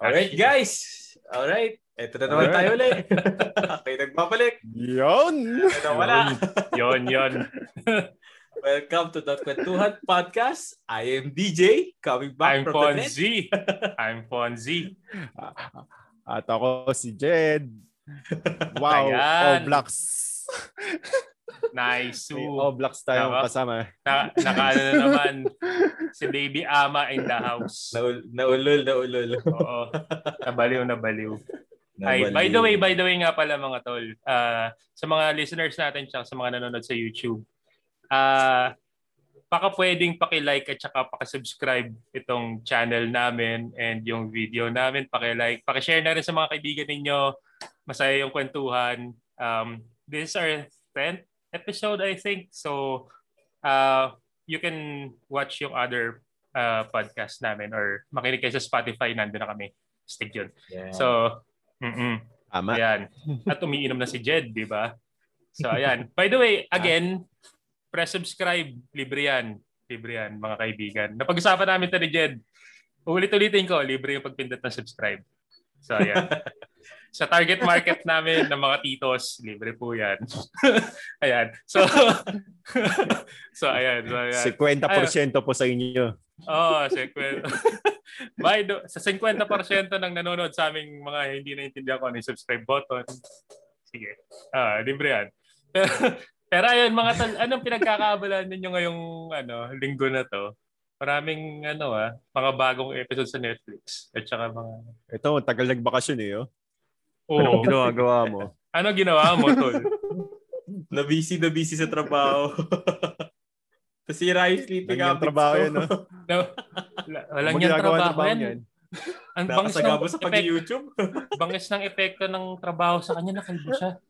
Alright, guys. Alright. Ito na naman tayo ulit. okay, nagbabalik. Yon! Ito wala. Yon, yon. Welcome to Dot Kwentuhan Podcast. I am DJ, coming back I'm from the net. Fonzie. I'm Fonzie. At ako si Jed. Wow, Ayan. Oblax. Nice. So, Oblax tayong Tama. kasama. na, nakaano na naman si Baby Ama in the house. Naul- naulol, naulol. Oo. Nabaliw, nabaliw. Ay, by the way, by the way nga pala mga tol, ah, sa mga listeners natin tsaka sa mga nanonood sa YouTube, ah baka pwedeng paki-like at saka paki-subscribe itong channel namin and yung video namin, paki-like, paki-share na rin sa mga kaibigan ninyo. Masaya yung kwentuhan. Um, this is our 10th episode, I think. So, uh, you can watch yung other uh, podcast namin or makinig kayo sa Spotify, nandun na kami. Stick yun. Yeah. So, mm Tama. ayan. At umiinom na si Jed, di ba? So, ayan. By the way, again, press subscribe. Libre yan. Libre yan, mga kaibigan. Napag-usapan namin ito ni Jed. Ulit-ulitin ko, libre yung pagpindot ng subscribe. So, ayan. Sa target market namin ng mga titos, libre po yan. ayan. So, so ayan. So, ayan. 50% po sa inyo. Oo, oh, sequel. By the, sa 50% ng nanonood sa aming mga hindi naintindihan ko ano yung subscribe button. Sige. Ah, libre yan. Pero ayun, mga tol, anong pinagkakaabalan ninyo ngayong ano, linggo na to? Maraming ano ah, mga bagong episode sa Netflix. At saka mga... Ito, tagal nagbakasyon eh. Oh. Oo. Anong ginagawa mo? ano ginawa mo, tol? na busy na busy sa trabaho. Tapos sira yung sleeping habits trabaho ko. yan, no? No, wala- walang Ano yan trabaho yan. Ang bangis ng, sa pag-YouTube. bangis ng epekto ng trabaho sa kanya, nakalbo siya.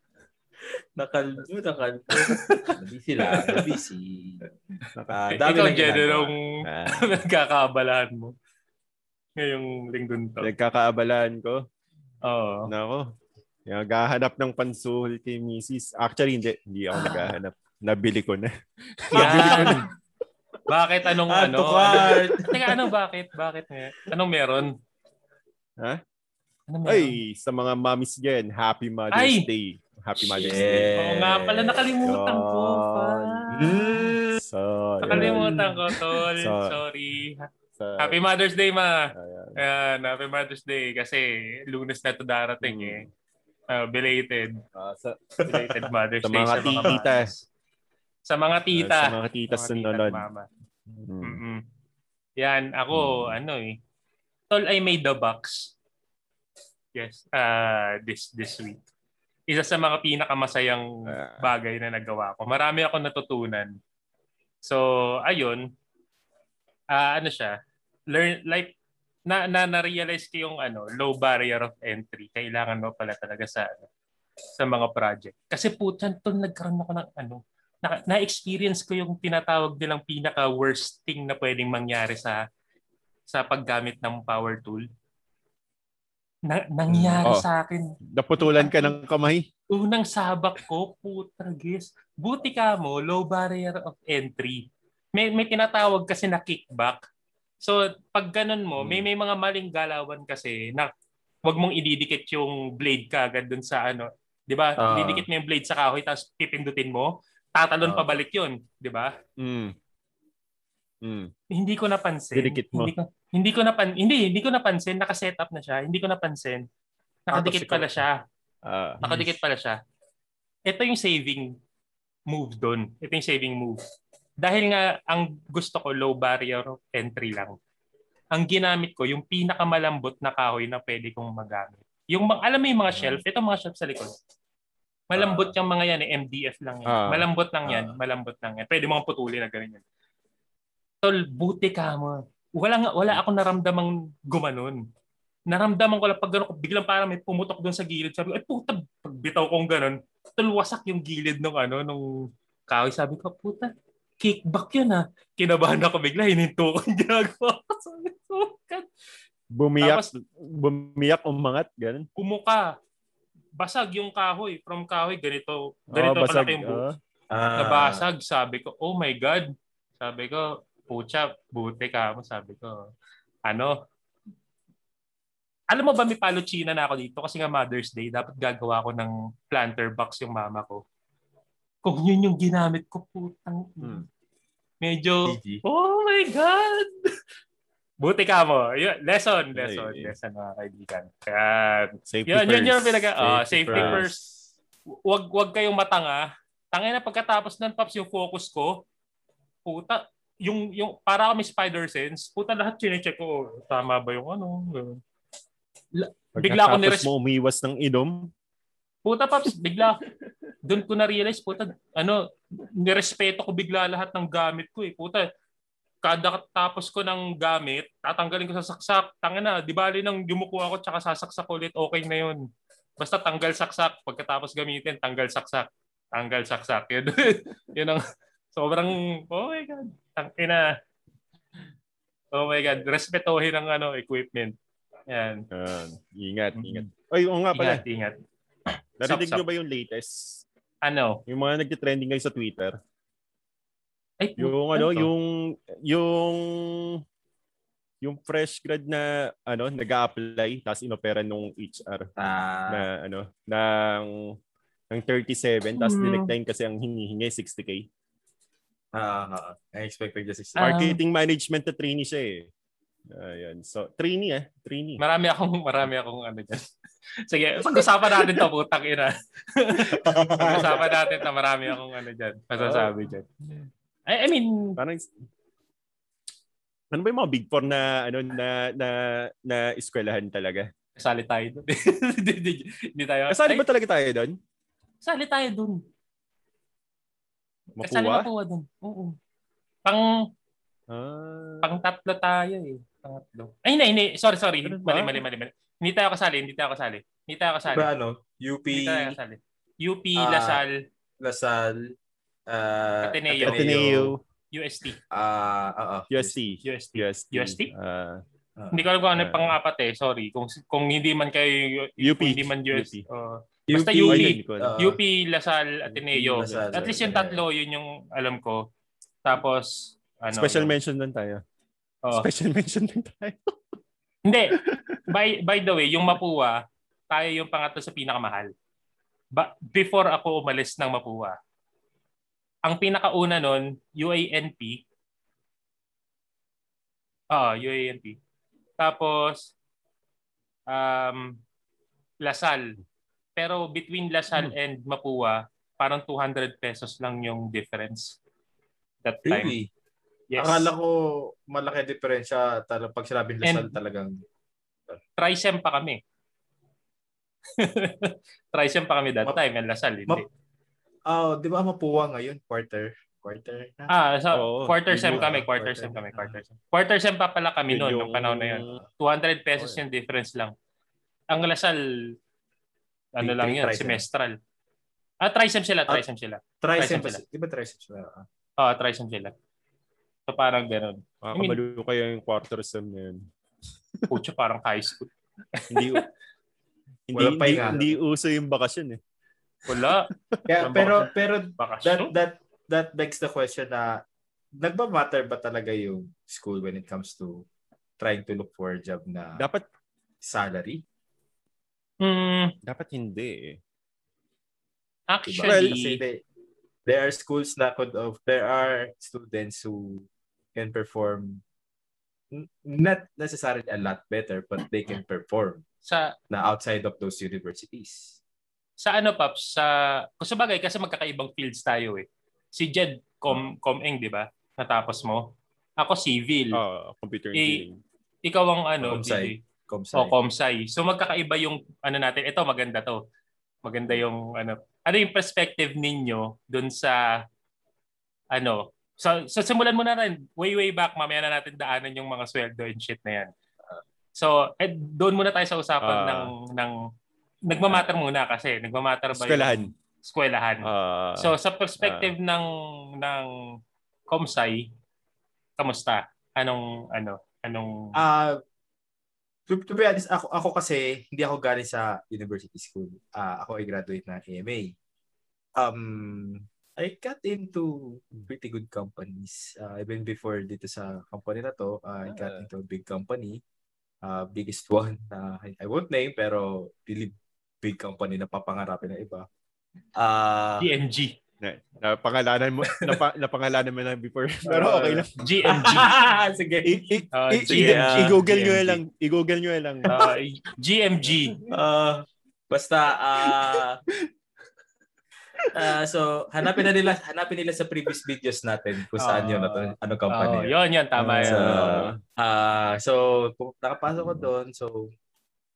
Nakalbo, nakalbo. busy lang, busy. Ah, dami Ikaw, ginagawa. anong Ah, nagkakaabalahan mo ngayong linggo to? nagkakaabalaan ko. Oo. Nako. Yung naghahanap ng pansuhol kay Mrs. Actually, hindi. Hindi ako naghahanap. Nabili ko na. Yan. Bakit anong Add ano? cart. Ano, teka, ano bakit? Bakit? Anong meron? Ha? Ano meron? Ay, sa mga mommies dyan, Happy Mother's Ay! Day. Happy Mother's Shit. Day. Oo nga pala, nakalimutan ko. pa. So, yun. Nakalimutan ko, tol. So- Sorry. Sa- Happy Mother's Day, ma. Ayan. Ayan, Happy Mother's Day. Kasi lunes na ito darating Mm. eh. Ah, belated. Ah, sa, Belated Mother's Sa Day mga sa mga tita. moms. Sa mga tita. sa mga titas Mga tita at nanonood. Mm. Mm-mm. Yan, ako, Mm. ano eh. Tol, I made the box. Yes, uh, this this week. Isa sa mga pinakamasayang Ah. bagay na nagawa ko. Marami ako natutunan. So, ayun. Ah, ano siya? Learn like na na na-realize ko yung ano, low barrier of entry. Kailangan mo pala talaga sa ano, sa mga project. Kasi putan to nagkaroon ako ng ano, na, na-experience ko yung tinatawag nilang pinaka worst thing na pwedeng mangyari sa sa paggamit ng power tool. Na, nangyari Oh. sa akin Naputulan ka ng kamay. unang sabak ko, putragis. Buti ka mo, low barrier of entry. May, may tinatawag kasi na kickback. So, pag ganun mo, may, may mga maling galawan kasi na wag mong ididikit yung blade ka agad dun sa ano. Di ba? Ah. Didikit mo yung blade sa kahoy tapos pipindutin mo. Tatalon Ah. pabalik yun. Di ba? Mm. Mm. Hindi ko napansin. Didikit mo. Hindi ko, hindi ko napan hindi, hindi ko napansin. Naka-set up na siya. Hindi ko napansin. Nakadikit ikaw- pala siya. Ah, Nakadikit pala siya. Ito yung saving move doon. Ito yung saving move. Dahil nga, ang gusto ko, low barrier of entry lang. Ang ginamit ko, yung pinakamalambot na kahoy na pwede kong magamit. Yung, mga- alam mo yung mga shelf? Ito mga shelf sa likod. Malambot yung mga yan, eh, MDF lang yan. Ah. malambot lang yan, Ah. malambot lang yan. Pwede mga putulin na ganyan. Tol, buti ka mo. Wala, nga, wala akong naramdamang gumanon naramdaman ko lang pag gano'n, biglang parang may pumutok doon sa gilid. Sabi ko, ay puta, pagbitaw kong gano'n, tulwasak yung gilid ng ano, nung kahoy. Sabi ko, puta, kickback yun ha. Kinabahan ako bigla, hininto ko yung ginagawa ko. Bumiyak, Tapos- bumiyak, umangat, ganun. Kumuka. Basag yung kahoy. From kahoy, ganito. Ganito Oh, basag. kalaki yung buo. ah. Ah. Nabasag. Sabi ko, oh my God. Sabi ko, pucha, buti ka mo. Sabi ko, ano, alam mo ba may paluchina na ako dito kasi nga Mother's Day, dapat gagawa ko ng planter box yung mama ko. Kung yun yung ginamit ko, putang. Hmm. Medyo, GG. oh my God! Buti ka mo. Yun, lesson, lesson, Ay, ay. lesson mga kaibigan. Kaya, Safety yun, yun, yun, first. pinag- oh, safety first. first. Wag, wag kayong matanga. Tangin na pagkatapos ng Pops yung focus ko, puta, yung, yung, para kami spider sense, puta lahat chinecheck ko. oh, Tama ba yung ano? ganun. bigla Pagkatapos nires- mo umiwas ng inom, Puta, Pops, bigla, doon ko na-realize, puta, ano, nirespeto ko bigla lahat ng gamit ko eh. Puta, kada tapos ko ng gamit, tatanggalin ko sa saksak. Tangin na, di bali nang yumuko ako tsaka sasaksak ulit, okay na yun. Basta tanggal saksak, pagkatapos gamitin, tanggal saksak. Tanggal saksak. Yun, yun ang sobrang, oh my God, tangin na. Oh my God, respetohin ang ano, equipment. Yan. Yan. ingat, ingat. Ay, oo nga pala. Ingat, ingat. Narinig nyo ba yung latest? Ano? Yung mga nagtitrending ngayon sa Twitter? Ay, Yung ano, to? yung yung yung fresh grad na ano, nag-a-apply tapos inopera nung HR Ah, na ano, ng ng 37 tapos Hmm. dinecline kasi ang hinihingi 60k. ah, ah, I expected just. Marketing management na trainee siya eh. Ayan. So, trainee eh. Trainee. Marami akong marami akong ano diyan. Sige, pag-usapan natin 'to, putang ina. pag-usapan natin na marami akong ano diyan, masasabi diyan. I, I mean, Parang ano ba yung mga big four na ano na na na eskwelahan talaga? kasali tayo doon. Hindi tayo. Kasali Ay, ba talaga tayo doon? Kasali tayo doon. Kasali Mapuwa? mapuwa doon. Oo. Pang Ah. pang tatlo tayo eh. Pangatlo. Ay, hindi, hindi. Sorry, sorry. Ba? Mali, mali, mali, mali. Hindi tayo kasali, hindi tayo kasali. Hindi tayo kasali. Diba ano? UP, Hindi tayo kasali. UP, Ah, Lasal, Lasal, uh, Ateneo. Ateneo, UST. Ah, oo. UST. UST. UST. UST? Ah, Ah. Hindi ko alam kung ano yung Ah. pang-apat eh. Sorry. Kung kung hindi man kayo UP. kung hindi man US. UP. uh, UP, Basta UP. alam. Ah. UP, Lasal, Ateneo. Lasal, At least yung tatlo, yun yung alam ko. Tapos, ano. Special yun. mention lang tayo. Oo. Special mention lang tayo. Hindi. By, by the way, yung Mapua, tayo yung pangatlo sa pinakamahal. Ba, before ako umalis ng Mapua, ang pinakauna nun, UANP. Ah, UANP. Tapos, um, Lasal. Pero between Lasal and Mapua, parang 200 pesos lang yung difference. That time. Really? Yes. Akala ko malaki diferensya talaga pag sinabing Lasal And- talagang Trisem pa kami. Trisem pa kami that Map- time, and Lasal, hindi. Map- Oh, di ba mapuwa ngayon quarter quarter na. ah, so Oo, quarter sem kami, ah, quarter quarter. sem kami, quarter sem. Quarter sem pa pala kami noon, Yun nung panahon na yun. 200 pesos yung difference lang. Ang Lasal, ano Big lang yun, trisem. semestral. Ah, trisem sila, Ah, trisem sila. Tricep ba? Di ba tricep sila? Ah. Oo, trisem sila. So parang ganun. Makakabalo kaya yung quarter sem na yun. Pucho, parang high school. hindi hindi, Walang hindi, hindi uso yung bakasyon eh. Wala. Kaya, pero pero that Bakasyon. that that begs the question na nagba-matter ba talaga yung school when it comes to trying to look for a job na Dapat salary? Hmm, dapat hindi eh. Diba? actually, Kasi they- there are schools na could of there are students who can perform n- not necessarily a lot better but they can perform sa na outside of those universities. sa ano paps sa kung sa bagay kasi magkakaibang fields tayo eh. Si Jed Com Comeng, 'di ba? Natapos mo. Ako civil. Ah, computer Eh, engineering. Ikaw ang ano, Comsci. Comsci. O Comsci. So magkakaiba yung ano natin. Ito maganda to. Maganda yung ano. Ano yung perspective ninyo dun sa ano, so, so simulan mo na rin, way way back, mamaya na natin daanan yung mga sweldo and shit na yan. So, eh, doon muna tayo sa usapan Ah. ng, ng, nagmamatter muna kasi, nagmamatter ba Eskwelahan. yung eskwelahan. Ah, So sa perspective ng ng Comsci, kamusta? Anong ano? Anong Ah, to, to be honest, ako, ako kasi, hindi ako galing sa university school. Ah, ako ay graduate ng AMA. Um, I got into pretty good companies. Ah, even before dito sa company na to, ah, I got Ah. into a big company. uh, biggest one na uh, I won't name pero really big company na papangarapin ng iba. Uh, GMG. Na, na pangalanan mo na, pa, na pangalanan mo na before pero okay lang GMG sige I, i, uh, i, sige, i, uh, i-google nyo lang i-google nyo lang uh, GMG uh, basta uh, uh, so hanapin na nila hanapin nila sa previous videos natin kung saan yun ano, ano company oh, yun yun tama so, yun uh, so kung nakapasok ko doon so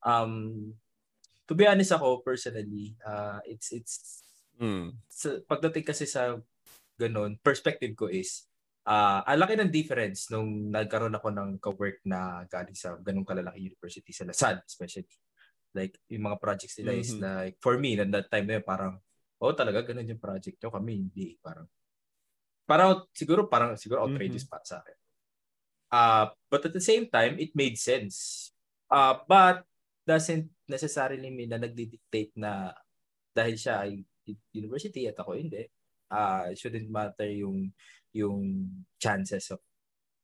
um to be honest ako personally uh, it's it's mm. sa, pagdating kasi sa ganun, perspective ko is, uh, ang laki ng difference nung nagkaroon ako ng ka-work na galing sa ganung kalalaki university sa Lasal, especially. Like, yung mga projects nila mm-hmm. is like, for me, at that time na yun, parang, oh, talaga, ganun yung project nyo. Kami, hindi. Parang, parang, siguro, parang, siguro outrageous mm-hmm. pa sa akin. Uh, but at the same time, it made sense. Uh, but, doesn't necessarily mean na nagdi-dictate na dahil siya ay university at ako hindi uh, shouldn't matter yung yung chances of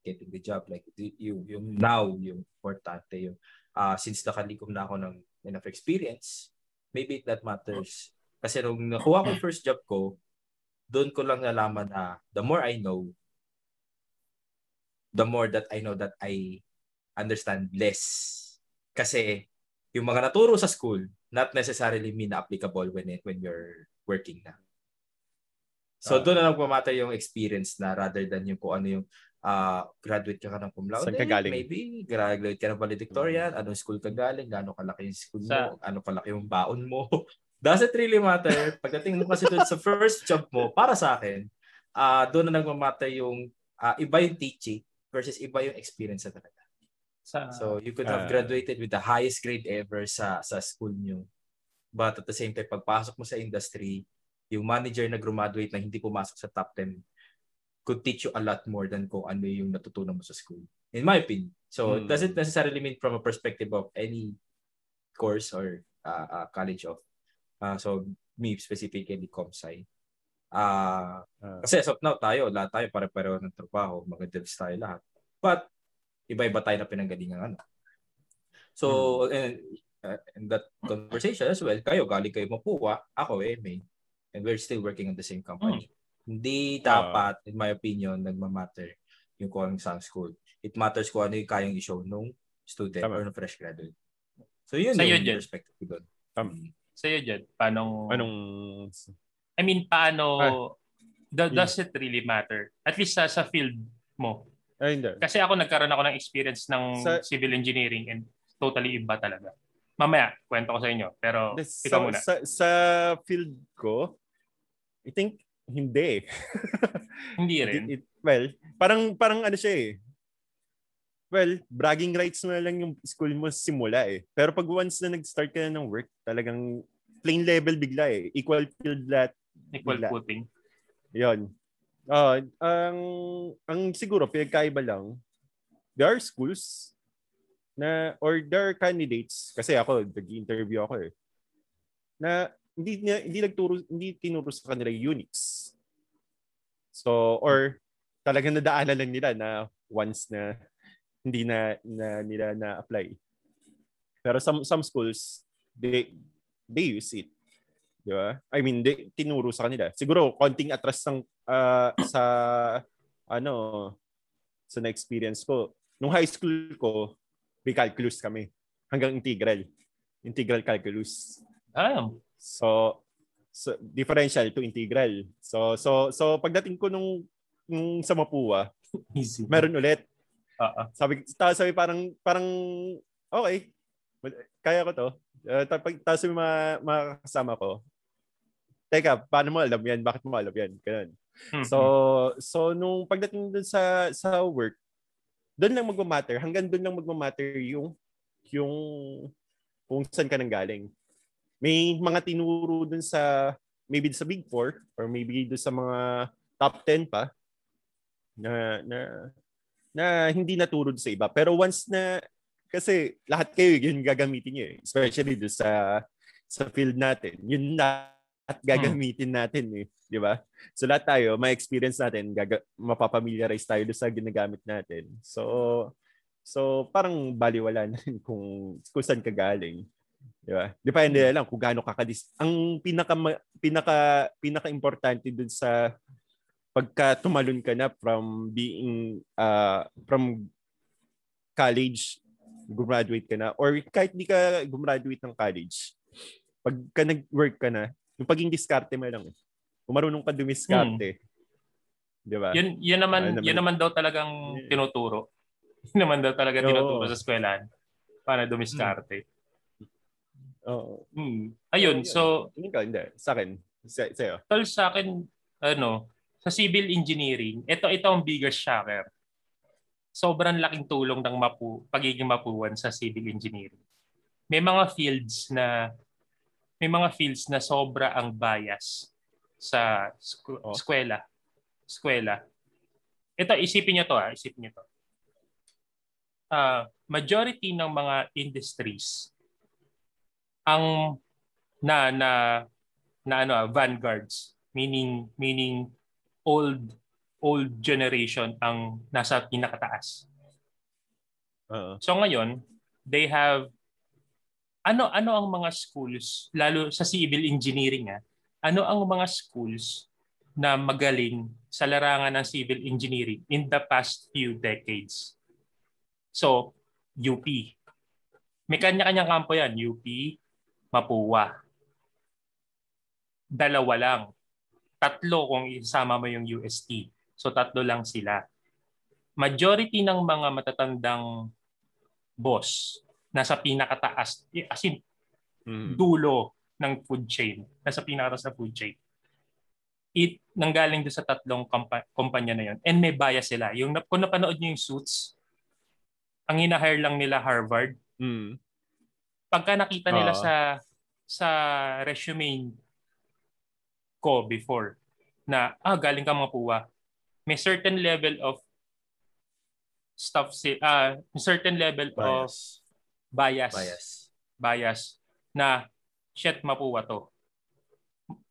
getting the job like yung yung now yung importante yung uh, since nakalikom na ako ng enough experience maybe that matters kasi nung nakuha ko first job ko doon ko lang nalaman na the more I know the more that I know that I understand less kasi yung mga naturo sa school not necessarily mean applicable when it, when you're working na. So uh, doon na nagmamatter yung experience na rather than yung kung ano yung uh, graduate ka ka ng cum laude, Saan ka galing? maybe graduate ka ng valedictorian, anong school ka galing, gaano kalaki yung school mo, ano kalaki yung baon mo. Does it really matter? Pagdating mo kasi doon sa first job mo, para sa akin, uh, doon na nagmamatter yung uh, iba yung teaching versus iba yung experience na talaga. Sa, so you could have uh, graduated with the highest grade ever sa sa school nyo. But at the same time, pagpasok mo sa industry, yung manager na graduate na hindi pumasok sa top 10 could teach you a lot more than kung ano yung natutunan mo sa school. In my opinion. So, hmm. it doesn't necessarily mean from a perspective of any course or uh, uh, college of uh, so me specifically ComSci. Uh, uh, kasi as of now tayo, lahat tayo pare-pareho ng trabaho, mga devs tayo lahat. But iba-iba tayo na pinanggalingan ano. So, hmm. and, uh, in that conversation as well, kayo, galing kayo mapuwa, ako MA, and we're still working on the same company. Hmm. Hindi dapat, uh, in my opinion, nagmamatter yung kung saan school. It matters kung ano yung kayang i-show nung student tama. or nung fresh graduate. So, yun Sa'yo yung dyan. perspective ko doon. Um, Sa'yo dyan, paano... Anong... I mean, paano... Ah, does it really matter? At least sa, sa field mo. Ay, hindi. Kasi ako nagkaroon ako ng experience ng sa, civil engineering and totally iba talaga. Mamaya, kwento ko sa inyo. Pero sa, ikaw muna. Sa, sa field ko, I think hindi. hindi rin. It, it, well, parang parang ano siya eh. Well, bragging rights mo na lang yung school mo simula eh. Pero pag once na nag-start ka na ng work, talagang plain level bigla eh. Equal field lahat. Equal bigla. footing. Yon. Uh, ang ang siguro pinagkaiba lang there are schools na or there are candidates kasi ako nag-interview ako eh na hindi hindi nagturo hindi tinuro sa kanila Unix. So or talagang nadaanan lang nila na once na hindi na, na nila na apply. Pero some some schools they they use it. Di ba? I mean, they, tinuro sa kanila. Siguro konting atras ng uh, sa ano sa na-experience ko. Nung high school ko, may calculus kami. Hanggang integral. Integral calculus. Ah. So, so differential to integral. So so so pagdating ko nung nung sa Mapua, Easy. meron ulit. Uh-uh. Sabi sabi parang parang okay. Kaya ko to. Uh, tapos yung mga, mga kasama ko, teka, paano mo alam yan? Bakit mo alam yan? Ganun. Mm-hmm. So, so nung pagdating dun sa, sa work, doon lang magmamatter. Hanggang doon lang magmamatter yung, yung kung saan ka nang galing. May mga tinuro dun sa, maybe sa Big Four, or maybe dun sa mga top 10 pa, na, na, na hindi naturo sa iba. Pero once na kasi lahat kayo yun gagamitin niyo eh. Especially do sa sa field natin. Yun na at gagamitin natin eh, 'di ba? So lahat tayo, may experience natin, gaga- mapapamiliarize tayo sa ginagamit natin. So So, parang baliwala na rin kung, kung saan ka galing. Di ba? Depende na lang kung gaano ka kadis. Ang pinaka pinaka pinaka-importante dun sa pagka tumalon ka na from being uh, from college gumraduate ka na or kahit di ka gumraduate ng college pagka nag-work ka na yung paging diskarte mo lang kung marunong ka dumiskarte hmm. Di ba? Yun, yun naman, uh, naman, yun naman daw talagang tinuturo. Yun naman daw talaga tinuturo sa eskwelahan para dumiskarte. Oo. Hmm. hmm. Ayun, so... Hindi ka, hindi. Sa akin. Sa, sa'yo. Tol, sa akin, ano, sa civil engineering, ito, ito ang biggest shocker. Sobrang laking tulong ng mapu, pagiging mapuan sa civil engineering. May mga fields na may mga fields na sobra ang bias sa sku- oh. eskwela eskwela. Ito, isipin niyo to ah, isipin niyo to. Uh, majority ng mga industries ang na na na ano ah, vanguards meaning meaning old old generation ang nasa pinakataas. Uh-huh. So ngayon, they have ano ano ang mga schools lalo sa civil engineering ah, ano ang mga schools na magaling sa larangan ng civil engineering in the past few decades. So, UP. May kanya-kanyang kampo yan. UP, Mapua. Dalawa lang. Tatlo kung isama mo yung UST. So, tatlo lang sila. Majority ng mga matatandang boss nasa pinakataas, as in, mm. dulo ng food chain. Nasa pinakataas na food chain it nanggaling doon sa tatlong kompa- kumpanya na yon and may bias sila. Yung kung napanood niyo yung Suits, ang hinahire lang nila Harvard. Mm. Pagka nakita nila uh. sa sa resume ko before na ah galing ka mga puwa, may certain level of stuff si uh, certain level bias. of bias bias bias na shit mapuwa to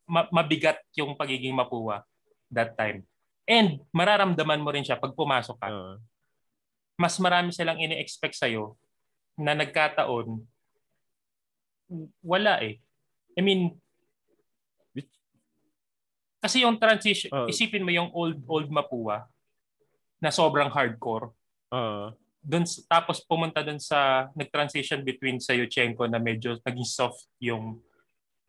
ma- mabigat yung pagiging mapuwa that time. And mararamdaman mo rin siya pag pumasok ka. Uh-huh. Mas marami silang ini-expect sa'yo na nagkataon, wala eh. I mean, kasi yung transition, uh, isipin mo yung old old Mapua na sobrang hardcore. Uh, dun, tapos pumunta dun sa nag-transition between sa Yuchenko na medyo naging soft yung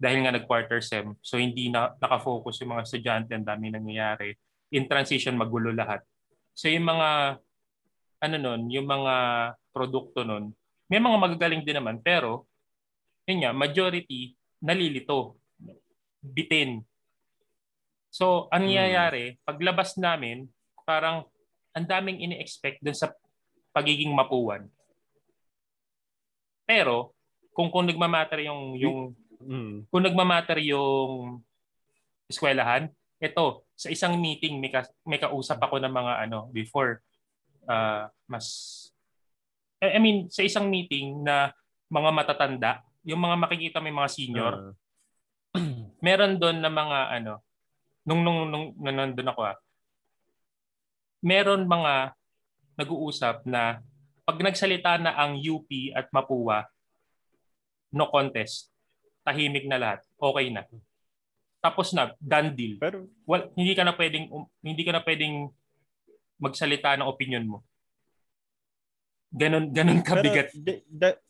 dahil nga nag-quarter sem. So hindi na nakafocus yung mga estudyante, ang dami nangyayari. In transition, magulo lahat. So yung mga, ano nun, yung mga produkto nun, may mga magagaling din naman, pero, yun nga, majority, nalilito. Bitin. So, ang hmm. nangyayari, hmm. paglabas namin, parang ang daming ini-expect dun sa pagiging mapuwan. Pero, kung kung nagmamatter yung yung Mm. Kung nagmamatter yung eskwelahan, ito, sa isang meeting, may, ka, may kausap ako ng mga ano, before, uh, mas, I mean, sa isang meeting na mga matatanda, yung mga makikita may mga senior, uh. meron doon na mga ano, nung, nung, nung, nung nandun ako ah, meron mga nag-uusap na pag nagsalita na ang UP at Mapua, no contest tahimik na lahat. Okay na. Tapos na, done deal. Pero well, hindi ka na pwedeng um, hindi ka na pwedeng magsalita ng opinion mo. Ganon ganon kabigat. Pero, that,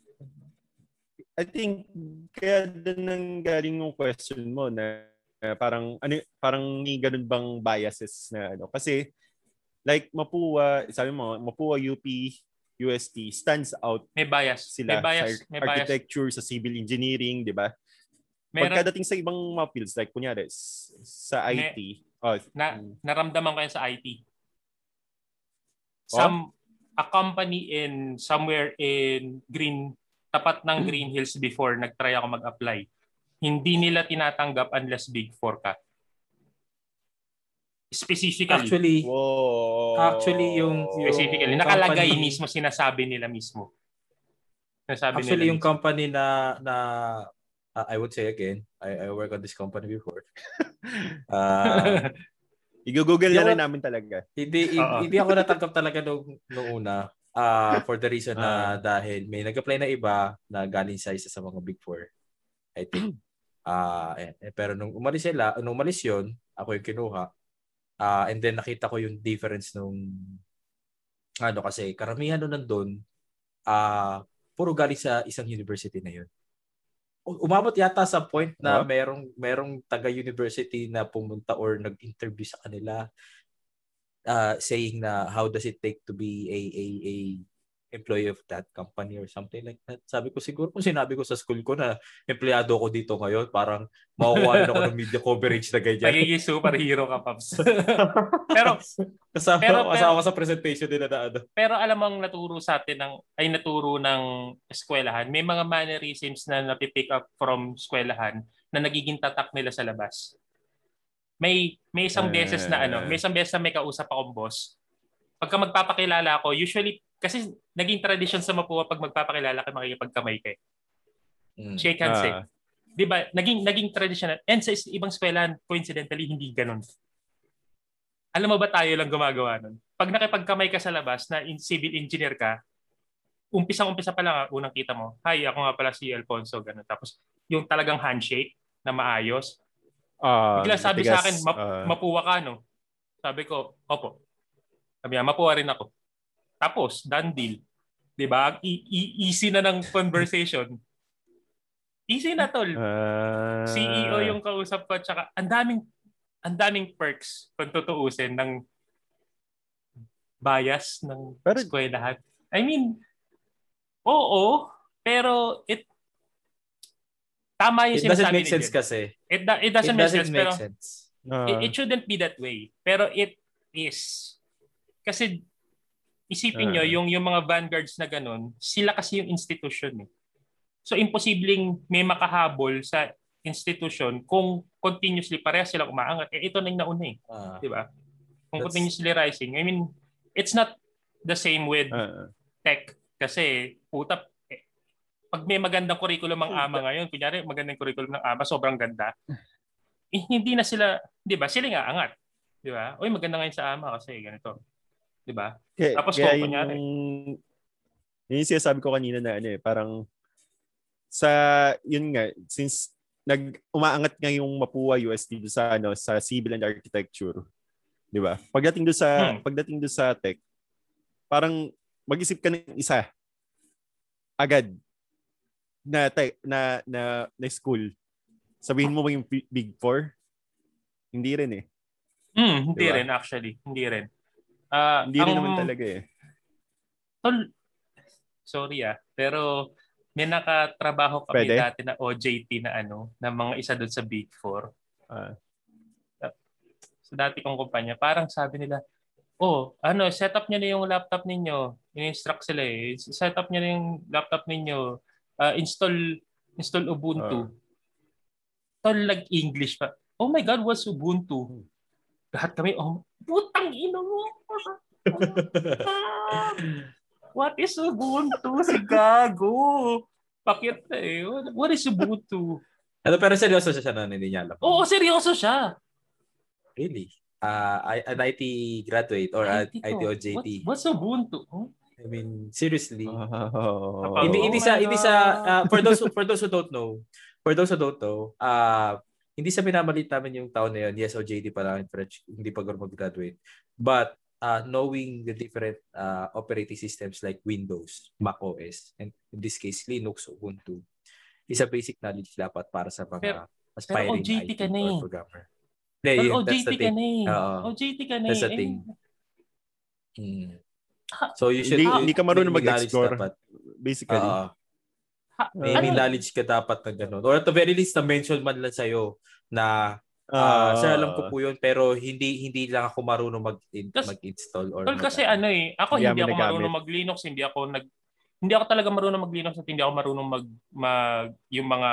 I think kaya din nang galing yung question mo na uh, parang ano parang ni ganun bang biases na ano kasi like Mapua sabi mo Mapua UP UST stands out. May bias. Sila may bias. sa may architecture, bias. sa civil engineering, di ba? Meron, Pagkadating sa ibang mga fields, like kunyari, sa IT. May, oh, na, hmm. naramdaman ko yan sa IT. Some, oh? a company in, somewhere in Green, tapat ng Green Hills before, nagtry ako mag-apply. Hindi nila tinatanggap unless big four ka specifically. Actually, Whoa. actually yung, yung specifically nakalagay company, mismo sinasabi nila mismo. Sinasabi actually nila yung mismo. company na na uh, I would say again, I, I work on this company before. uh, I-google na rin namin talaga. Hindi uh-huh. hindi ako natanggap talaga nung, nung una. uh, for the reason na Ah. dahil may nag-apply na iba na galing sa isa sa mga big four. I think. Ah, eh, eh, pero nung umalis sila, nung umalis 'yon, ako yung kinuha. Ah, and then nakita ko yung difference nung ano kasi karamihan nung nandun ah puro galing sa isang university na 'yon. U- Umabot yata sa point na Ah? merong merong taga-university na pumunta or nag-interview sa kanila uh, saying na how does it take to be a a a employee of that company or something like that. Sabi ko siguro kung sinabi ko sa school ko na empleyado ko dito ngayon, parang makukuha rin ako ng media coverage na ganyan. Magiging superhero ka, Paps. Pero kasama, pero- kasama sa presentation nila na ano. pero alam mo ang naturo sa atin ng ay naturo ng eskwelahan, may mga mannerisms na napipick up from eskwelahan na nagiging tatak nila sa labas. May may isang beses na ano, may isang beses na may kausap akong boss. Pagka magpapakilala ako, usually kasi naging tradition sa Mapua pag magpapakilala ka makikipagkamay ka. eh. Mm. Shake hands eh. Ah, 'Di ba? Naging naging traditional. And sa is- ibang eskwelahan, coincidentally hindi ganun. Alam mo ba tayo lang gumagawa nun? Pag nakipagkamay ka sa labas na in civil engineer ka, umpisang-umpisa pa lang, ah, unang kita mo, hi, ako nga pala si Alfonso, ganun. Tapos, yung talagang handshake na maayos. ah, Bigla sabi sa matigas, akin, map- ah, mapuwa ka, no? Sabi ko, opo. Sabi niya, mapuwa rin ako. Tapos, done deal. 'Di ba? E- e- easy na ng conversation. Easy na, tol. ah, CEO yung kausap ko tsaka ang daming ang daming perks kung tutuusin ng bias ng Pero- eskwelahan. I mean, oo, pero it tama yung It doesn't make sense Jen. kasi. It, do- it doesn't It make doesn't sense, make pero sense. ah, it, it shouldn't be that way. Pero it is. Kasi isipin nyo, Ah. yung, yung mga vanguards na ganun, sila kasi yung institution. Eh. So imposibleng may makahabol sa institution kung continuously parehas silang umaangat. Eh, ito na yung nauna eh. Ah. Di ba? Kung That's- continuously rising. I mean, it's not the same with ah, tech kasi puta eh, pag may magandang curriculum ang AMA ngayon, kunyari magandang curriculum ng AMA, sobrang ganda. Eh, hindi na sila, 'di ba? Sila nga angat. 'Di ba? Oy, maganda ngayon sa AMA kasi ganito. 'Di ba? kaya, Tapos kaya kung kunyari- yung, yun yung sinasabi ko kanina na ano eh, parang sa, yun nga, since nag umaangat nga yung Mapua UST do sa ano sa civil and architecture. 'Di ba? Pagdating do sa Hmm. pagdating do sa tech, parang mag-isip ka ng isa agad na tech, na na na school. Sabihin mo ba yung Big- Big Four? Hindi rin eh. Hmm, hindi Diba? rin actually, hindi rin. Ah, Hindi rin naman talaga eh. Tol, sorry ah, pero may nakatrabaho kami Pwede? dati na OJT na ano, na mga isa doon sa Big Four. Ah. Sa dati kong kumpanya, parang sabi nila, oh, ano, set up nyo na yung laptop ninyo. In-instruct sila eh. Set up nyo na yung laptop ninyo. Ah, install install Ubuntu. Tol, nag-English pa. Oh my God, what's Ubuntu? Lahat kami, oh, putang ina mo. What is Ubuntu? Si Gago. Pakit na eh. What- is Ubuntu? Ano, pero seryoso siya na hindi niya alam. Oo, seryoso siya. Really? Ah, I- an IT graduate or an IT IT. OJT. What- what's Ubuntu? Huh? I mean, seriously. Oh. hindi Oh hindi sa hindi sa God. ah, for those who, for those who don't know, for those who don't know, ah hindi sa minamalit namin yung taon na yun. Yes, OJT pa lang in French, hindi pa mag-graduate. But uh, knowing the different uh, operating systems like Windows, Mac OS, and in this case Linux, Ubuntu, is a basic knowledge dapat para sa mga Pero- aspiring OJT IT ka na or eh. programmer. Hindi, Well, yun, that's OJT ka thing. na eh. Oo. OJT ka na That's eh. the thing. Eh, Mm. So you should Hindi- hindi ka marunong mag-explore. dapat. Basically. Oo. Ha- may, ano? may knowledge ka dapat na gano'n. Or at the very least, na-mention man lang sa'yo na Ah, uh, sir, alam ko po yun, pero hindi hindi lang ako marunong mag mag-install or mag- kasi ano eh, ako Hindi hindi ako marunong mag-Linux, hindi ako nag hindi ako talaga marunong mag-Linux at hindi ako marunong mag, mag yung mga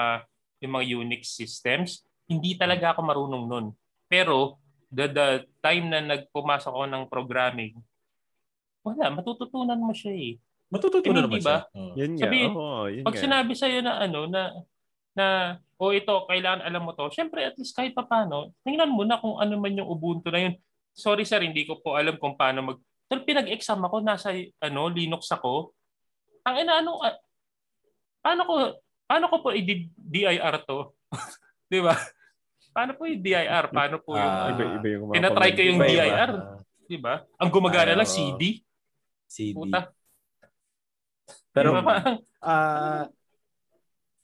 yung mga Unix systems. Hindi talaga ako marunong nun. Pero the, the time na nagpumasok ako ng programming, wala, matututunan mo siya eh. Matututunan naman ba? siya. Oo. Yun nga. Sabi- oo, yun Pag nga. sinabi sa na ano na na o ito kailangan alam mo to. Syempre at least kahit papaano, tingnan mo na kung ano man yung Ubuntu na yun. Sorry sir, hindi ko po alam kung paano mag Tol, pinag-exam ako, nasa ano, Linux ako. Ang ina, ano, uh, paano ko, paano ko po i-DIR to? Di ba? Paano po yung DIR? Paano po yung, uh, iba, iba yung tinatry ko yung DIR. Di ba? Ang gumagana lang, CD. CD. Puta. Pero, ah,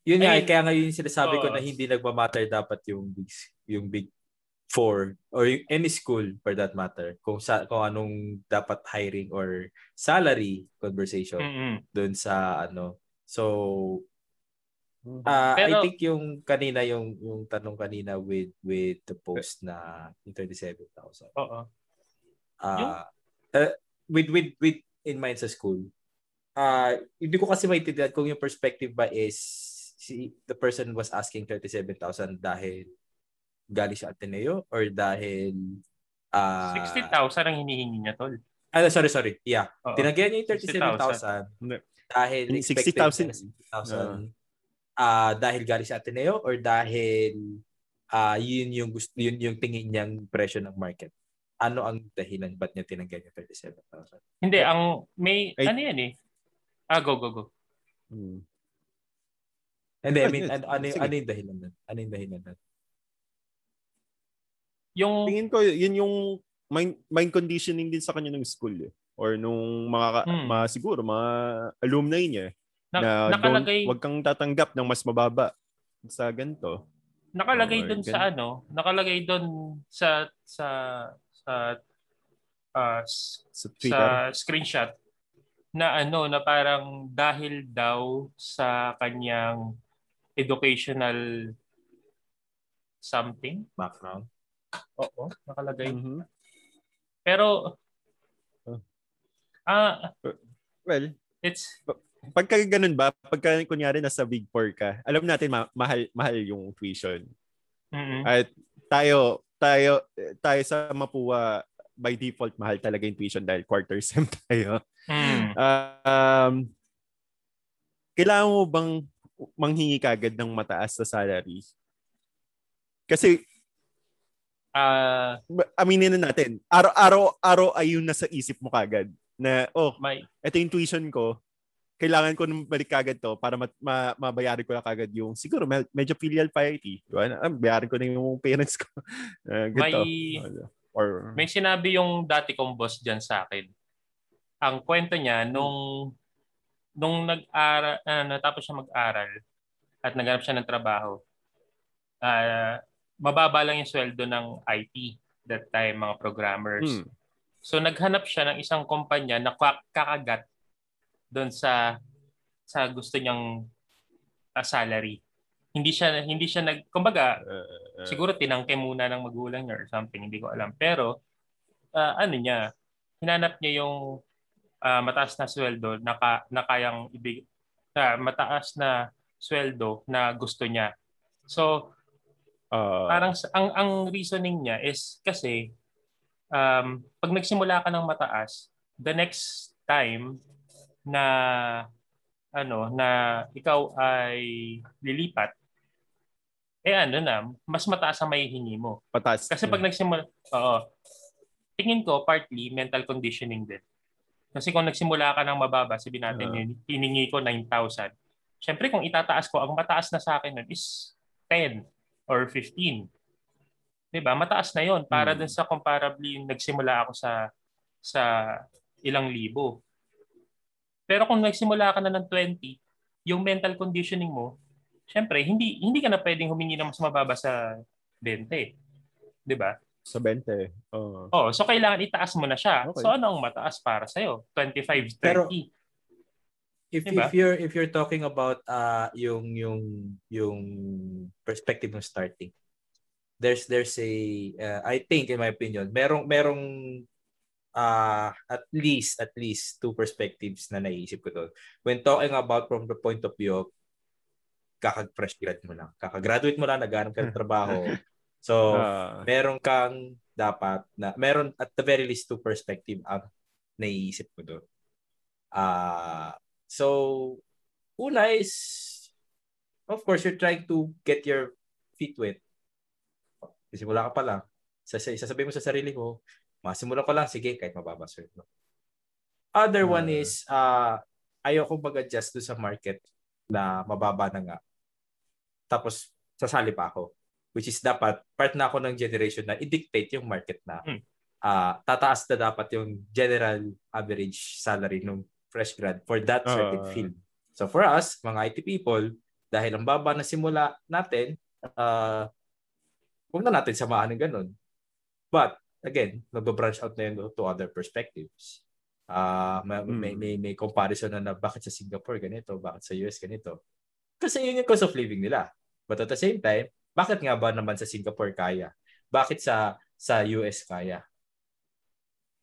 yun nga, I mean, kaya nga yung sinasabi ko oo. na hindi nagmamatter dapat yung big, yung big four or yung any school for that matter kung sa kung anong dapat hiring or salary conversation Mm-mm. doon sa ano so ah I Pero- think yung kanina yung yung tanong kanina with with the post na yung 37,000 Oo. ah uh, with with with in mind sa school ah hindi ko kasi maintindihan kung yung perspective ba is si the person was asking 37,000 dahil galing sa Ateneo or dahil ah 60,000 ang hinihingi niya, tol. ah, sorry sorry yeah Oo. tinagyan niya yung 60,000. 37,000 Hindi. dahil Yung expected 60,000. niya na 60,000 ah dahil galing sa Ateneo or dahil ah yun yung gusto yun yung tingin niyang presyo ng market ano ang dahilan ba't niya tinanggal yung 37,000 Hindi, ang may, Ay- ano yan eh. Ah, go, go, go. Hmm. Hindi, I mean, ano, ano, ano yung dahilan nun? Ano yung dahilan nun? Yung, Tingin ko, yun yung mind, mind conditioning din sa kanya ng school eh. Or nung mga, ka- Hmm. mga siguro, mga alumni niya. na, na nakalagay, wag kang tatanggap ng mas mababa sa ganito. nakalagay doon sa ano, nakalagay doon sa, sa, sa, s- Sa sa screenshot na ano na parang dahil daw sa kanyang educational something. Background? Oo, nakalagay. Mhm. Pero Oh. ah Well, it's pagka ganun ba, pagka kunyari nasa Big Four ka, alam natin ma- mahal mahal yung tuition. mm At tayo tayo tayo sa Mapua by default mahal talaga yung tuition dahil quarter sem tayo. Mm, Um kailangan mo bang manghingi kagad ng mataas sa salary? Kasi ba- aminin na natin, araw-araw araw ay yung nasa isip mo kagad na oh, may ito yung tuition ko. Kailangan ko nang balik kagad to para mat, ma, mabayaran ko na kagad yung siguro med, medyo filial piety. Di ba? Ah, bayaran ko na yung parents ko. Uh, may Or, May sinabi yung dati kong boss dyan sa akin. Ang kwento niya, nung, nung nag-aral, uh, natapos siya mag-aral at naghanap siya ng trabaho, ah, mababa lang yung sweldo ng IT that time, mga programmers. Hmm. So naghanap siya ng isang kumpanya na kakagat doon sa sa gusto niyang ah, salary. Hindi siya hindi siya nag kumbaga uh, siguro tinangke muna ng magulang niya or something, hindi ko alam. Pero ah, ano niya, hinanap niya yung ah, mataas na sweldo na, ka, na kayang ibig na mataas na sweldo na gusto niya. So, uh, parang ang ang reasoning niya is kasi um, pag nagsimula ka ng mataas, the next time na ano na ikaw ay lilipat eh ano na mas mataas ang maihingi mo patas. kasi pag nagsimula oo tingin ko partly mental conditioning din kasi kung nagsimula ka ng mababa sabihin natin yun hiningi ko 9,000 syempre kung itataas ko ang mataas na sa akin nun is 10 or 15 'di ba mataas na yon para Hmm. dun sa comparably yung nagsimula ako sa sa ilang libo. Pero kung nagsimula ka na ng 20 yung mental conditioning mo syempre hindi hindi ka na pwedeng humingi ng mas mababa sa 20 'di ba sa 20. Oo. Oh, so kailangan itaas mo na siya. Okay. So ano ang mataas para sa 25, 30. Pero- if Diba? if you're if you're talking about uh yung yung yung perspective ng starting there's there's a uh, I think in my opinion merong merong uh at least at least two perspectives na naisip ko doon when talking about from the point of view of kakag-fresh grad mo lang kakagraduate mo lang naghanap ka ng trabaho so Ah, meron kang dapat na meron at the very least two perspective ang naiisip ko doon. Ah, so una is of course you're trying to get your feet wet. Simula ka pa lang. Sas- Sasabihin mo sa sarili mo, masimula ko lang, sige, kahit mababa sweldo. Other one is uh, ayoko mag-adjust doon sa market na mababa na nga. Tapos sasali pa ako. Which is dapat part na ako ng generation na i-dictate yung market na Hmm. uh, tataas na dapat yung general average salary ng fresh grad for that certain Ah. field. So for us, mga IT people, dahil ang baba na simula natin, uh, huwag na natin samahan ng ganun. But again, nag-branch out na yun to other perspectives. Ah, may, Hmm. may, may, may comparison na, na bakit sa Singapore ganito, bakit sa US ganito. Kasi yun yung cost of living nila. But at the same time, bakit nga ba naman sa Singapore kaya? Bakit sa sa US kaya?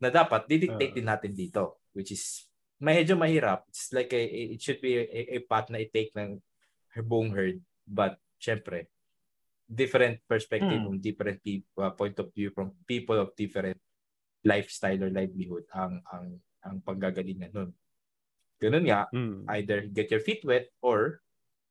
Na dapat didictate Ah. din natin dito, which is medyo mahirap. It's like a, it should be a, a path na i-take ng buong herd. But syempre, different perspective Hmm. from different people, uh, point of view from people of different lifestyle or livelihood ang ang ang panggagalingan nun. Ganun nga, Mm. either get your feet wet or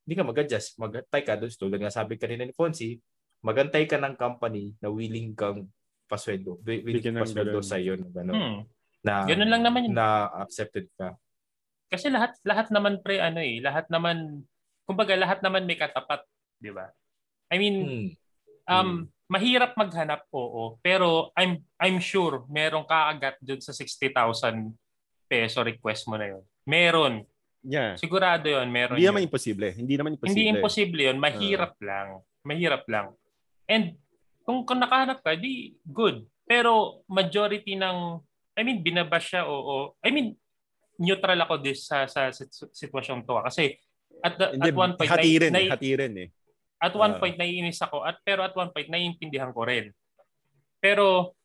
hindi ka mag-adjust. Magantay ka doon. Tulad nga sabi kanina ni Fonzie, magantay ka ng company na willing kang pasweldo. wi- Willing Bigyan pasweldo sa iyo. Ganun. Hmm. Na, Ganun lang naman yun. Na accepted ka. Kasi lahat lahat naman pre ano eh, lahat naman kumbaga lahat naman may katapat, 'di ba? I mean, Hmm. um mahirap maghanap oo, pero I'm I'm sure merong kaagat dun sa 60,000 peso request mo na 'yon. Meron. Yeah. Sigurado 'yon, meron. Hindi yun. naman imposible. Hindi naman imposible. Hindi imposible 'yon, mahirap lang. Mahirap lang. And kung, kung nakahanap ka, di good. Pero majority ng I mean, binabash siya oo. I mean, neutral ako this sa sa sit- sitwasyong to ah. kasi at the, Hindi, at one point hatirin, eh, hatirin eh. at one Ah. point naiinis ako at pero at one point naiintindihan ko rin. Pero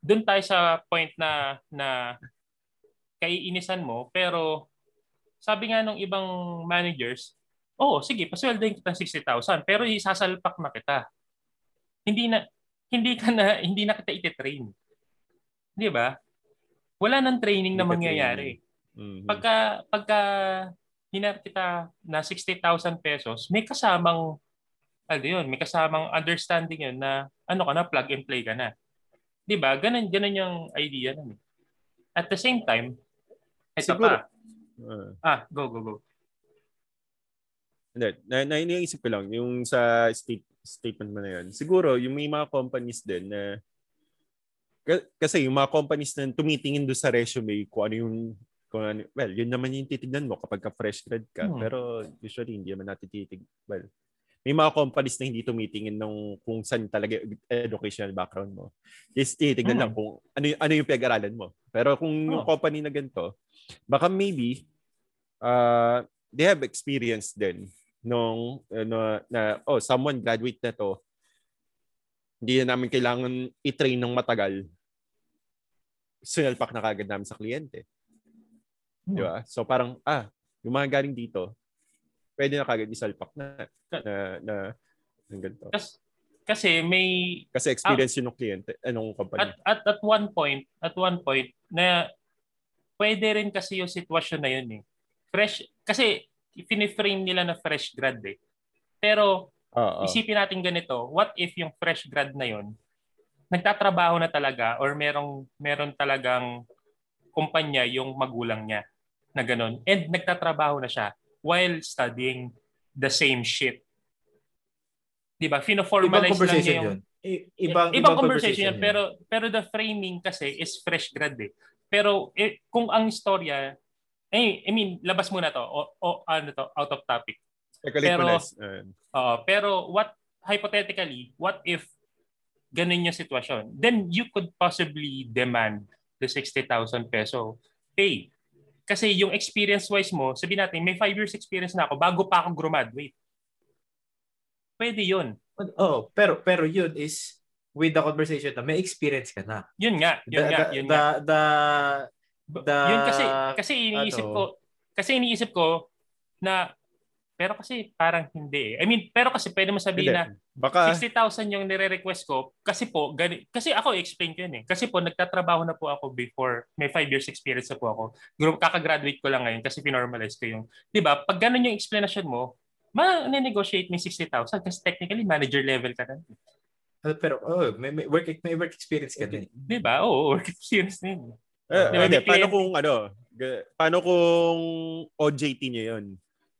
doon tayo sa point na na kaiinisan mo pero sabi nga ng ibang managers, oh sige, pasweldoin kita ng 60,000 pero isasalpak na kita. Hindi na hindi ka na hindi na kita ite-train. 'Di ba? Wala nang training Hindi na mangyayari. Mhm. Pagka pagka hinarap kita na 60,000 pesos, may kasamang ano yun, may kasamang understanding yun na ano ka na, plug and play ka na. 'Di ba? Ganun ganun yung idea nun. eh. At the same time, ito Siguro- pa. Ah. Ah, go go go. Hindi, na, na iniisip ko lang, yung sa state, statement mo na yun. Siguro, yung may mga companies din na, ka- kasi yung mga companies na tumitingin doon sa resume, kung ano yung, kung ano, well, yun naman yung titignan mo kapag ka fresh grad ka. Hmm. Pero usually, hindi naman natin titig, well, may mga companies na hindi tumitingin ng kung saan talaga yung educational background mo. Just titignan Hmm. lang kung ano, yung- ano yung pinag-aralan mo. Pero kung yung Oh. company na ganito, baka maybe, uh, they have experience din nung ano, na oh someone graduate na to hindi na namin kailangan i-train ng matagal sinalpak na kagad namin sa kliyente di ba so parang ah yung mga galing dito pwede na kagad isalpak na na na ng ganito. Kasi, kasi may kasi experience yun ng kliyente anong company at, at at one point, at one point na pwede rin kasi yung sitwasyon na yun eh. Fresh kasi finiframe nila na fresh grad eh. Pero Oo. isipin natin ganito, what if yung fresh grad na yun nagtatrabaho na talaga or merong meron talagang kumpanya yung magulang niya na ganun and nagtatrabaho na siya while studying the same shit. 'Di ba? Ibang Fino-formalize lang conversation niya yung yun. I- ibang, ibang, conversation, yan, pero pero the framing kasi is fresh grad eh. Pero eh, kung ang istorya eh, I mean, labas muna to o, o ano to, out of topic. Pero-. Uh, Oo, pero what hypothetically, what if ganun yung sitwasyon? Then you could possibly demand the 60,000 peso pay. Kasi yung experience-wise mo, sabi natin, may 5 years experience na ako bago pa ako graduate. Pwede yun. Oh, pero pero yun is with the conversation na may experience ka na. Yun nga, yun the, nga, the, yun the, nga. the, the, yun kasi kasi iniisip ano? ko kasi iniisip ko na pero kasi parang hindi eh. I mean, pero kasi pwede mo sabihin na. Baka, 60,000 yung nire-request ko kasi po gani, kasi ako explain ko yun eh. Kasi po nagtatrabaho na po ako before may 5 years experience na po ako. Group kaka-graduate ko lang ngayon kasi pinormalize ko yung 'di ba? Pag ganun yung explanation mo, ma-negotiate mo yung 60,000 kasi technically manager level ka na. Uh, pero oh, may, may work may work experience ka din. 'Di ba? Oo, work experience na yun. Eh, Di ba, hindi, may paano kung ano, paano kung OJT niyo yun?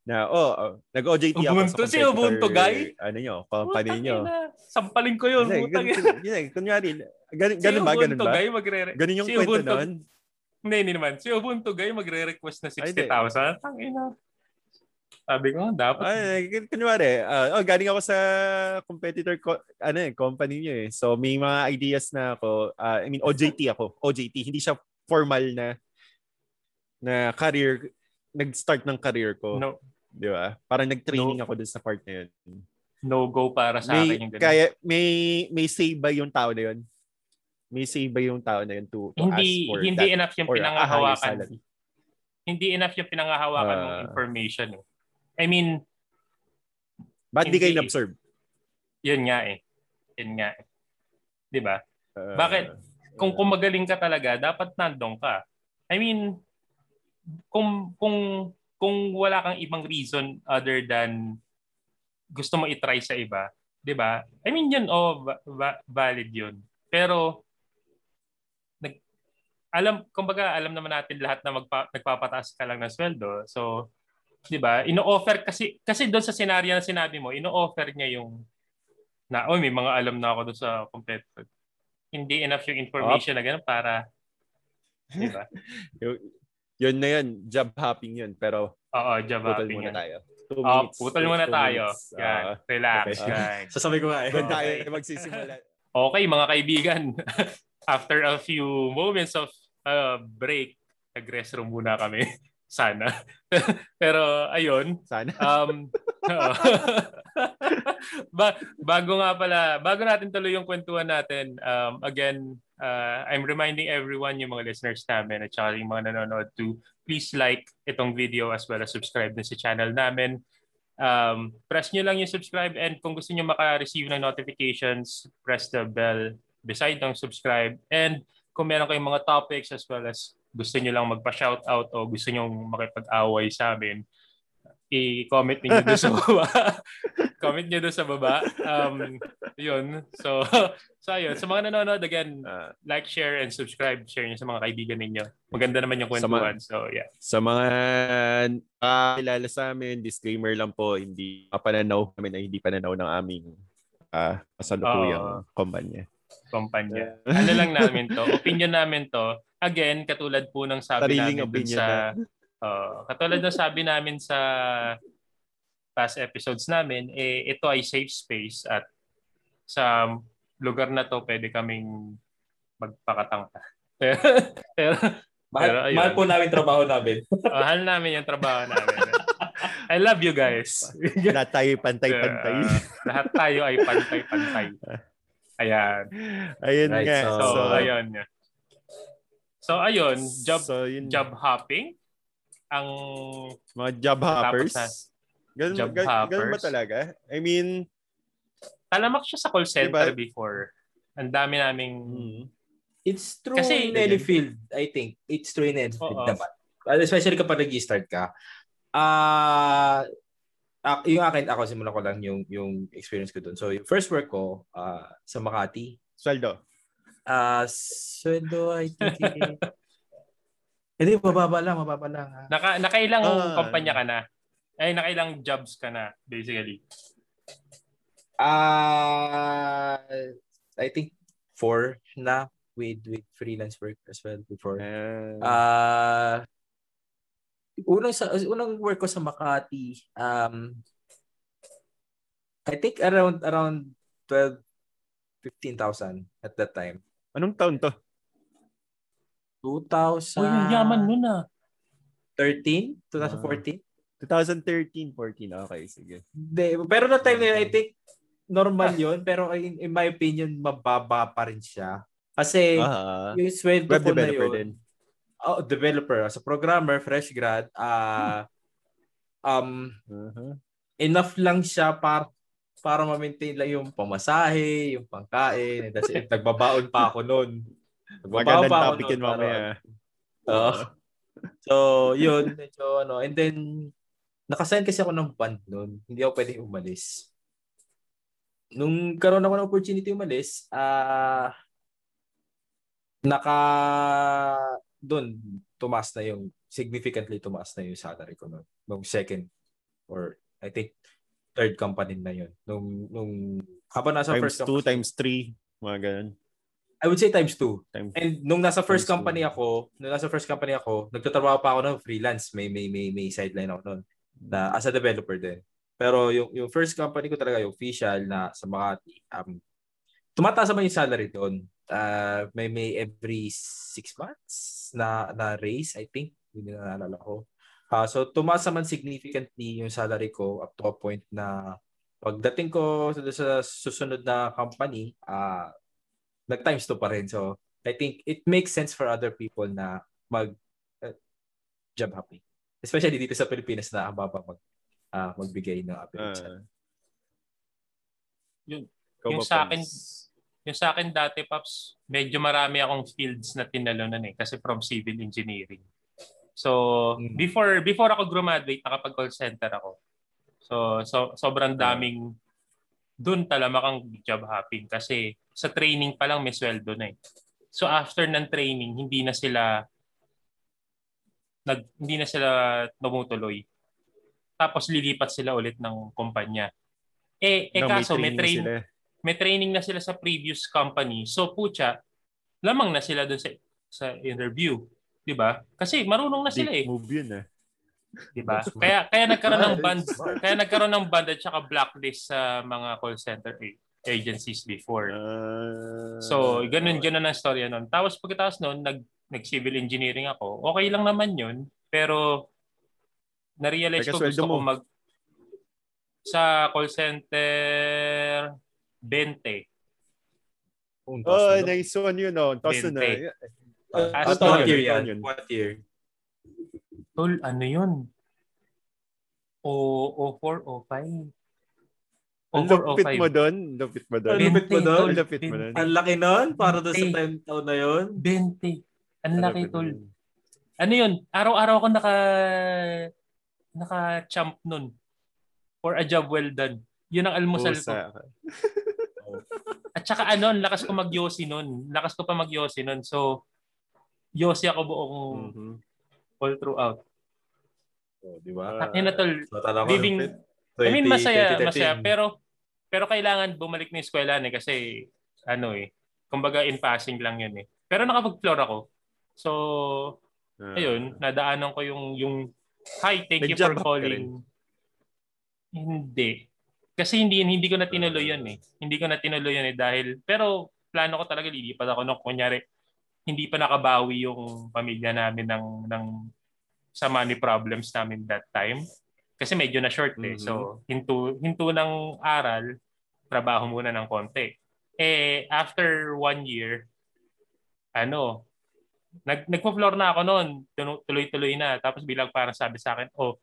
Na, oh, oh, nag-OJT ako Ubuntu, sa si Ubuntu, guy? Ano nyo, company nyo. Sampalin ko yun. Ganun, ina. yun, eh, kunyari, ganun, Si ganun ba? Ganun ba? guy magre Ganun yung si kwento Ubuntu- nun? Hindi, hindi naman. Si Ubuntu guy magre-request na Ay, hindi. 60,000. Tang ina. Sabi ko, dapat. Ay, kun- kunwari, ah, oh, galing ako sa competitor ko, ano eh, company niyo eh. So may mga ideas na ako, ah, I mean OJT ako, OJT, hindi siya formal na na career nag-start ng career ko, no, di ba? Parang nag-training No. ako dun sa part na yun. no go para sa May akin yung ganun. kaya may may say ba yung tao na yun? May say ba yung tao na yun to, to hindi ask for hindi that? enough yung pinangahawakan. Hindi enough yung pinangahawakan ng Ah. information. Eh. I mean, Ba't di kayo hindi- na-observe? yun nga eh. Yun nga eh. 'Di ba? Ah, Bakit? Kung kung magaling ka talaga, dapat nandong ka. I mean, kung kung kung wala kang ibang reason other than gusto mo i-try sa iba, 'di ba? I mean, yun oh va- va- valid 'yun. Pero nag alam kumbaga alam naman natin lahat na magpa, nagpapataas ka lang ng sweldo. So, 'di ba? Ino-offer kasi kasi doon sa scenario na sinabi mo, ino-offer niya yung na oh may mga alam na ako doon sa competitor. Hindi enough yung information na ganun para 'di ba? Yung- yun na yun, job hopping yun. Pero Oo, job putol hopping muna yan. tayo. Two Oh, minutes. putol two- muna two tayo. minutes. Yan, Ah, relax, okay. guys. Sasabi ko nga eh. doon tayo Okay. magsisimula. Okay, mga kaibigan. After a few moments of uh, break, nag-restroom muna kami. Sana. Pero ayun, Sana. um ba- bago nga pala, bago natin tuloy yung kwentuhan natin, um, again, uh, I'm reminding everyone, yung mga listeners namin at saka yung mga nanonood to please like itong video as well as subscribe din sa channel namin. Um, press nyo lang yung subscribe and kung gusto nyo maka-receive ng notifications, press the bell beside ng subscribe. And kung meron kayong mga topics as well as gusto nyo lang magpa-shoutout o gusto nyo makipag-away sa amin, i-comment niyo doon sa baba. Comment niyo doon sa baba. Um, yun. So, so ayun. Sa mga nanonood, again, Ah, like, share, and subscribe. Share niyo sa mga kaibigan ninyo. Maganda naman yung kwentuhan. So, yeah. sa mga kakilala sa amin, disclaimer lang po, hindi pananaw kami na hindi pananaw ng aming uh, kasalukuyang kumpanya. Kumpanya. Ano lang namin to. Opinion namin to. Again, katulad po ng sabi Sariling namin sa... Uh, katulad ng sabi namin sa past episodes namin, eh, ito ay safe space at sa lugar na to pwede kaming magpakatangka. pero, pero Mahal, Pero ayun. mahal po namin trabaho namin. mahal namin yung trabaho namin. I love you guys. Lahat tayo pantay-pantay. Uh, lahat tayo ay pantay-pantay. Ayan. ayun Right, nga. So, So, ayun. So, ayun. Job, so, yun, job hopping. Ang mga job hoppers. na. Ganun, Job gan- ganun ba hoppers. talaga? I mean, talamak siya sa call center Diba? before. Ang dami naming mm, It's true Kasi- in any field, I think. It's true in any field. Uh, Especially kapag nag-start ka. Ah, ah, yung akin, ako simulan ko lang yung yung experience ko doon. So, yung first work ko ah, sa Makati, sweldo. Ah sweldo, I think, eh, hindi, mababa lang, mababa lang. ah. naka, nakailang Ah. kumpanya ka na. Ay, nakailang jobs ka na, basically. Ah, I think four na with with freelance work as well before. Uh, Ah, unang sa unang work ko sa Makati, um I think around around 12 15,000 at that time. Anong taon to? 2000 Uy, ang yaman nun ah. 13, 2014. 2013, 14. Okay, sige. Hindi, pero no time na yun, I think normal 'yun, pero in, in my opinion mababa pa rin siya. Kasi Ah, yung sweldo web ko na yun, din. oh, developer, as a programmer, fresh grad, ah um Uh-huh. enough lang siya para para ma-maintain lang yung pamasahe, yung pangkain. That's it. Nagbabaon pa ako noon. Nagbabaon pa ako topic yun mamaya. para- Oo. so, yun. Medyo ano. And then, nakasign kasi ako ng band noon. Hindi ako pwedeng umalis. Nung karoon ako ng opportunity umalis, ah naka doon tumaas na yung significantly tumaas na yung salary ko noon. Nung second or I think third company na yun. Nung nung habang nasa times first two, company, times three, mga ganun. I would say times two. Times, And nung nasa first Times two. company ako, nung nasa first company ako, nagtatrabaho pa ako ng freelance. May may may may sideline ako noon na as a developer din. Pero yung yung first company ko talaga yung official na sa Makati, um tumataas naman yung salary doon. Uh, may may every six months na na raise, I think. Hindi na naalala ko. Ah, so tumaas naman significantly yung salary ko up to a point na pagdating ko sa, sa susunod na company, ah nag times 2 pa rin. So I think it makes sense for other people na mag uh, job hopping. Especially dito sa Pilipinas na ang baba mag ah, magbigay ng appearance. Yung- ikaw yung sa akin, yung sa akin dati, Paps, medyo marami akong fields na tinalunan eh. Kasi from civil engineering. So, Mm. before before ako graduate, nakapag call center ako. So, so sobrang daming doon talaga kang job hopping kasi sa training pa lang may sweldo na eh. So after ng training, hindi na sila nag hindi na sila tumutuloy. Tapos lilipat sila ulit ng kumpanya. Eh, eh No, may kaso may, training train, sila. may training na sila sa previous company. So putya, lamang na sila doon sa sa interview, 'di ba? Kasi marunong na sila eh, move yun eh. 'di ba? Kaya kaya nagkaroon ng band, kaya nagkaroon ng band at saka blacklist sa mga call center agencies before. Ah, So, ganun ganun ang storya noon. Tapos pagkatapos noon, nag nag-civil engineering ako. Okay lang naman 'yun, pero na-realize ko gusto ko mag sa call center 20. Kung Oh, nice one yun oh. Tapos na. Bente. Ah, what taon year yan? yun. What year? Tol, ano 'yun? O O4 O5. Ang O4 lupit O5. mo doon. Lupit mo doon. Ang lupit mo doon? Ang lupit mo doon. Ang laki nun para doon sa Hindi. 10 taon na yun. 20. Ang laki tol. Ano yun? Araw-araw ako naka naka-champ nun for a job well done. Yun ang almusal ko. Pusa. At saka ano, lakas ko mag-yosi nun. Lakas ko pa mag-yosi nun. So, yosi ako buong Mhm. all throughout. Oh, di ba? At yun na tol, So, living, lupit. I mean 20, masaya, 2013. masaya. Pero, pero kailangan bumalik na eskwela eh kasi ano eh, kumbaga in passing lang yun eh. Pero nakapag-floor ako. So, ah. ayun, nadaanan ko yung yung hi, thank you for calling. Hindi. Kasi hindi hindi ko na tinuloy yun eh. Hindi ko na tinuloy yun eh dahil pero plano ko talaga lilipat ako nung kunyari hindi pa nakabawi yung pamilya namin ng ng sa money problems namin that time. Kasi medyo na short eh. Mhm. So, hinto hinto ng aral, trabaho muna ng konti. Eh after one year, ano, nag nagpo-floor na ako noon, tuloy-tuloy na. Tapos bilang parang sabi sa akin, oh,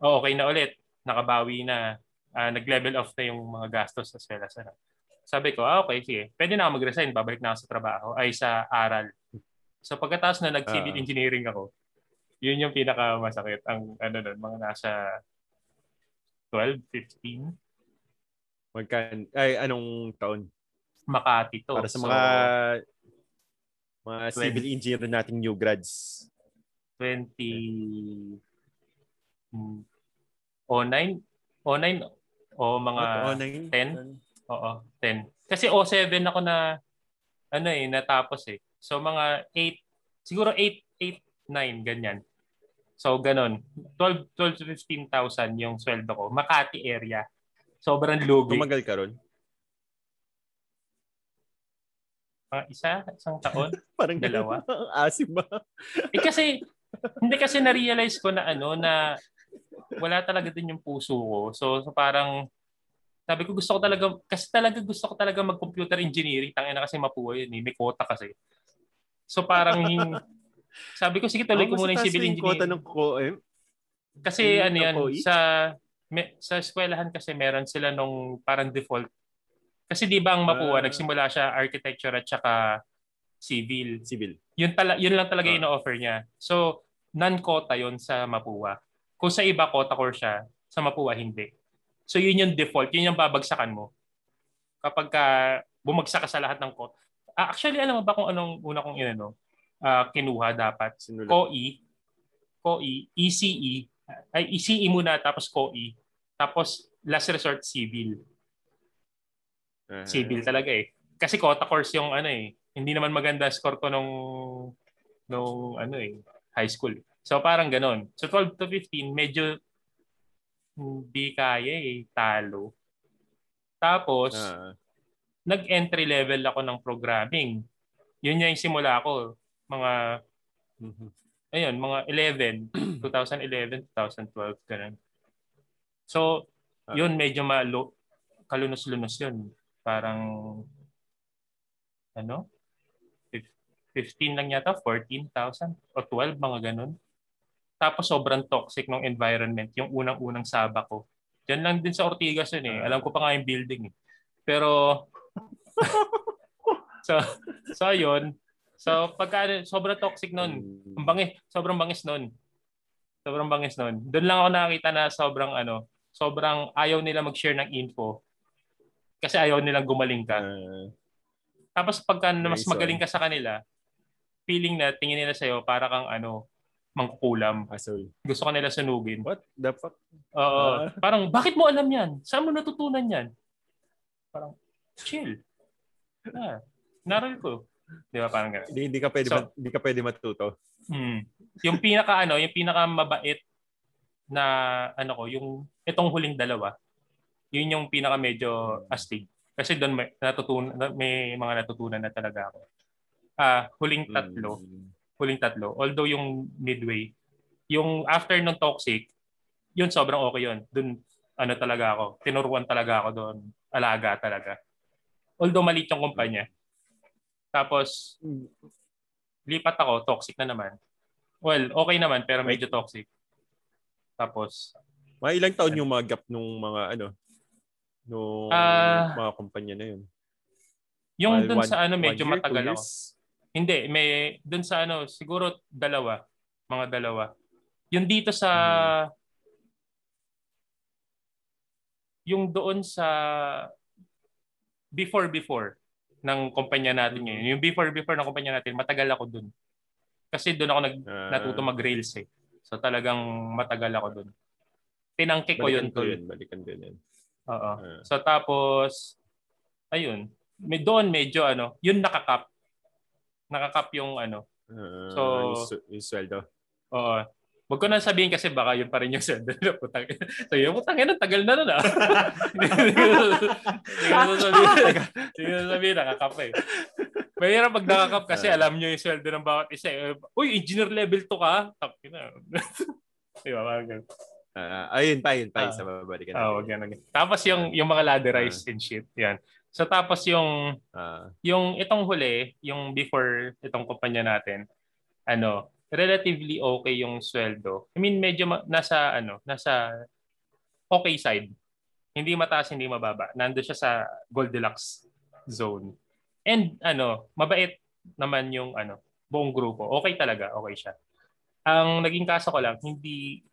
oh okay na ulit, nakabawi na, Ah, nag-level off na yung mga gastos as well as ano. Sabi ko, ah, okay, sige. Pwede na ako mag-resign, babalik na ako sa trabaho, ay sa aral. So pagkatapos na nag-civil Ah. engineering ako, yun yung pinakamasakit. Ang ano nun, mga nasa 12, 15, Magkan ay anong taon? Makati to. Para sa So, mga mga Twen- civil engineer nating new grads. 20 mm, 09 09 o mga Oh, nine? 10? Oo, 10. Kasi 07 ako na ano eh natapos eh. So mga 8 siguro 8 8 9 ganyan. So ganon. 12 12 to 15,000 yung sweldo ko. Makati area. Sobrang lugi. Tumagal ka ron? Mga isa, isang taon. Parang Dalawa. Ang asim ba? Eh kasi hindi kasi na-realize ko na ano na wala talaga din yung puso ko. So, so parang sabi ko gusto ko talaga kasi talaga gusto ko talaga mag-computer engineering. Tangina kasi mapuwa yun eh. May quota kasi. So parang sabi ko sige tuloy ko muna yung civil yung quota engineering. ng ko eh. Kasi yung ano yan sa me, sa eskwelahan kasi meron sila nung parang default. Kasi di ba ang mapuwa Ah. nagsimula siya architecture at saka civil Civil. yun tala yun lang talaga Ah. yung offer niya. So, non-quota yun sa Mapua. Kung sa iba quota core siya, sa Mapua hindi. So, yun yung default, yun yung babagsakan mo. Kapag ka bumagsak ka sa lahat ng quota. Ah, actually, alam mo ba kung anong una kong inano? uh, kinuha dapat. Sinulat. COE, COE, ECE, ay ECE muna tapos COE, tapos last resort civil. Ah. Civil talaga eh. Kasi quota course yung ano eh. Hindi naman maganda score ko nung nung ano eh, high school. So parang ganon. So 12 to 15, medyo hindi kaya eh, talo. Tapos, Ah. nag-entry level ako ng programming. Yun yung simula ko. Mga, Mhm. ayun, mga 11, 2011, 2012, ganun. So, Ah. yun medyo malo, kalunos-lunos yun. Parang, ano? Fif- 15 lang yata, 14,000 o 12, mga ganun. Tapos sobrang toxic ng environment, yung unang-unang saba ko. Diyan lang din sa Ortigas yun eh. Alam ko pa nga yung building eh. Pero, so, so ayun. So, pagka sobrang toxic nun, ang bangis, sobrang bangis nun. Sobrang bangis nun. Doon lang ako nakita na sobrang ano, sobrang ayaw nila mag-share ng info. Kasi ayaw nilang gumaling ka. Tapos pagka mas Reason. magaling ka sa kanila, feeling na tingin nila sa'yo para kang ano, mangkukulam. Asol. Gusto ka nila sunugin. What the fuck? Oo. Ah. Parang, bakit mo alam yan? Saan mo natutunan yan? Parang, chill. Ah, naral ko. Di ba? Parang gano'n. Hindi, hindi ka pwede So- ma- hindi ka pwede matuto. Hmm. Yung pinaka ano, yung pinaka mabait na ano ko, yung itong huling dalawa. Yun yung pinaka medyo astig. Kasi doon may natutunan may mga natutunan na talaga ako. Ah, huling tatlo, Mm. Huling tatlo. Although yung midway, yung after nung toxic, yun sobrang okay yun. Doon ano talaga ako, tinuruan talaga ako doon. Alaga talaga. Although maliit yung kumpanya. Tapos lipat ako, toxic na naman. Well, okay naman pero medyo toxic. Tapos Mga ilang taon yung mga gap nung mga ano nung Ah. mga kumpanya na yun. yung Mga dun one- sa ano medyo year, matagal ako. years? Hindi, may dun sa ano siguro dalawa, mga dalawa. Yung dito sa Mm-hmm. yung doon sa before before ng kumpanya natin ngayon. Yung before before ng kumpanya natin, matagal ako dun. Kasi doon ako nag Ah, natuto mag-rails eh. So talagang matagal ako doon. Tinangke ko yun ko yun, balikan ko yun. Oo. Ah. So tapos ayun, may doon medyo ano, yun nakakap. Nakakap yung ano. Ah, So- yung, su- yung sweldo. Oo. Wag ko na sabihin kasi baka yun pa rin yung sweldo nila. Putang. So yung putang ina, tagal na nun ah. Hindi ko sabihin. Hindi ko na sabihin, nakakap eh. Mahirap pag nakakap kasi alam nyo yung sweldo ng bawat isa. eh. Uy, engineer level to ka? Tapos na. Di ba? Parang ganun. Ah, ayun pa, yun pa. Ah. Isa babalikan Ah, natin. yan, wag yan. Tapos yung yung mga ladderized and shit, yan. So tapos yung Ah, yung itong huli, yung before itong kumpanya natin, ano, relatively okay yung sweldo. I mean, medyo ma- nasa ano, nasa okay side. Hindi mataas, hindi mababa. Nando siya sa Goldilocks zone. And ano, mabait naman yung ano, buong grupo. Okay talaga, okay siya. Ang naging kaso ko lang, hindi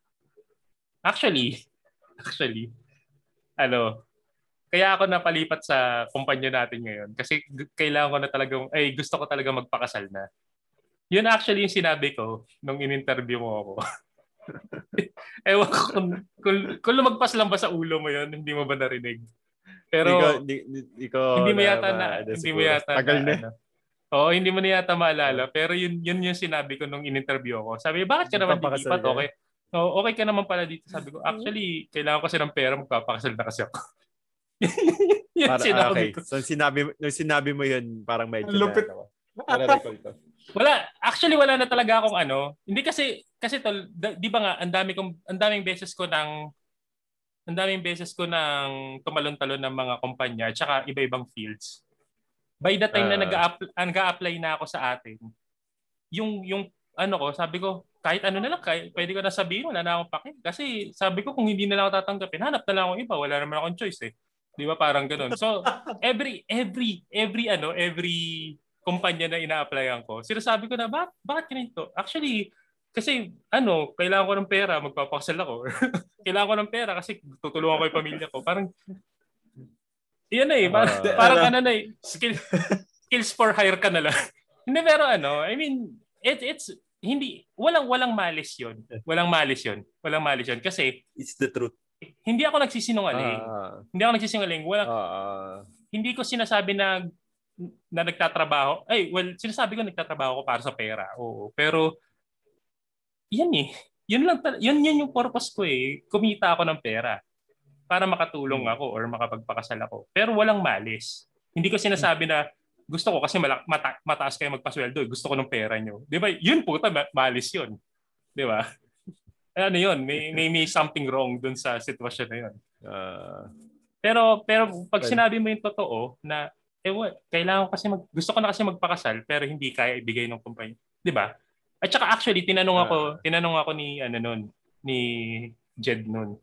actually actually ano, kaya ako napalipat sa kumpanya natin ngayon kasi kailangan ko na talagang, ay gusto ko talaga magpakasal na. Yun actually yung sinabi ko nung in-interview mo ako. Ewan ko kung, kung, kung lumagpas lang ba sa ulo mo yun, hindi mo ba narinig? Pero di ko, di, di, ko hindi mo yata na, ano, hindi mo yata Tagal na. ano. Oo, hindi mo na yata maalala. Pero yun, yun yung sinabi ko nung in-interview ako. Sabi, bakit ka naman ka? Okay. Oh, okay ka naman pala dito. Sabi ko, actually, kailangan ko kasi ng pera, magpapakasal na kasi ako. yun Para, sinabi okay. ko. So, sinabi, nung sinabi mo yun, parang medyo lupit. na, ano, ko. Wala, actually wala na talaga akong ano. Hindi kasi kasi tol, 'di ba nga ang dami kong ang daming beses ko nang ang daming beses ko nang tumalon-talon ng mga kumpanya at saka iba-ibang fields. By the time na Ah. nag-a-apply, na ako sa atin, yung yung ano ko, sabi ko, kahit ano na lang, kahit, pwede ko na sabihin, wala na akong pake. Kasi sabi ko, kung hindi na lang ako tatanggapin, hanap na lang akong iba. Wala naman akong choice eh. Di ba? Parang ganun. So, every, every, every, ano, every kumpanya na ina-applyan ko, sinasabi ko na, ba, bakit ganito? Actually, kasi, ano, kailangan ko ng pera, magpapakasal ako. kailangan ko ng pera kasi tutulungan ko yung pamilya ko. Parang, yan na eh. Parang, Ah. parang ano na eh, skill, skills for hire ka na lang. Hindi, pero ano, I mean, it, it's hindi walang walang malis 'yon. Walang malis 'yon. Walang malis 'yon kasi it's the truth. Hindi ako nagsisinungaling. Ah, hindi ako nagsisinungaling. Walang ah, hindi ko sinasabi na na nagtatrabaho. Ay, well, sinasabi ko nagtatrabaho ko para sa pera. Oo. Pero yan eh. Yun lang yun yun yung purpose ko eh. Kumita ako ng pera para makatulong ako or makapagpakasal ako. Pero walang malis. Hindi ko sinasabi na gusto ko kasi mala- mata- mataas kayo magpasweldo. eh. Gusto ko ng pera nyo. Di ba? Yun puta, ma- malis yun. Di ba? Ano yun, may, may, may something wrong dun sa sitwasyon na yun. ah, Pero pero pag sinabi mo yung totoo na eh what, kailangan ko kasi mag, gusto ko na kasi magpakasal pero hindi kaya ibigay ng kumpanya. 'Di ba? At saka actually tinanong ako, tinanong ako ni ano nun, ni Jed nun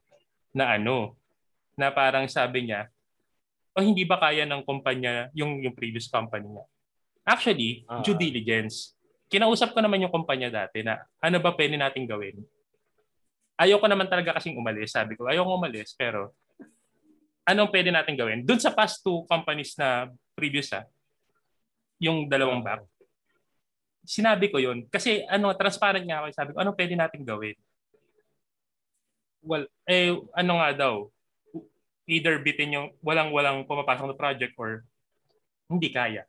na ano, na parang sabi niya, o hindi ba kaya ng kumpanya yung yung previous company niya? Actually, Ah. due diligence. Kinausap ko naman yung kumpanya dati na ano ba pwede nating gawin? Ayoko naman talaga kasing umalis. Sabi ko, ayoko umalis pero anong pwede natin gawin? Doon sa past two companies na previous ha, yung dalawang back, sinabi ko yun. Kasi ano, transparent nga ako. Sabi ko, anong pwede natin gawin? Well, eh, ano nga daw, either bitin yung walang-walang pumapasok na project or hindi kaya.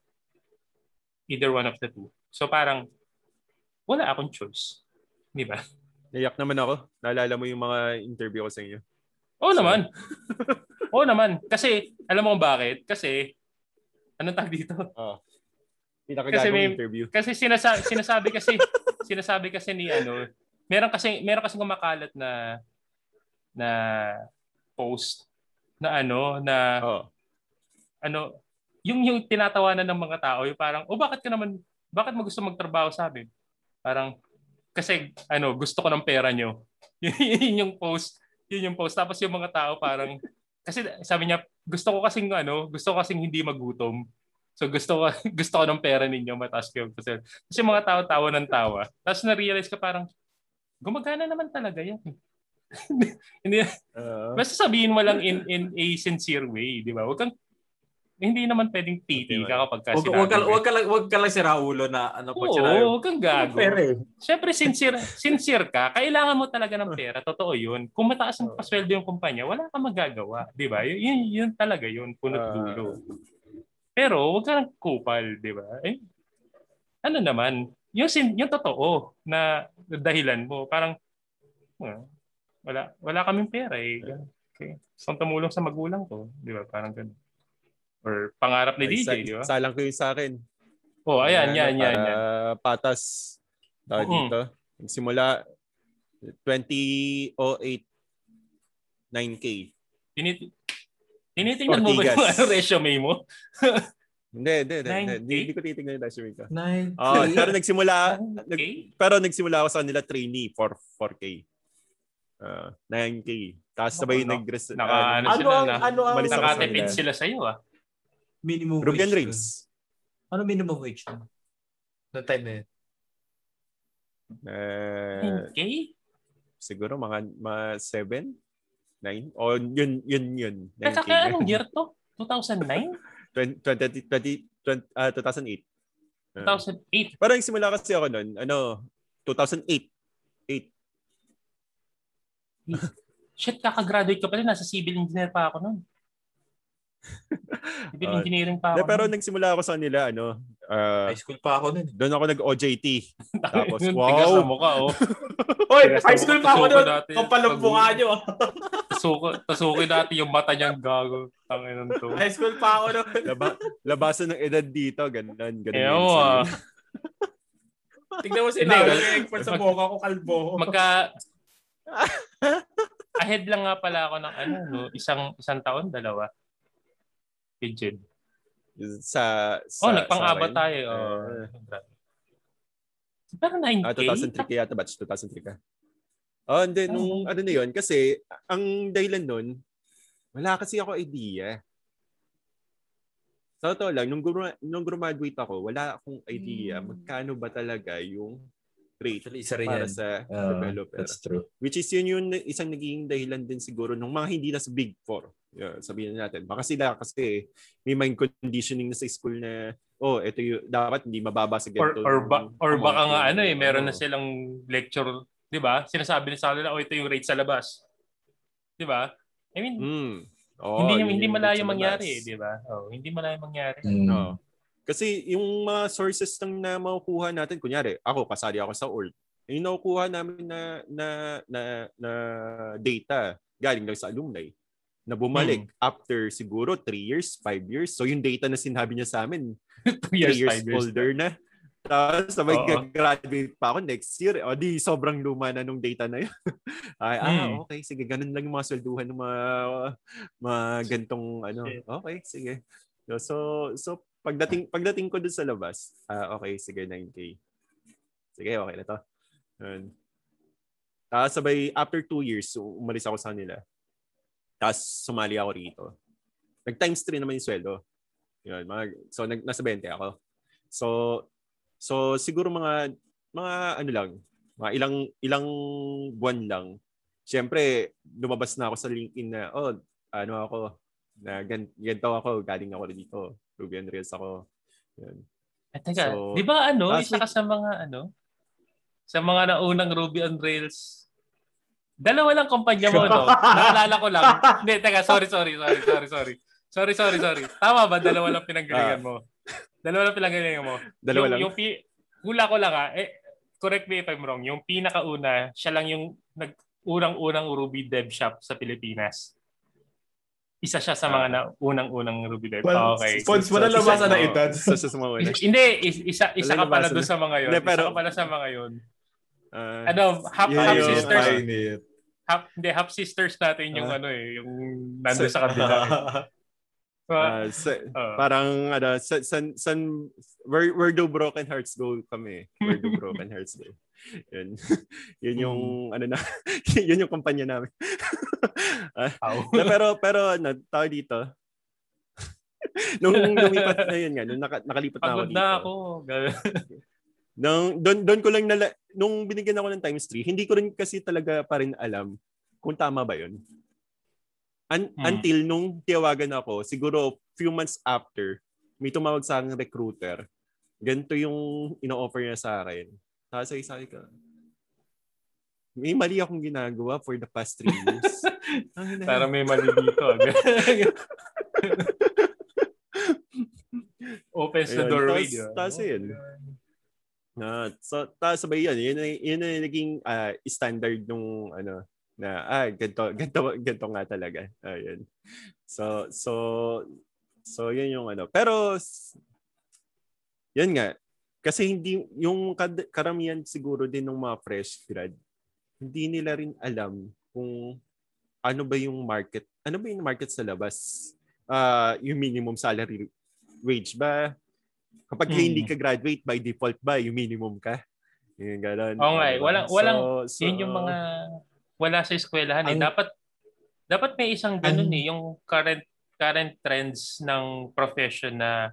Either one of the two. So parang, wala akong choice. Di ba? Naiyak naman ako. Naalala mo yung mga interview ko sa inyo. Oo naman. Oo naman. Kasi, alam mo kung bakit? Kasi, anong tag dito? Kasi Pinakagagawang may- interview. Kasi sinasa- sinasabi kasi sinasabi kasi ni ano, meron kasi meron kasi kumakalat na na post na ano na Oh. ano yung yung tinatawanan ng mga tao yung parang oh bakit ka naman bakit mo gusto magtrabaho sa amin parang kasi ano gusto ko ng pera nyo. Yun yung post. Yun yung post. Tapos yung mga tao parang kasi sabi niya gusto ko kasing ano gusto ko kasing hindi magutom. So gusto ko gusto ko ng pera ninyo mataas kayo kasi kasi mga tao tawa ng tawa. Tapos na-realize ka parang gumagana naman talaga yan. Hindi Ah, Basta sabihin mo lang in in a sincere way, di ba? Huwag kang hindi naman pwedeng titi ka kapag ka Wag, sinabi wag, ka, mo. wag, ka lang, wag ka lang si Raulo na ano pag Oo, huwag kang gago. Pero eh. Siyempre, sincere, sincere ka. Kailangan mo talaga ng pera. Totoo yun. Kung mataas ang pasweldo yung kumpanya, wala kang magagawa. Di ba? Yun, yun, yun talaga yun. Punot Ah. dulo. Pero huwag ka ng kupal. Di ba? Eh, ano naman, yung, sin, yung totoo na dahilan mo, parang, ah, wala, wala kaming pera eh. Okay. Saan tumulong sa magulang ko? Di ba? Parang ganun. Or pangarap ni ay, DJ, sa- di ba? Salang ko yung sa akin. Oh, ayan, yan, yan, para yan. patas tawag Mm. dito. Simula 2008 9K. Tinit tinitingnan mo ba yung ano, resume mo? Hindi, hindi, hindi. 9K? Hindi, hindi ko titingnan yung resume ko. Nine. Oh, pero nagsimula nag, pero nagsimula ako sa kanila trainee for 4K. Uh, 9K. Tapos sabay Naka- nag naka- uh, ano Ano sila ang, na? ano ang Malis ako sa Nakatipid kanila. sila sa'yo ah. Minimum Rubian wage? Reigns. Ano minimum wage? Noong time na yun? Uh, 9K? siguro mga, mga 7? 9? O yun, yun, yun. 9K. Teka, kaya anong year to? 2009? 20, 20, 20, 20, ah, 2008. Uh, 2008? parang simula kasi ako nun, ano, 2008. 8. Shit, kakagraduate ka pala. Nasa civil engineer pa ako nun. Civil engineering pa De, ako. pero nagsimula ako sa nila, ano, ah, High school pa ako nun. eh. doon ako nag-OJT. tapos, Tigas wow. sa mukha, oh. Hoy, Tigas high na school pa ako nun. dati. Kapal ang mukha nyo. Tasuko, tasuko dati yung mata niyang gago. Tangin ng to. High school pa ako nun. Laba, labasan ng edad dito, ganun. ganun Eh, oo, ah. Tignan mo si mag- Expert sa mukha ko, kalbo. Magka... Ahead lang nga pala ako ng ano, no? isang isang taon, dalawa. Pigeon. Sa, sa, Oh, nagpang-aba tayo. Oh. Pero 9K? Ah, 2003 ka yata, batch 2003 ka. Oh, and then, nung ano na yun, kasi, ang dahilan nun, wala kasi ako idea. Sa totoo lang, nung, gru- nung graduate ako, wala akong idea Hmm. magkano ba talaga yung rate Actually, isa rin para yan. sa Ah, developer. That's true. Which is yun yung isang naging dahilan din siguro ng mga hindi na sa Big Four. Yeah, sabihin na natin. Baka sila kasi may mind conditioning na sa school na oh, ito yung dapat hindi mababa sa ganito. Or or, ba, or baka nga ano eh, meron na silang lecture, 'di ba? Sinasabi na sa kanila, oh, ito yung rate sa labas. 'Di ba? I mean, mm. oh, hindi hindi malayo mangyari, eh, 'di ba? Oh, hindi malayo mangyari. Mm. Oh. Kasi yung mga sources ng na makukuha natin, kunyari, ako kasali ako sa ORT. Yung nakukuha namin na na na, na data galing lang sa alumni na bumalik hmm. after siguro 3 years, 5 years. So yung data na sinabi niya sa amin, 3 years, years, years older na. Tapos sabay uh graduate pa ako next year. O di sobrang luma na nung data na yun. Ay, ah, hmm. ah, okay, sige. Ganun lang yung mga swelduhan ng mga, mga gantong ano. Okay, sige. So, so, so pagdating pagdating ko dun sa labas, ah, okay, sige, 9K. Sige, okay na to. Yun. Tapos sabay, after two years, umalis ako sa kanila. Tapos sumali ako rito. Nag times 3 naman yung sweldo. Yun, mga, so nag, nasa 20 ako. So so siguro mga mga ano lang, mga ilang ilang buwan lang. Siyempre, lumabas na ako sa LinkedIn na oh, ano ako, na gan, ganito ako, galing ako dito. Ruby on Rails ako. Yun. At teka, so, di ba ano, isa ka sa mga ano, sa mga naunang Ruby on Rails Dalawa lang kumpanya mo, no? Naalala ko lang. Hindi, teka, sorry, sorry, sorry, sorry, sorry. Sorry, sorry, sorry. Tama ba? Dalawa lang pinanggalingan ah. mo. Dalawa lang pinanggalingan mo. Dalawa yung, lang. Yung, pi- hula ko lang ha. Ah. Eh, correct me if I'm wrong. Yung pinakauna, siya lang yung nag unang-unang Ruby dev shop sa Pilipinas. Isa siya sa mga na unang-unang Ruby dev. Well, okay. Fonts mo na labasan na edad. Isa sa mga una. Hindi, isa, isa ka pala doon sa mga yun. Isa ka pala sa mga yun. Uh, ano, half, half sisters. Half, hindi, half sisters natin yung uh, ano eh, yung nando sa kabila. Eh. uh, sa, uh, parang ano, san, san, san where, where do broken hearts go kami? Where do broken hearts go? Yun. yun yung hmm. ano na, yun yung kumpanya namin. uh, na, pero pero ano, tao dito. nung lumipat na yun nga, nung naka, nakalipat na ako dito. na ako. Nung, doon, doon ko lang nala, nung binigyan ako ng times 3, hindi ko rin kasi talaga pa rin alam kung tama ba yun. Un- hmm. Until nung tiyawagan ako, siguro few months after, may tumawag sa akin recruiter. Ganito yung ino-offer niya sa akin. Tapos ay sabi ka, may mali akong ginagawa for the past three years. Para may mali dito. Opens the doorway. Tapos yun. Na, so, tapos sabay yun, yun, yun, yung naging uh, standard nung ano, na ah ganto ganto ganto nga talaga. Ayun. So so so yun yung ano. Pero yun nga kasi hindi yung karamihan siguro din ng mga fresh grad hindi nila rin alam kung ano ba yung market ano ba yung market sa labas uh, yung minimum salary wage ba Kapag hmm. hindi ka graduate, by default ba, yung minimum ka? Yung gano'n. Oo nga eh. Walang, walang, so, so, yun yung mga, wala sa eskwelahan eh. Dapat, dapat may isang ganun ang, eh, yung current, current trends ng profession na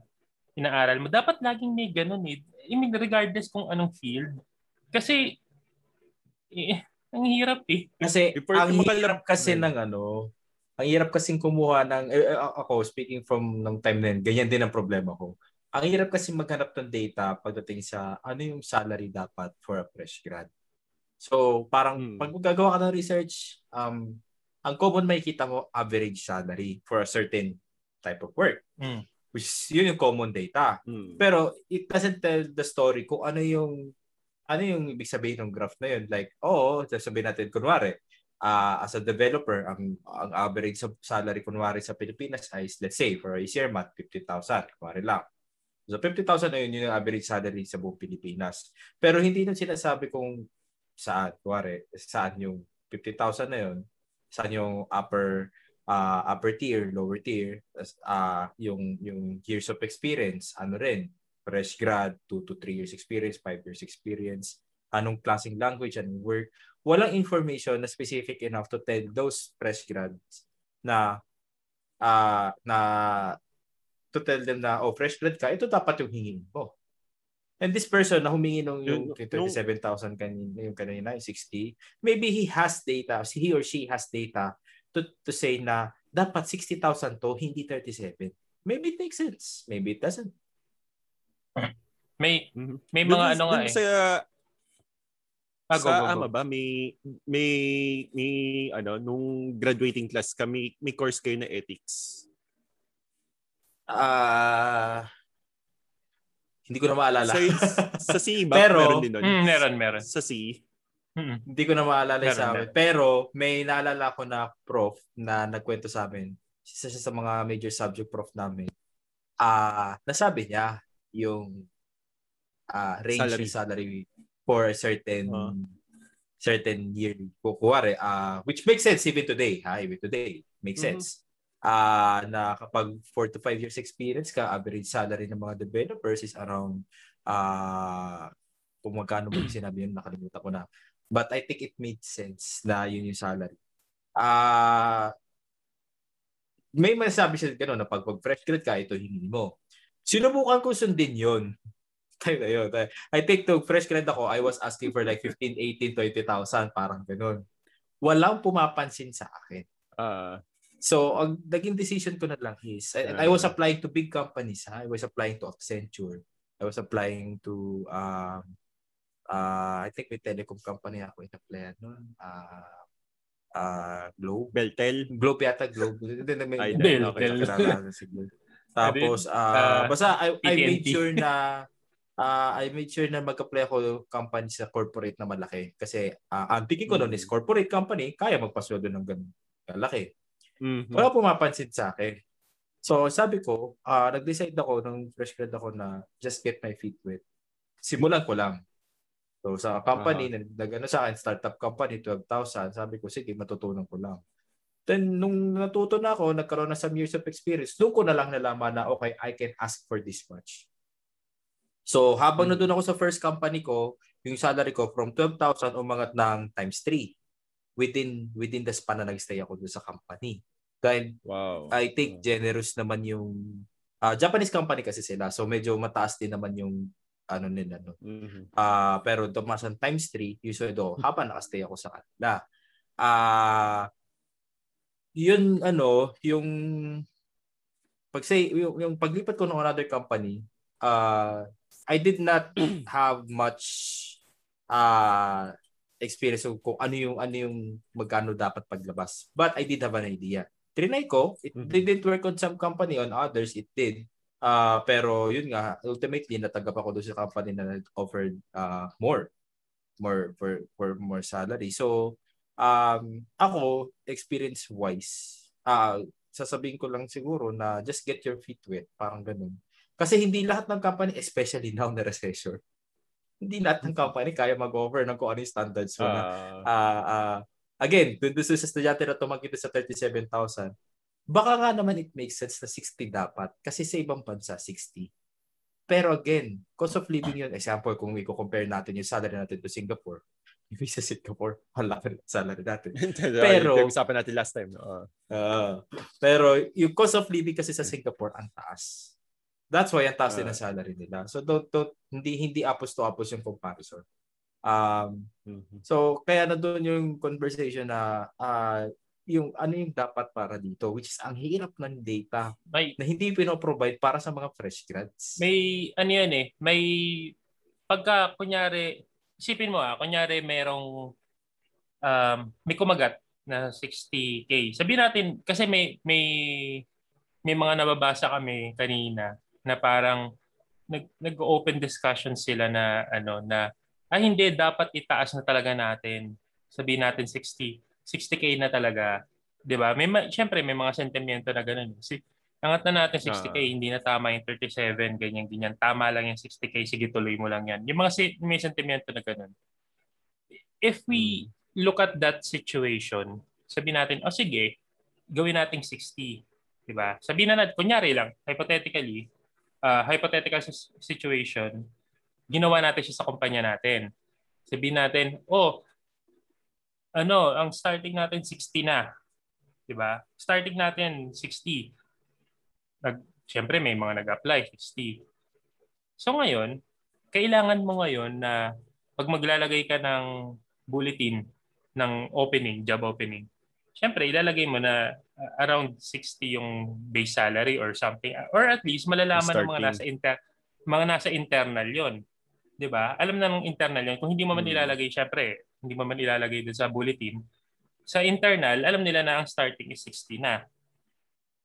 inaaral mo. Dapat laging may ganun eh. I mean, regardless kung anong field. Kasi, eh, ang hirap eh. Kasi, ang hirap kasi ng ano, ang hirap kasing kumuha ng, eh, eh ako, speaking from ng time na yun, ganyan din ang problema ko ang hirap kasi maghanap ng data pagdating sa ano yung salary dapat for a fresh grad. So, parang hmm. pag gagawa ka ng research, um, ang common makikita mo average salary for a certain type of work. Hmm. Which is, yun yung common data. Hmm. Pero it doesn't tell the story kung ano yung ano yung ibig sabihin ng graph na yun. Like, oo, oh, sabihin natin, kunwari, uh, as a developer, ang, ang average salary kunwari sa Pilipinas ay, let's say, for a easier math, 50,000. Kunwari lang. So 50,000 na yun yung average salary sa buong Pilipinas. Pero hindi nang sinasabi kung saan, kuwari, saan yung 50,000 na yun, saan yung upper uh, upper tier, lower tier, uh, yung yung years of experience, ano rin, fresh grad, 2 to 3 years experience, 5 years experience, anong klaseng language, anong work. Walang information na specific enough to tell those fresh grads na uh, na to tell them na, oh, fresh grad ka, ito dapat yung hingin mo. And this person na humingi nung yung 27,000 kanina, yung kanina, yung 60, maybe he has data, he or she has data to, to say na dapat 60,000 to, hindi 37. Maybe it makes sense. Maybe it doesn't. May may mga Dun- ano nga eh. Sa, Ah, go, sa go, go. AMA ba, may, may, may, ano, nung graduating class kami, may course kayo na ethics. Ah hindi ko na maalala. Sa, sa CE ba? Pero- meron din nun? Mm, meron, meron. Sa CE? Hindi ko na maalala Meron, sa amin. Pero may naalala ko na prof na nagkwento sa amin. Isa siya sa mga major subject prof namin. Ah, nasabi niya yung ah range Salary. ng salary for a certain Ah. certain year. Kukuwari, ah which makes sense even today. Ha, even today. Makes Mhm. sense. Ah, na kapag 4 to 5 years experience ka, average salary ng mga developers is around ah kung magkano mo yung sinabi yun, nakalimutan ko na. But I think it made sense na yun yung salary. Ah may masabi siya gano'n na pag, pag fresh grad ka, ito hindi mo. Sinubukan ko sundin yun. Tayo na yun. I think to fresh grad ako, I was asking for like 15, 18, 20,000, parang gano'n. Walang pumapansin sa akin. Ah, So, ang naging decision ko na lang is, I, I was applying to big companies. Ha? I was applying to Accenture. I was applying to, um, uh, I think may telecom company ako in-applyan nun. Uh, uh, Globe. Beltel. Globe yata, Globe. Hindi, may- Del, okay, si Globe. Tapos, uh, Ah, basta I, I made sure na uh, I made sure na mag-apply ako company sa corporate na malaki. Kasi uh, ang thinking ko noon is corporate company, kaya magpasweldo ng ganun kalaki. Mhm. Wala pumapansin sa akin. So, sabi ko, ah nag-decide ako nung fresh grad ako na just get my feet wet. Simulan ko lang. So, sa company, nag, nag- ano sa akin, startup company, 12,000. Sabi ko, sige, matutunan ko lang. Then, nung natuto na ako, nagkaroon na some years of experience, doon ko na lang nalaman na, okay, I can ask for this much. So, habang Hmm. nandun ako sa first company ko, yung salary ko from 12,000 umangat ng times 3 within within the span na nag-stay ako doon sa company. Dahil Wow. I think generous naman yung ah, Japanese company kasi sila. So medyo mataas din naman yung ano nila no. Mhm. Ah, pero tumasan times 3 yung sweldo habang nakastay ako sa kanila. Ah yun ano, yung pag say yung, yung paglipat ko ng another company, uh, I did not have much uh, experience kung, kung ano yung ano yung magkano dapat paglabas. But I did have an idea. Trinay ko, it Mhm. didn't work on some company, on others it did. Uh, pero yun nga, ultimately natanggap ako doon sa company na offered uh, more more for for more salary. So um ako experience wise, ah sasabihin ko lang siguro na just get your feet wet, parang ganun. Kasi hindi lahat ng company, especially now na recession, hindi lahat ng company kaya mag-offer ng kung ano yung standards mo na Ah, ah ah, again, dun dun sa estudyante na tumanggi doon sa 37,000, baka nga naman it makes sense na 60 dapat kasi sa ibang bansa 60. Pero again, cost of living yun. Example, kung i-compare natin yung salary natin to Singapore, yung sa Singapore, wala ka rin salary natin. pero Pero- usapan natin last time. No? Ah, pero yung cost of living kasi sa Singapore ang taas. That's why ang taas din Ah. ang salary nila. So don't, don't hindi hindi apples to apples yung comparison. Um Mhm. So, kaya na doon yung conversation na ah, yung ano yung dapat para dito, which is ang hirap ng data May, na hindi pinoprovide para sa mga fresh grads. may, ano yan eh, may, pagka, kunyari, isipin mo ah, kunyari merong, um, may kumagat na 60K. Sabihin natin, kasi may, may, may mga nababasa kami kanina na parang nag, nag-open discussion sila na ano na ay hindi dapat itaas na talaga natin. Sabihin natin 60 60k na talaga. 'Di ba? May ma- syempre may mga sentimento na ganun. Si angat na natin 60k, Ah. hindi na tama yung 37, ganyan ganyan. Tama lang yung 60k, sige tuloy mo lang 'yan. Yung mga si- may sentimento na ganun. If we look at that situation, sabihin natin, oh sige, gawin nating 60. 'Di ba? Sabihin na natin, kunyari lang, hypothetically, uh, hypothetical situation, ginawa natin siya sa kumpanya natin. Sabihin natin, oh, ano, ang starting natin 60 na. 'Di ba? Starting natin 60. Nag, Siyempre, may mga nag-apply, 60. So ngayon, kailangan mo ngayon na pag maglalagay ka ng bulletin ng opening, job opening, syempre ilalagay mo na uh, around 60 yung base salary or something or at least malalaman ng mga nasa inter mga nasa internal yon 'di ba alam na ng internal yon kung hindi mo man hmm. ilalagay syempre hindi mo man ilalagay doon sa bulletin sa internal alam nila na ang starting is 60 na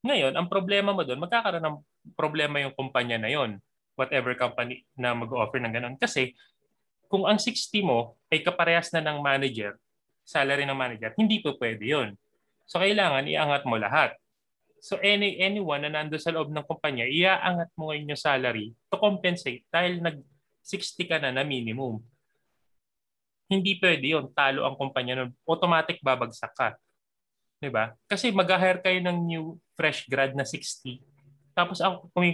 ngayon ang problema mo doon magkakaroon ng problema yung kumpanya na yon whatever company na mag-offer ng ganun kasi kung ang 60 mo ay kaparehas na ng manager, salary ng manager, hindi po pwede yun. So kailangan iangat mo lahat. So any anyone na nandoon sa loob ng kumpanya, iaangat mo ngayon yung salary to compensate dahil nag 60 ka na na minimum. Hindi pwede yun. Talo ang kumpanya nun. Automatic babagsak ka. 'Di ba? Kasi mag-hire kayo ng new fresh grad na 60. Tapos kung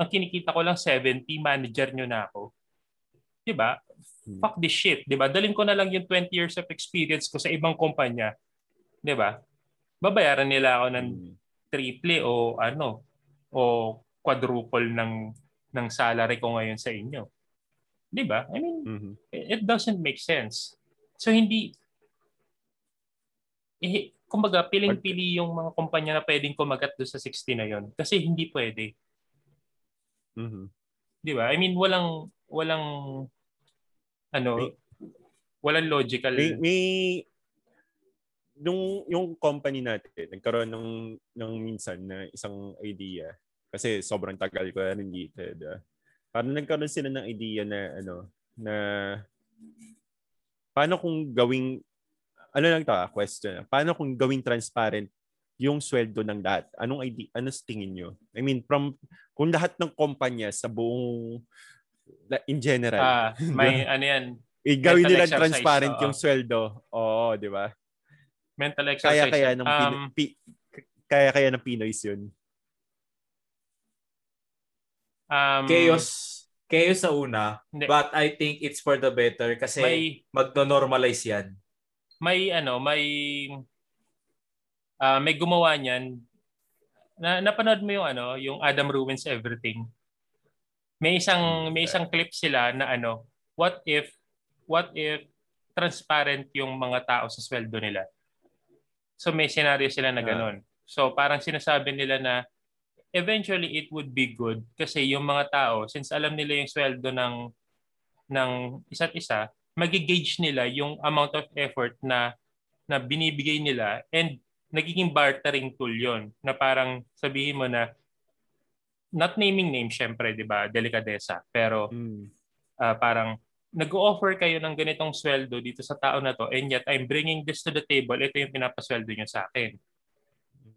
ang kinikita ko lang 70, manager nyo na ako. 'Di ba? Hmm. Fuck this shit, 'di ba? Dalhin ko na lang yung 20 years of experience ko sa ibang kumpanya. 'Di ba? Babayaran nila ako ng hmm. triple o ano o quadruple ng ng salary ko ngayon sa inyo. 'Di ba? I mean, mm-hmm. it doesn't make sense. So hindi eh, kumbaga piling-pili yung mga kumpanya na pwedeng kumagat do sa 60 na yon kasi hindi pwede. Mm-hmm. 'Di ba? I mean, walang walang ano, may, walang logical. May, may nung yung company natin, nagkaroon ng ng minsan na isang idea kasi sobrang tagal ko rin dito. Diba? Parang nagkaroon sila ng idea na ano na paano kung gawing ano lang ta question. Paano kung gawing transparent yung sweldo ng lahat? Anong idea? Ano tingin nyo? I mean, from kung lahat ng kumpanya sa buong in general. Ah, may ano yan. Igawin nila transparent oh. yung sweldo. Oo, di ba? Mental exercise. Kaya kaya ng um, Pino, pi, kaya kaya ng Pinoys yun. Um, chaos chaos sa una, hindi. but I think it's for the better kasi may, magno-normalize yan. May ano, may uh, may gumawa niyan. Na napanood mo yung ano, yung Adam Ruins Everything. May isang may isang clip sila na ano, what if what if transparent yung mga tao sa sweldo nila. So may scenario sila na ah. ganun. So parang sinasabi nila na eventually it would be good kasi yung mga tao since alam nila yung sweldo ng ng isa't isa, magi-gauge nila yung amount of effort na na binibigay nila and nagiging bartering tool yon na parang sabihin mo na not naming name syempre, 'di ba? Delikadesa. Pero mm. uh, parang nag-offer kayo ng ganitong sweldo dito sa tao na to and yet I'm bringing this to the table. Ito yung pinapasweldo niyo sa akin.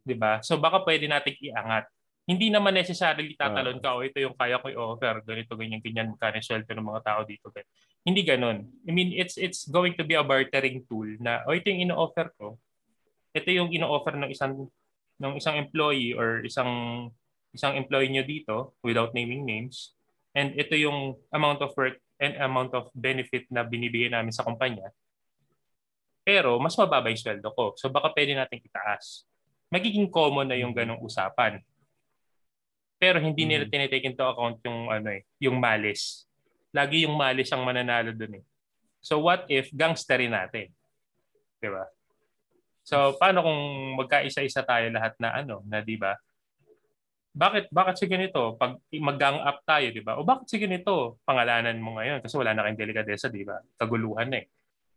'Di ba? So baka pwede nating iangat. Hindi naman necessarily tatalon ka, uh, oh, ito yung kaya ko i-offer, ganito, ganyan, ganyan, magkano sweldo ng mga tao dito. Ganyan. Hindi ganun. I mean, it's it's going to be a bartering tool na, oh, ito yung ino-offer ko. Ito yung ino-offer ng isang ng isang employee or isang isang employee nyo dito without naming names. And ito yung amount of work and amount of benefit na binibigay namin sa kumpanya. Pero mas mababa yung sweldo ko. So baka pwede natin itaas. Magiging common na yung ganong usapan. Pero hindi nila mm-hmm. tinitake into account yung ano eh, yung malis. Lagi yung malis ang mananalo dun eh. So what if gangsterin natin? 'Di ba? So paano kung magkaisa-isa tayo lahat na ano, na 'di ba? bakit bakit si ganito pag mag-gang up tayo di ba o bakit si ganito pangalanan mo ngayon kasi wala na kayong delikadesa di ba kaguluhan na eh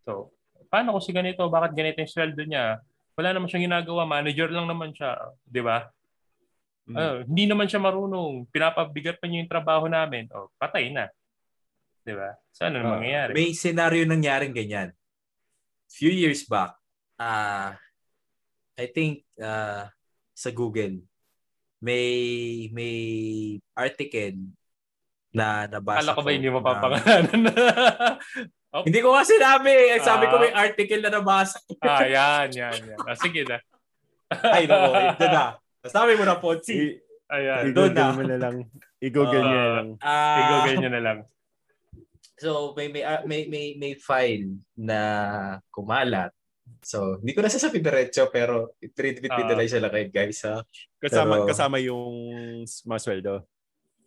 so paano kung si ganito bakit ganito yung sweldo niya wala naman siyang ginagawa manager lang naman siya di ba mm. uh, hindi naman siya marunong pinapabigat pa niya yung trabaho namin o patay na di ba so ano uh, mangyayari may senaryo nangyaring ganyan few years back uh, I think uh, sa Google may may article na nabasa Kala ko ba hindi mo papangalanan? oh. Hindi ko nga sinabi. Eh, sabi ko may ah. article na nabasa. ah, yan, yan, yan. Ah, sige na. Ay, no. Ito na. Sabi mo na, Ponzi. Ayan. I-google na. mo na lang. I-google uh, niya na lang. Uh, I-google niya na lang. So, may, may, may, may, may file na kumalat So, hindi ko na sasabihin diretso pero i-treat uh, nila siya lang kay guys ha. Kasama pero, kasama yung masweldo.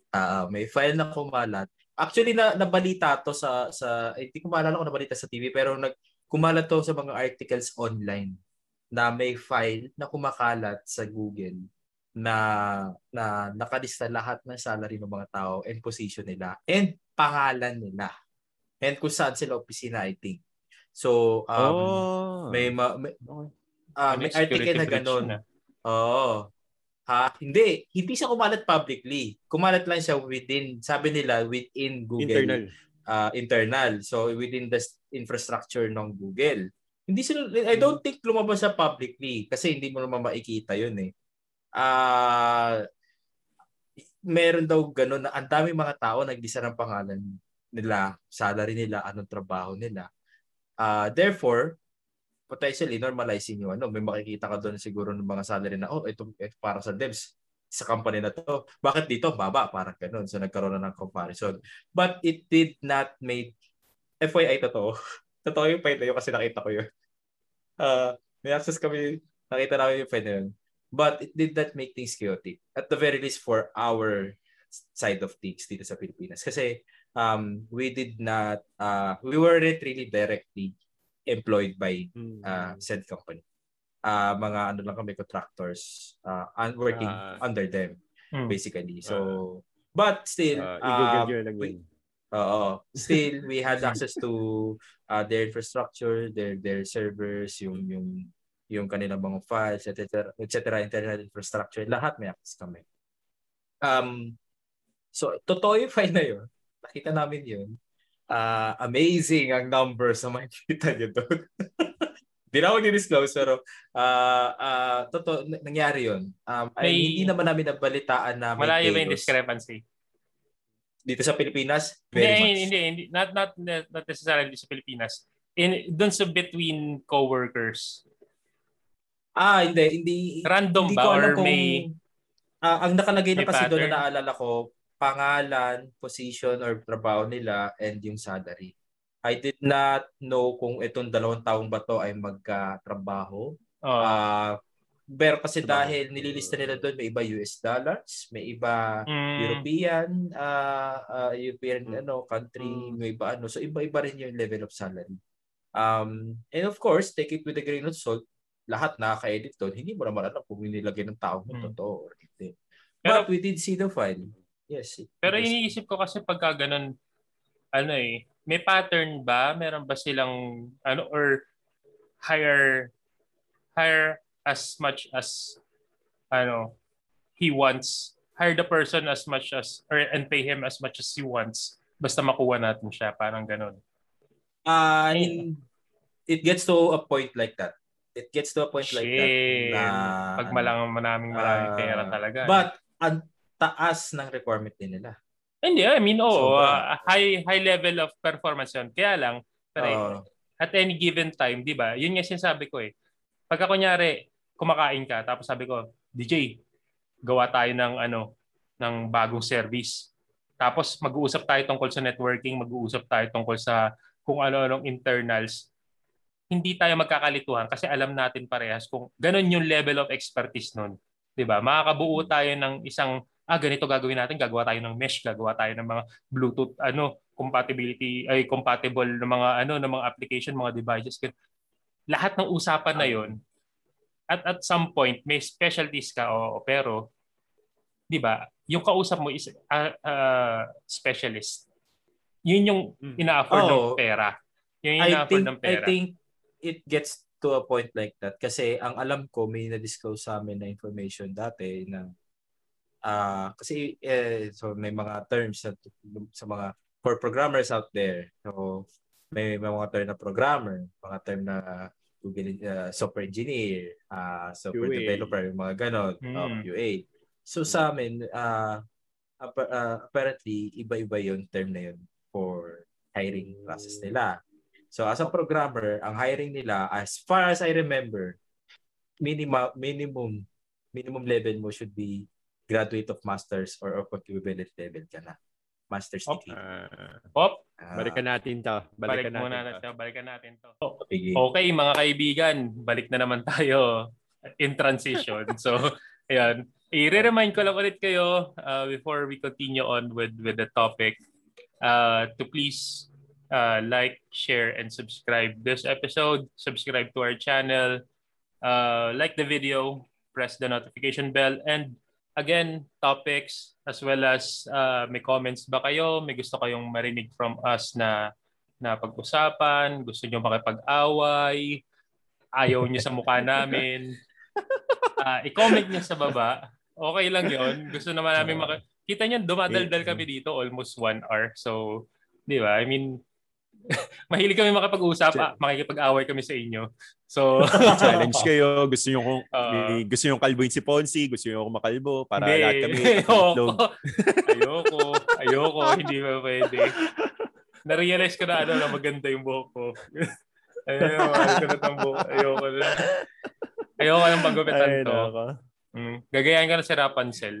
Ah, uh, may file na kumalat. Actually na nabalita to sa sa eh, hindi ko maalala kung nabalita sa TV pero nag kumalat to sa mga articles online na may file na kumakalat sa Google na na nakalista lahat ng salary ng mga tao and position nila and pangalan nila. And kung saan sila opisina, I think. So, um, oh. may, ma, may, uh, may article na ganun. Oo. Ha? Hindi. Hindi siya kumalat publicly. Kumalat lang siya within, sabi nila, within Google. Internal. uh, internal. So within the infrastructure ng Google. Hindi sila I don't think lumabas siya publicly kasi hindi mo naman makikita 'yun eh. Ah meron daw ganun na ang dami mga tao naglista ng pangalan nila, salary nila, anong trabaho nila. Ah therefore potentially normalizing yung ano, may makikita ka doon siguro ng mga salary na oh ito, ito para sa devs sa company na to. Bakit dito baba? Parang ganun. So nagkaroon na ng comparison. But it did not make FYI totoo. totoo yung point na kasi nakita ko yun. Uh, may access kami, nakita namin yung na yun. But it did not make things chaotic. At the very least for our side of things dito sa Pilipinas. Kasi um, we did not, uh, we weren't really directly employed by Mm. uh, said company. Uh, mga ano lang kami contractors uh, and working Ah. under them Hmm. basically. So but still Uh, i-google uh, lang we-. Oo. Still, we had access to uh, their infrastructure, their their servers, yung yung yung kanilang mga files, etc. etc. internet infrastructure, lahat may access kami. Um, so, totoo yung file na yun. Nakita namin yun. Uh, amazing ang numbers na makikita nyo doon. Di na ako disclose pero uh, uh, totoo, nangyari yun. Um, ay, May- hindi naman namin nabalitaan na may Malayo ba yung discrepancy? Dito sa Pilipinas. Hindi, Very much. hindi, hindi, hindi. Not, not, not necessarily sa Pilipinas. In, dun sa between coworkers. Ah, hindi. Hindi, Random hindi ba? Or kung, may... ah, ang nakalagay na kasi doon na naalala ko, pangalan, position, or trabaho nila, and yung salary. I did not know kung itong dalawang taong ba to ay magkatrabaho. Oh, Ah, pero kasi dahil nililista nila doon, may iba US dollars, may iba mm, European, ah ah, European Mm. ano country, Mm. may iba ano. So iba-iba rin yung level of salary. Um, and of course, take it with a grain of salt. Lahat nakaka-edit doon. Hindi mo naman alam kung nilagay ng tao mo Mm. totoo or hindi. Pero- But we did see the file. Yes. it- Pero it was- iniisip ko kasi pagka ganun, ano eh, may pattern ba? Meron ba silang, ano, or hire, hire as much as, ano, he wants, hire the person as much as, or and pay him as much as he wants. Basta makuha natin siya, parang ganun. Ah, in- it gets to a point like that. It gets to a point like that. Na, Pag malang manaming maraming ah, pera talaga. But, ang taas ng requirement din nila. Hindi, I mean, oo, Sobra. ah, high high level of performance yun. Kaya lang, pare, Oo. at any given time, di ba? Yun nga sinasabi ko eh. Pagka kunyari, kumakain ka, tapos sabi ko, DJ, gawa tayo ng ano, ng bagong service. Tapos mag-uusap tayo tungkol sa networking, mag-uusap tayo tungkol sa kung ano-anong internals. Hindi tayo magkakalituhan kasi alam natin parehas kung ganun yung level of expertise nun. 'Di ba? Makakabuo tayo ng isang ah ganito gagawin natin, gagawa tayo ng mesh, gagawa tayo ng mga Bluetooth ano, compatibility ay compatible ng mga ano ng mga application, mga devices. Lahat ng usapan na 'yon. At at some point may specialties ka o pero 'di ba? Yung kausap mo is a specialist. Yun yung Mm. ina-afford ng Oo. pera. Yun yung I ina-afford think ng I pera. think it gets to a point like that kasi ang alam ko may na-disclose sa amin na information dati na ah kasi eh, so may mga terms sa, sa mga for programmers out there. So may, may mga term na programmer, mga term na uh, software engineer, ah software QA. developer, yung mga ganon, Mm. oh, QA. So sa amin appa- ah, apparently iba-iba yung term na yun for hiring process nila. So as a programmer, ang hiring nila as far as I remember, minimum minimum minimum level mo should be graduate of masters or of equivalent level ka na. Master's degree. Ah, Pop, Ah, balikan natin to. balik Balikan muna natin to. natin. Balikan natin to. sige. Okay, mga kaibigan, balik na naman tayo in transition. So, ayan. I-remind ko lang ulit kayo uh, before we continue on with with the topic uh, to please uh, like, share, and subscribe this episode. Subscribe to our channel. uh, like the video, press the notification bell, and again, topics as well as uh, may comments ba kayo, may gusto kayong marinig from us na na pag-usapan, gusto niyo makipag-away, ayaw niyo sa mukha namin, uh, i-comment niyo sa baba. Okay lang yon Gusto naman namin maka- Kita niyo, dumadaldal kami dito almost one hour. So, di ba? I mean, mahilig kami makapag-usap, ah, makikipag-away kami sa inyo. So, challenge kayo, gusto niyo kung uh, gusto niyo kalbuin si Ponzi, gusto niyo ako makalbo para hindi, lahat kami ayoko. ayoko, ayoko, hindi ba pwede. Na-realize ko na ano na maganda yung buhok ko. Ayoko, ayoko na itong buhok. Ayoko na. Ayoko nang pagupitan to. Mm. Gagayahin ka na si Rapunzel.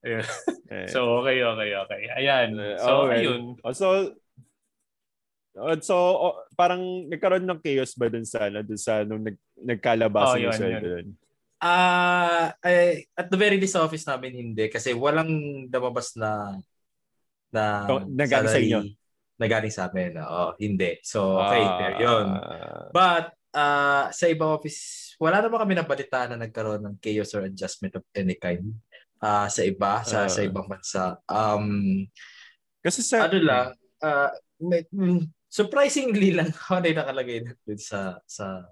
Ayun. Eh. so, okay, okay, okay. Ayan. So, okay. ayun. Oh, so, so oh, parang nagkaroon ng chaos ba dun sa ano, dun sa nung nag, nagkalabasan oh, yun, yun. Dun? Ah, uh, at the very least office namin hindi kasi walang lumabas na na so, nagaling sa inyo. Nagaling sa amin. Oo, hindi. So, okay, uh, fair yun. But, uh, sa ibang office, wala naman kami nabalita na nagkaroon ng chaos or adjustment of any kind uh, sa iba, sa, uh, sa ibang bansa. Um, kasi sa... Ano lang, uh, may, mm, surprisingly lang ako na nakalagay na sa, sa,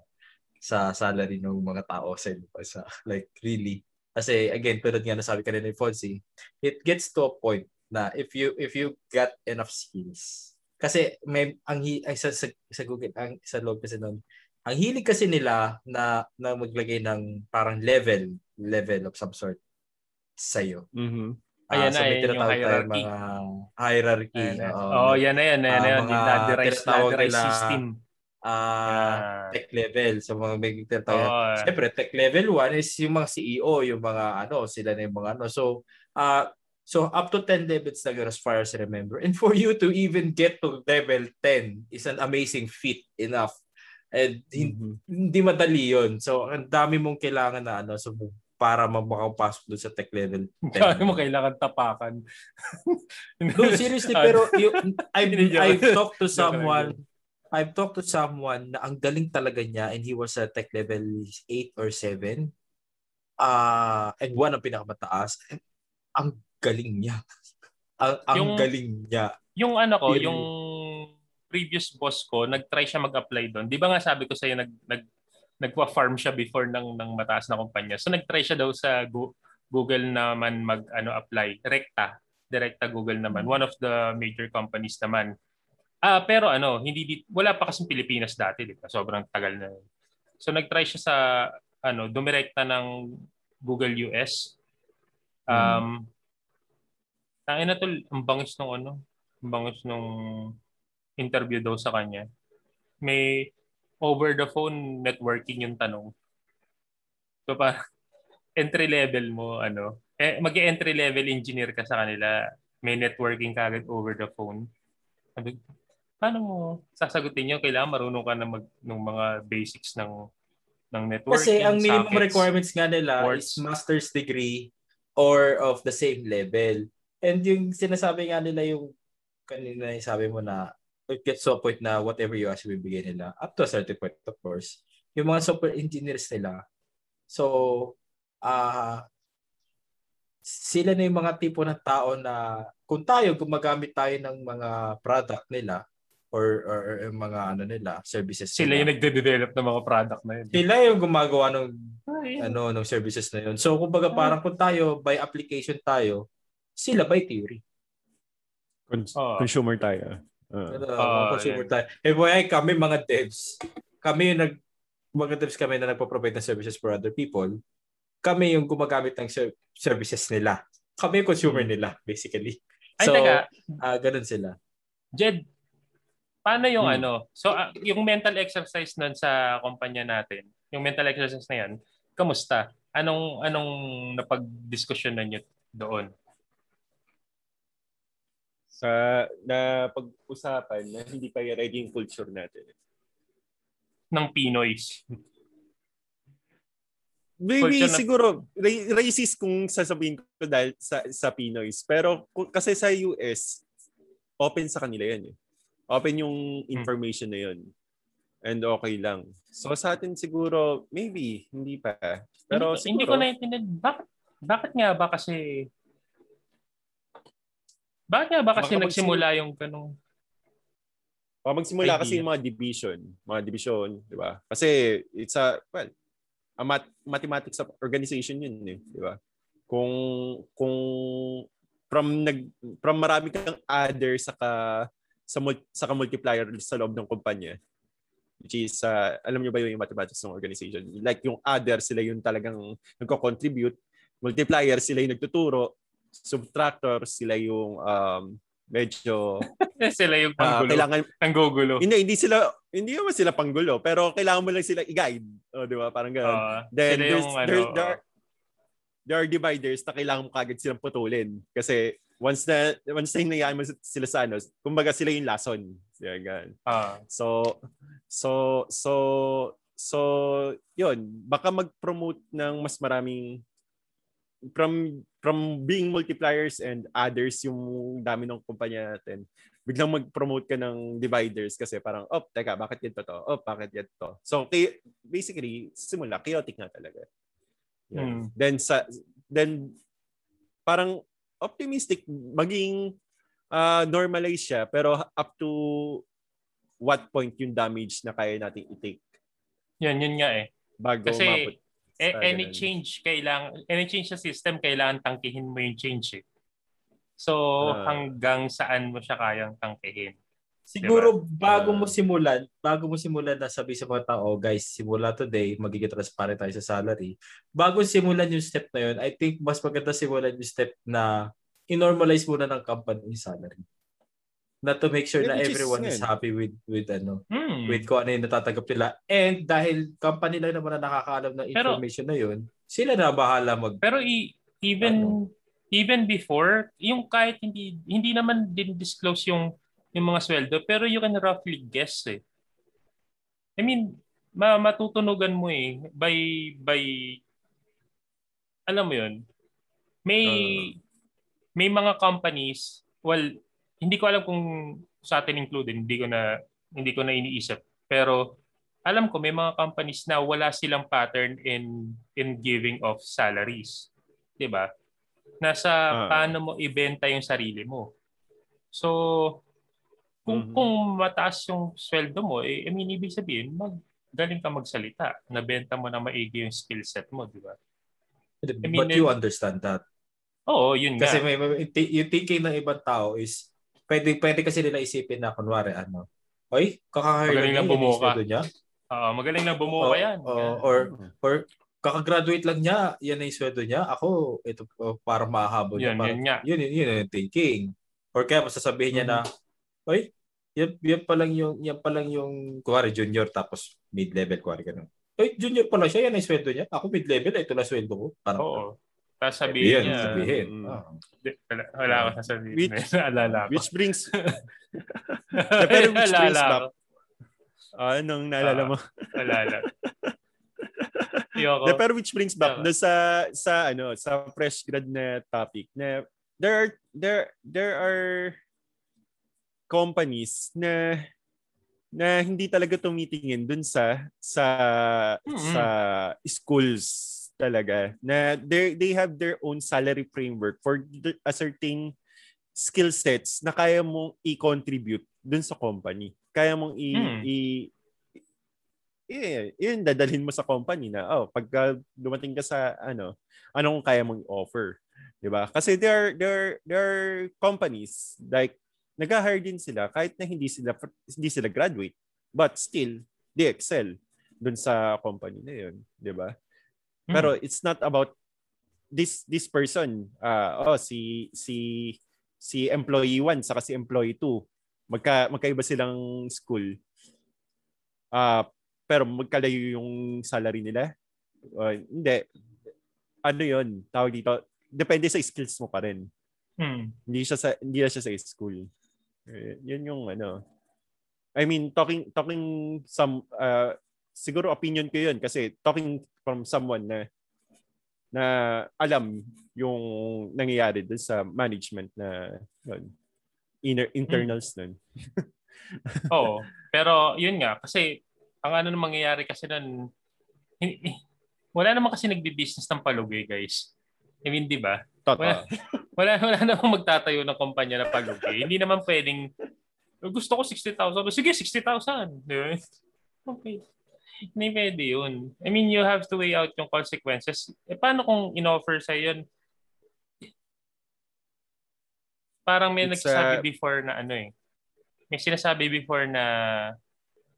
sa salary ng mga tao sa bansa. Like, really. Kasi, again, tulad nga nasabi ka rin ni Fonzie, it gets to a point na if you if you got enough skills kasi may ang ay, sa, sa, sa Google ang sa log kasi noon ang hilig kasi nila na na maglagay ng parang level level of some sort sa iyo. Uh, Ayan so na, yan yung hierarchy. Mga hierarchy. Ayan, uh, oh, yan na yan. Yan, uh, yan. Mga ladderized, ladderized system. Uh, yeah. tech level. So mga may tinatawag. Oh, Siyempre, tech level 1 is yung mga CEO, yung mga ano, sila na yung mga ano. So, uh, so up to 10 levels na as far as I remember. And for you to even get to level 10 is an amazing feat enough. And mm-hmm. hindi madali yun. So, ang dami mong kailangan na ano. So, para makapasok doon sa tech level 10. Kaya mo kailangan tapakan. no, seriously, pero yung, I've, I've talked to someone, I've talked to someone na ang galing talaga niya and he was a tech level 8 or 7. Uh, and one ang pinakamataas. Ang galing niya. ang, ang yung, galing niya. Yung ano ko, yung previous boss ko, nag-try siya mag-apply doon. Di ba nga sabi ko sa'yo, nag, nag nagpa-farm siya before ng ng mataas na kumpanya. So nag-try siya daw sa Google naman mag ano apply, Rekta. Direkta Google naman. One of the major companies naman. Ah, pero ano, hindi di, wala pa kasi Pilipinas dati, di ba? Sobrang tagal na. So nag-try siya sa ano, dumirekta ng Google US. Um, hmm. Tangin na to, ang bangis nung ano, ang bangis nung interview daw sa kanya. May over the phone networking yung tanong. So pa entry level mo ano, eh, mag-entry level engineer ka sa kanila, may networking ka agad over the phone. Sabi, paano mo sasagutin yun? Kailangan marunong ka na mag ng mga basics ng ng networking. Kasi ang minimum sockets, requirements nga nila ports. is master's degree or of the same level. And yung sinasabi nga nila yung kanina sabi mo na it gets to a point na whatever you ask, bibigay nila. Up to a certain point, of course. Yung mga software engineers nila, so, ah, uh, sila na yung mga tipo ng tao na kung tayo gumagamit tayo ng mga product nila or or, or mga ano nila services sila nila. yung nagde-develop ng mga product na yun sila yung gumagawa ng Ay. ano ng services na yun so kumbaga parang kung tayo by application tayo sila by theory Cons- oh. consumer tayo Uh, uh, consumer yeah. tayo. Eh, boy, kami mga devs, kami yung nag, mga devs kami na nagpo-provide ng services for other people, kami yung gumagamit ng ser- services nila. Kami yung consumer hmm. nila, basically. Ay, so, taga, uh, ganun sila. Jed, paano yung hmm. ano? So, uh, yung mental exercise nun sa kumpanya natin, yung mental exercise na yan, kamusta? Anong anong napag-discussion ninyo doon? Sa na pag-usapan na hindi pa ready yung culture natin. Ng Pinoys. Maybe culture siguro na... racist kung sasabihin ko dahil sa sa Pinoys. Pero kasi sa US open sa kanila 'yan eh. Open yung hmm. information hmm. na 'yon. and okay lang. So sa atin siguro, maybe, hindi pa. Pero hindi, siguro, hindi ko naintindihan. Bakit, bakit nga ba kasi bakit nga ba kasi Baka nagsimula yung ganong O magsimula Idea. kasi yung mga division, mga division, di ba? Kasi it's a well, a mat- mathematics of organization yun eh, di ba? Kung kung from nag from marami kang other sa ka, sa mul- sa ka multiplier sa loob ng kumpanya which is uh, alam niyo ba yung mathematics ng organization like yung other sila yung talagang nagko-contribute multiplier sila yung nagtuturo subtractor sila yung um, medyo sila yung uh, panggulo. kailangan ang gugulo. hindi, hindi sila, hindi naman sila panggulo, pero kailangan mo lang sila i-guide. O, di ba? Parang gano'n. Ah, Then, sila there's, yung ano, there, there, are, there are dividers na kailangan mo kagad silang putulin. Kasi, once na, once na hinayaan mo sila sa ano, kumbaga sila yung lason. Yan, ganun. ah, So, so, so, so, yun. Baka mag-promote ng mas maraming from from being multipliers and others yung dami ng kumpanya natin biglang mag-promote ka ng dividers kasi parang oh teka bakit ganito to oh bakit ganito so kay, basically simula chaotic na talaga Hmm. Yun. then sa then parang optimistic maging uh, normalize siya pero up to what point yung damage na kaya nating i-take yun, yun nga eh. bago Kasi, umabot Eh, any change kailangan any change sa system kailangan tangkihin mo yung change eh. So Ah. hanggang saan mo siya kayang tangkihin? Siguro bago Ah. mo simulan, bago mo simulan na sabi sa mga tao, guys, simula today, magiging transparent tayo sa salary. Bago simulan yung step na yun, I think mas maganda simulan yung step na i-normalize muna ng company yung salary. Na to make sure na Yeah, is everyone is yun. happy with with ano, Hmm. with kung ano yung natatanggap nila. And dahil company lang naman na nakakaalam ng Pero- information na yun, sila na bahala mag Pero i- even even before, yung kahit hindi hindi naman din disclose yung yung mga sweldo, pero you can roughly guess eh. I mean, ma matutunugan mo eh by by alam mo yun. May may mga companies, well, hindi ko alam kung sa atin included, hindi ko na hindi ko na iniisip. Pero alam ko may mga companies na wala silang pattern in in giving of salaries. 'Di ba? Nasa Ah. paano mo ibenta yung sarili mo. So kung Mhm. kung mataas yung sweldo mo, eh, I mean, ibig sabihin, mag, galing ka magsalita. Nabenta mo na maigi yung skill set mo, di ba? But mean, you it- understand that. Oo, yun Kasi nga. may, may, yung- yung thinking ng ibang tao is pwede pwede kasi nila isipin na kunwari ano. Oy, kakahire Magaling niya, yung bumuka. niya. Oo, magaling na bumuka Oo, yan. Yan. or or kakagraduate lang niya, yan na yung sweldo niya. Ako, ito para mahabol niya. Yun, Parang, yun nga. yun, yun, yun, yung thinking. Or kaya masasabihin niya na, oy, yan, yan pa lang yung, yan pa lang yung, kuwari junior tapos mid-level, kuwari ganun. Oy, junior pa lang siya, yan ang sweldo niya. Ako mid-level, ito na sweldo ko. Parang, Oo. Tapos Sabihin, sabihin niya, sabihin. Ah. Di- wala, wala ako sasabihin. Which- Naalala ko. which brings pero which brings back ko. Ah, anong naalala Ah. mo? Ayoko. De, pero which brings back do sa sa ano sa fresh grad na topic na there are there there are companies na na hindi talaga tumitingin dun sa sa Mm-mm. sa schools talaga na they they have their own salary framework for the- a certain skill sets na kaya mong i-contribute dun sa company. Kaya mong i, Hmm. i eh, yun dadalhin mo sa company na oh pagka dumating ka sa ano anong kaya mong offer 'di ba kasi there are there are, there are companies like nag-hire din sila kahit na hindi sila hindi sila graduate but still they excel dun sa company na yun 'di ba Hmm. pero it's not about this this person. Ah oh si si si employee 1 saka si employee 2 magka magkaiba silang school. Ah pero magkalayo yung salary nila. Uh, hindi. Ano yun? Tawag dito depende sa skills mo pa rin. Hmm. hindi siya sa hindi siya sa school. Eh, yun yung ano. I mean talking talking some uh, siguro opinion ko yun kasi talking from someone na na alam yung nangyayari dun sa management na yun, inner internals nun. Oo. Pero yun nga, kasi ang ano nang mangyayari kasi nun, wala naman kasi nagbi-business ng palugi, guys. I mean, di ba? Wala, wala, wala namang magtatayo ng kumpanya na palugi. Hindi naman pwedeng, gusto ko 60,000. Sige, 60,000. Di ba? Okay. Hindi pwede yun. I mean, you have to weigh out yung consequences. Eh, paano kung in-offer sa yun? Parang may It's nagsasabi a... before na ano eh. May sinasabi before na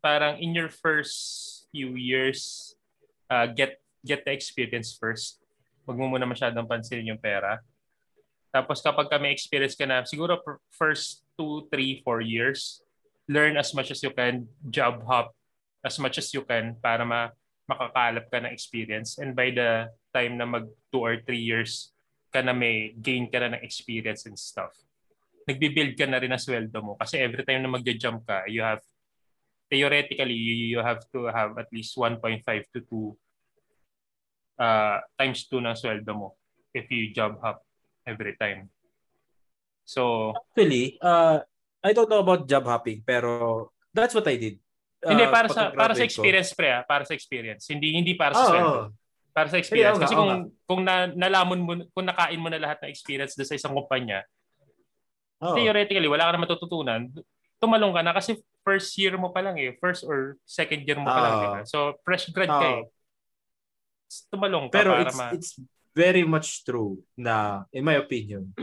parang in your first few years, uh, get get the experience first. Huwag mo muna masyadong pansinin yung pera. Tapos kapag ka may experience ka na, siguro first 2, 3, 4 years, learn as much as you can, job hop as much as you can para ma makakalap ka ng experience. And by the time na mag 2 or 3 years ka na may gain ka na ng experience and stuff, nagbi-build ka na rin ang sweldo mo. Kasi every time na magja-jump ka, you have, theoretically, you, you have to have at least 1.5 to 2 uh, times 2 ng sweldo mo if you job hop every time. So, actually, uh, I don't know about job hopping, pero that's what I did. Uh, hindi para sa para sa experience pre, ah, para sa experience. Hindi hindi para sa oh, sweldo. Oh. Para sa experience kasi kung oh, kung na, nalamon mo kung nakain mo na lahat ng experience sa isang kumpanya, oh. theoretically wala ka na matututunan. Tumalong ka na kasi first year mo pa lang eh, first or second year mo pa oh. lang. Diba? So fresh grad oh. ka eh. Tumalong ka Pero para it's, ma- it's very much true na in my opinion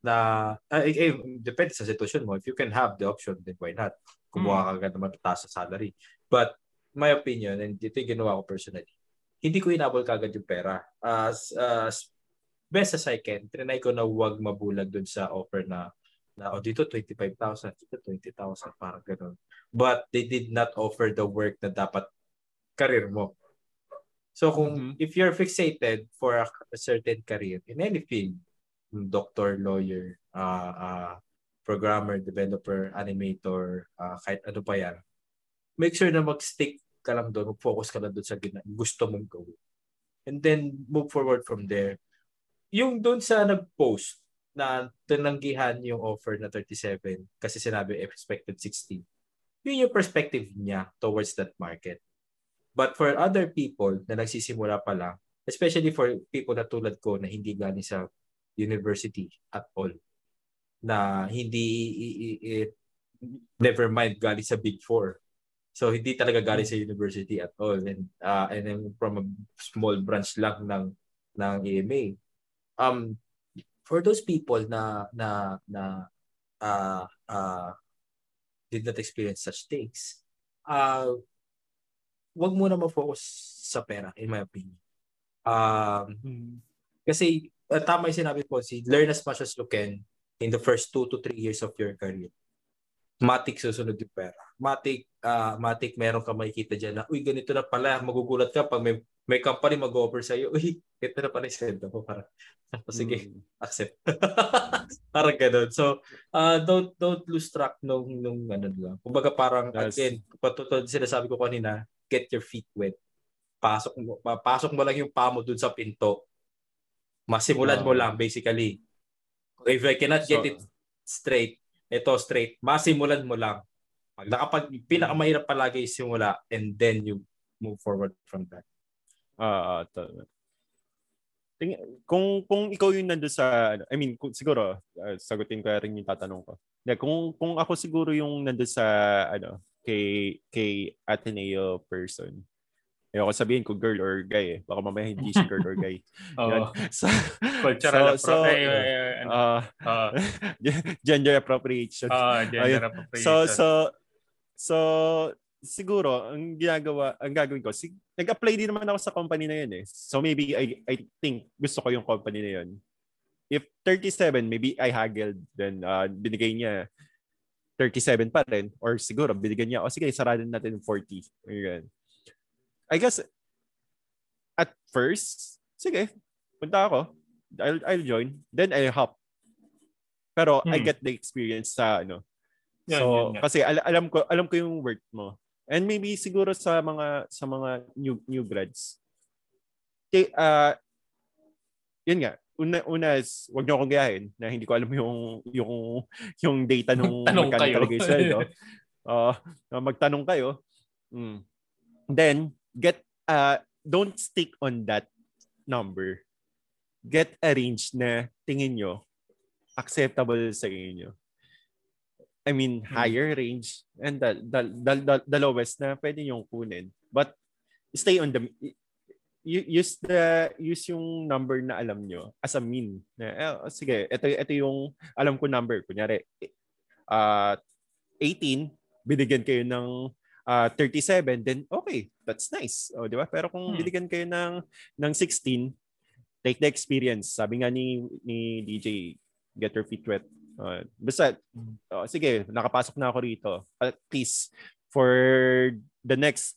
na uh, eh, eh, depende sa sitwasyon mo. If you can have the option, then why not? Kumuha ka agad naman mataas sa salary. But my opinion, and ito yung ginawa ko personally, hindi ko inabol kagad yung pera. As, as best as I can, trinay ko na huwag mabulag dun sa offer na na oh, dito 25,000, dito 20,000, parang ganun. But they did not offer the work na dapat career mo. So kung mm-hmm. if you're fixated for a, a certain career in any field, doctor, lawyer, uh, uh, programmer, developer, animator, uh, kahit ano pa yan, make sure na mag-stick ka lang doon, focus ka lang doon sa gina- gusto mong gawin. And then, move forward from there. Yung doon sa nag-post na tinanggihan yung offer na 37 kasi sinabi expected 60, yun yung perspective niya towards that market. But for other people na nagsisimula pa lang, especially for people na tulad ko na hindi galing sa university at all. Na hindi, it, never mind galing sa Big Four. So hindi talaga galing sa university at all and uh, and then from a small branch lang ng ng EMA. Um for those people na na na uh, uh, did not experience such things, uh, wag mo na ma-focus sa pera in my opinion. Um, mm-hmm. Kasi uh, tama yung sinabi po, si learn as much as you can in the first two to three years of your career. Matik susunod yung pera. Matik, uh, matik meron ka makikita dyan na, uy, ganito na pala. Magugulat ka pag may, may company mag-offer sa'yo. Uy, ito na pala yung sweldo ko. Para, sige, mm. accept. parang ganun. So, uh, don't don't lose track nung, nung ano lang. Kumbaga parang, yes. again, patutod sinasabi ko kanina, get your feet wet. Pasok mo, pasok mo lang yung pamo dun sa pinto Masimulan uh, mo lang basically. If I cannot get so, it straight, ito straight, masimulan mo lang. Pag nakapag pinakamahirap palagi simula and then you move forward from that. Ah, uh, uh, Ting kung kung ikaw yung nandoon sa I mean kung, siguro uh, sagutin ko rin yung tatanong ko. Yeah, kung kung ako siguro yung nandoon sa ano kay kay Ateneo person Ayoko sabihin ko girl or guy eh. Baka mamaya hindi si girl or guy. Oo. So, Cultural so, so, uh, uh, gender appropriation. Uh, gender appropriation. So, so, so, siguro, ang ginagawa, ang gagawin ko, sig- nag-apply din naman ako sa company na yun eh. So maybe I, I think gusto ko yung company na yun. If 37, maybe I haggled, then uh, binigay niya 37 pa rin. Or siguro, binigyan niya, o oh, sige, sarado natin 40. Ganyan. I guess, at first, sige, punta ako. I'll, I'll join. Then I'll hop. Pero hmm. I get the experience sa ano. Yan, so, yan, yan. kasi al- alam ko alam ko yung work mo. And maybe siguro sa mga sa mga new new grads. Okay, uh, yun nga, una una is wag niyo akong gayahin na hindi ko alam yung yung yung data nung magkano talaga yung sweldo. Uh, magtanong kayo. Mm. then get uh don't stick on that number. Get a range na tingin nyo acceptable sa inyo. I mean, Hmm. higher range and the, the, the, the, the lowest na pwede yung kunin. But stay on the use the use yung number na alam nyo as a mean. Na, eh, oh, sige, ito ito yung alam ko number. Kunyari, uh, 18, binigyan kayo ng uh, 37, then okay, that's nice. O, di ba? Pero kung Hmm. binigyan kayo ng, ng 16, take the experience. Sabi nga ni, ni DJ, get your feet wet. Uh, basta, oh, sige, nakapasok na ako rito. At least, for the next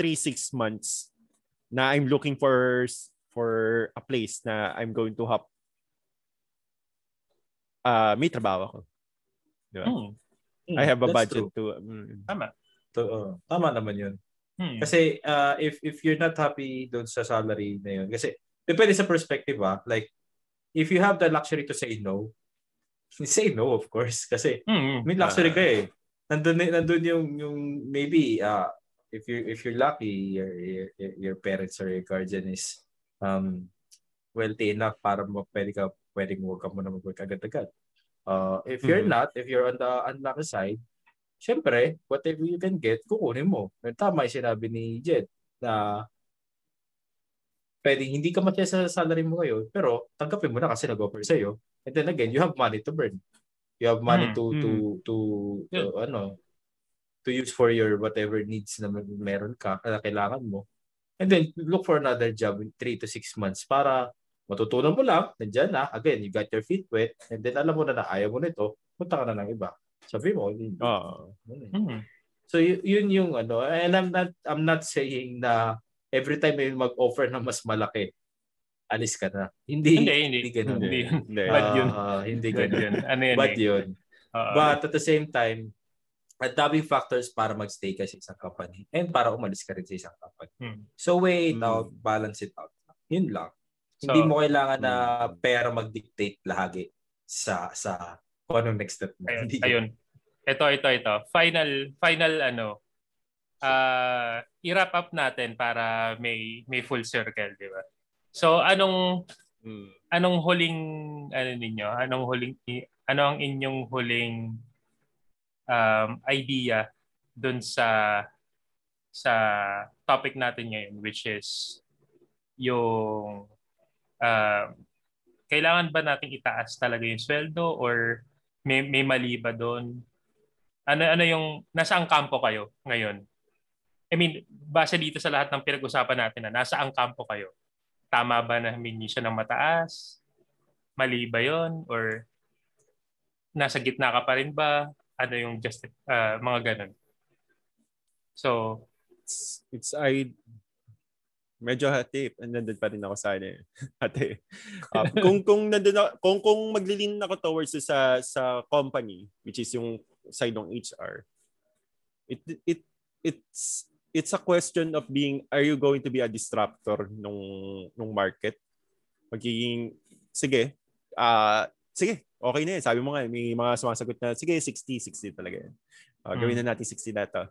3-6 months, na I'm looking for for a place na I'm going to hop uh, may trabaho ako. Di ba? Hmm. I have a That's budget true. to mm, Tama. To, uh, tama naman yun. Hmm. Kasi uh, if if you're not happy doon sa salary na yun, kasi depende sa perspective ah. Like, if you have the luxury to say no, say no of course. Kasi Hmm. may luxury Ah. ka eh. Nandun, nandun yung, yung maybe uh, if you if you're lucky, your, your, your parents or your guardian is um, wealthy enough para mo, pwede ka, pwedeng huwag ka muna mag-work agad-agad. Uh, if you're Mhm. not, if you're on the unlucky side, syempre, whatever you can get, kukunin mo. And tama yung sinabi ni Jed na pwedeng hindi ka matya sa salary mo ngayon, pero tanggapin mo na kasi nag-offer sa'yo. And then again, you have money to burn. You have money Hmm. to, to, to, to, ano, to use for your whatever needs na meron ka, na kailangan mo. And then, look for another job in 3 to 6 months para matutunan mo lang, nandyan na, again, you got your feet wet, and then alam mo na na ayaw mo nito, punta ka na ng iba. Sabi mo, hindi. Oo. Hmm. So y- yun yung ano, and I'm not I'm not saying na every time may mag-offer na mas malaki, alis ka na. Hindi Hindi, hindi. hindi ganun. Hindi. Hindi. Bad yun. Ah, hindi ganun. yun. Ano yun Bad eh. yun. Oo. But at the same time, ang daming factors para magstay ka sa isang company and para umalis ka rin sa isang company. Hmm. So weigh it Hmm. out, balance it out. Yun lang. So, Hindi mo kailangan na Hmm. pera mag-dictate lahagi sa sa kung anong next step mo. Ayun, ayun. Ito, ito, ito. Final, final ano, ah i-wrap up natin para may may full circle, di ba? So, anong Mm. anong huling ano ninyo? Anong huling ano ang inyong huling um, idea dun sa sa topic natin ngayon which is yung um, kailangan ba nating itaas talaga yung sweldo or may may mali ba doon? Ano ano yung nasa ang kampo kayo ngayon? I mean, base dito sa lahat ng pinag-usapan natin na nasa ang kampo kayo. Tama ba na humingi siya ng mataas? Mali ba 'yon or nasa gitna ka pa rin ba? Ano yung just ah, mga ganun? So, It's, it's I medyo hati and nandun pa rin ako sa ano eh. hati. Uh, kung kung nandun ako, kung kung maglilin ako towards sa sa company which is yung side ng HR it it it's it's a question of being are you going to be a disruptor nung nung market magiging sige ah sige okay na yan sabi mo nga may mga sumasagot na sige 60 60 talaga yan Ah, gawin na natin 60 na to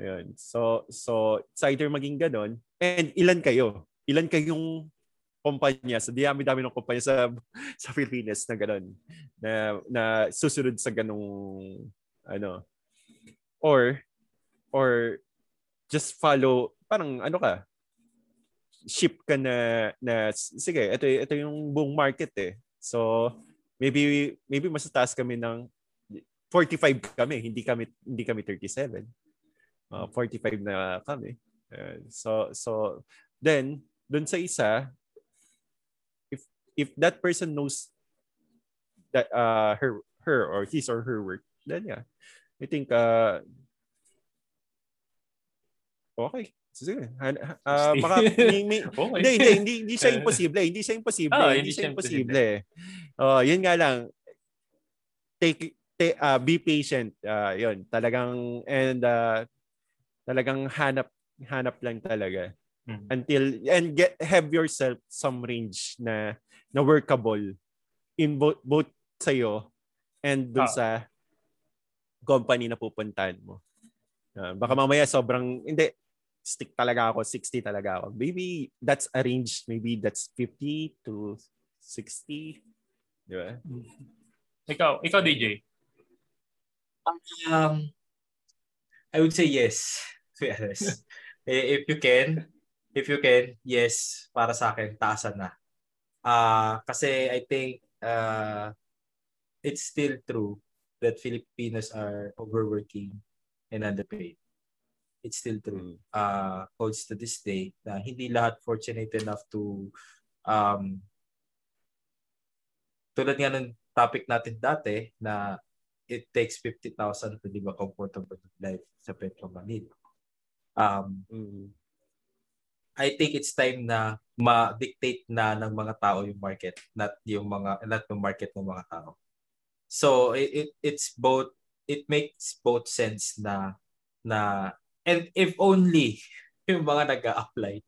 Ayun. So, so it's either maging ganon. And ilan kayo? Ilan kayong kumpanya? Sa dami-dami ng kumpanya sa sa Pilipinas na ganon. Na na susunod sa ganong ano. Or or just follow parang ano ka? Ship ka na na sige ito ito yung buong market eh. So maybe maybe mas kami ng 45 kami. Hindi kami hindi kami 37 Uh, 45 na kami. Uh, so so then dun sa isa if if that person knows that uh her her or his or her work then yeah I think uh okay sige uh, baka may, may, okay. hindi, hindi, hindi, hindi siya imposible. Hindi siya imposible. Ah, hindi, siya imposible. Oh, yun nga lang. Take, take uh, be patient. Uh, yun, talagang and uh, talagang hanap hanap lang talaga Mhm. until and get have yourself some range na na workable in both both sa and dun Ah. sa company na pupuntahan mo. Uh, baka mamaya sobrang hindi stick talaga ako, 60 talaga ako. Maybe that's a range, maybe that's 50 to 60. Di ba? Ikaw, ikaw DJ. Um, I would say yes. To be honest. if you can, if you can, yes, para sa akin, taasan na. Uh, kasi I think uh, it's still true that Filipinos are overworking and underpaid. It's still true. Uh, holds to this day na hindi lahat fortunate enough to um, tulad nga ng topic natin dati na it takes 50,000 to live a comfortable life sa Petro Manila. Um, mm. I think it's time na ma-dictate na ng mga tao yung market, not yung mga not yung market ng mga tao. So it, it it's both it makes both sense na na and if only yung mga nag-a-apply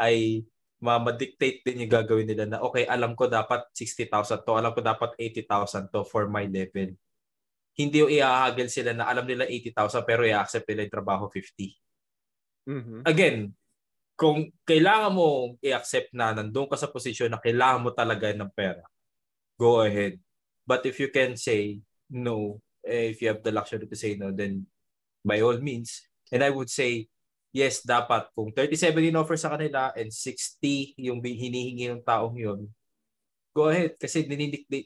ay ma-dictate din yung gagawin nila na okay, alam ko dapat 60,000 to, alam ko dapat 80,000 to for my level. Hindi yung iahagil sila na alam nila 80,000 pero i-accept nila yung trabaho 50. Mm-hmm. Again, kung kailangan mo i-accept na nandun ka sa posisyon na kailangan mo talaga ng pera, go ahead. But if you can say no, eh, if you have the luxury to say no, then by all means. And I would say, yes, dapat. Kung 37 in offer sa kanila and 60 yung hinihingi ng taong yun, go ahead. Kasi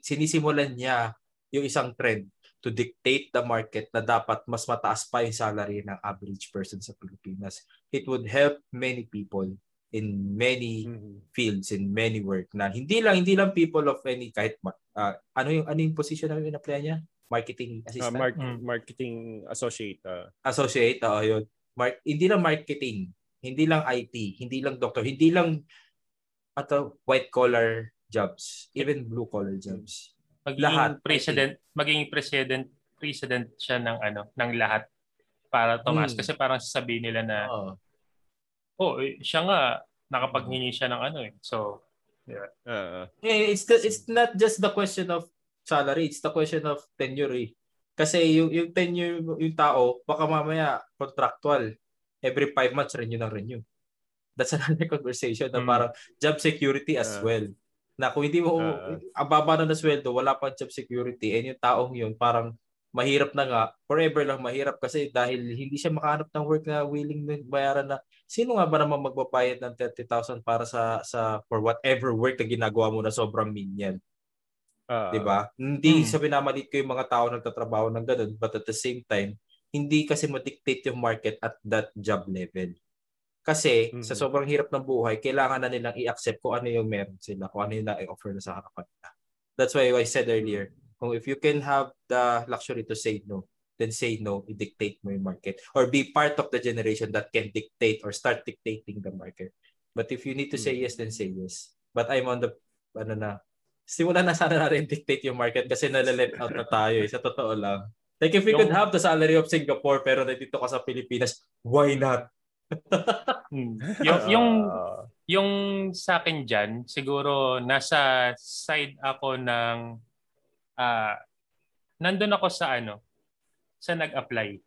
sinisimulan niya yung isang trend to dictate the market na dapat mas mataas pa yung salary ng average person sa Pilipinas. It would help many people in many mm-hmm. fields in many work na hindi lang hindi lang people of any kahit uh, ano yung ano yung position na in-apply niya marketing assistant uh, mar- mm. marketing associate uh. associate oh yun Mar- hindi lang marketing hindi lang IT hindi lang doctor hindi lang ato white collar jobs even blue collar jobs maging lahat, president, maging president, president siya ng ano, ng lahat para tumaas hmm. kasi parang sasabihin nila na oh, oh eh, siya nga nakapaghingi siya ng ano eh. So, yeah. Uh, eh, it's the, it's not just the question of salary, it's the question of tenure. Eh. Kasi yung yung tenure yung tao, baka mamaya contractual every five months renew ng renew. That's another conversation na hmm. parang job security as uh, well na kung hindi mo, uh, ang baba na na sweldo, wala pang job security, and yung taong yun, parang mahirap na nga, forever lang mahirap kasi dahil hindi siya makahanap ng work na willing na bayaran na, sino nga ba naman magbabayad ng 30,000 para sa, sa, for whatever work na ginagawa mo na sobrang minion? Uh, 'Di ba? Hindi hmm. sa binamalit ko yung mga tao nagtatrabaho ng ganun, but at the same time, hindi kasi ma-dictate yung market at that job level. Kasi mm-hmm. sa sobrang hirap ng buhay, kailangan na nilang i-accept kung ano yung meron sila, kung ano yung na-offer na sa harapan nila. That's why I said earlier, kung if you can have the luxury to say no, then say no, i-dictate mo yung market. Or be part of the generation that can dictate or start dictating the market. But if you need to say mm-hmm. yes, then say yes. But I'm on the, ano na, simula na sana natin dictate yung market kasi nalalet out na tayo eh, sa totoo lang. Like if we yung, could have the salary of Singapore pero nandito ka sa Pilipinas, why not? hmm. yung, yung, yung sa akin dyan, siguro nasa side ako ng, uh, nandun ako sa ano, sa nag-apply.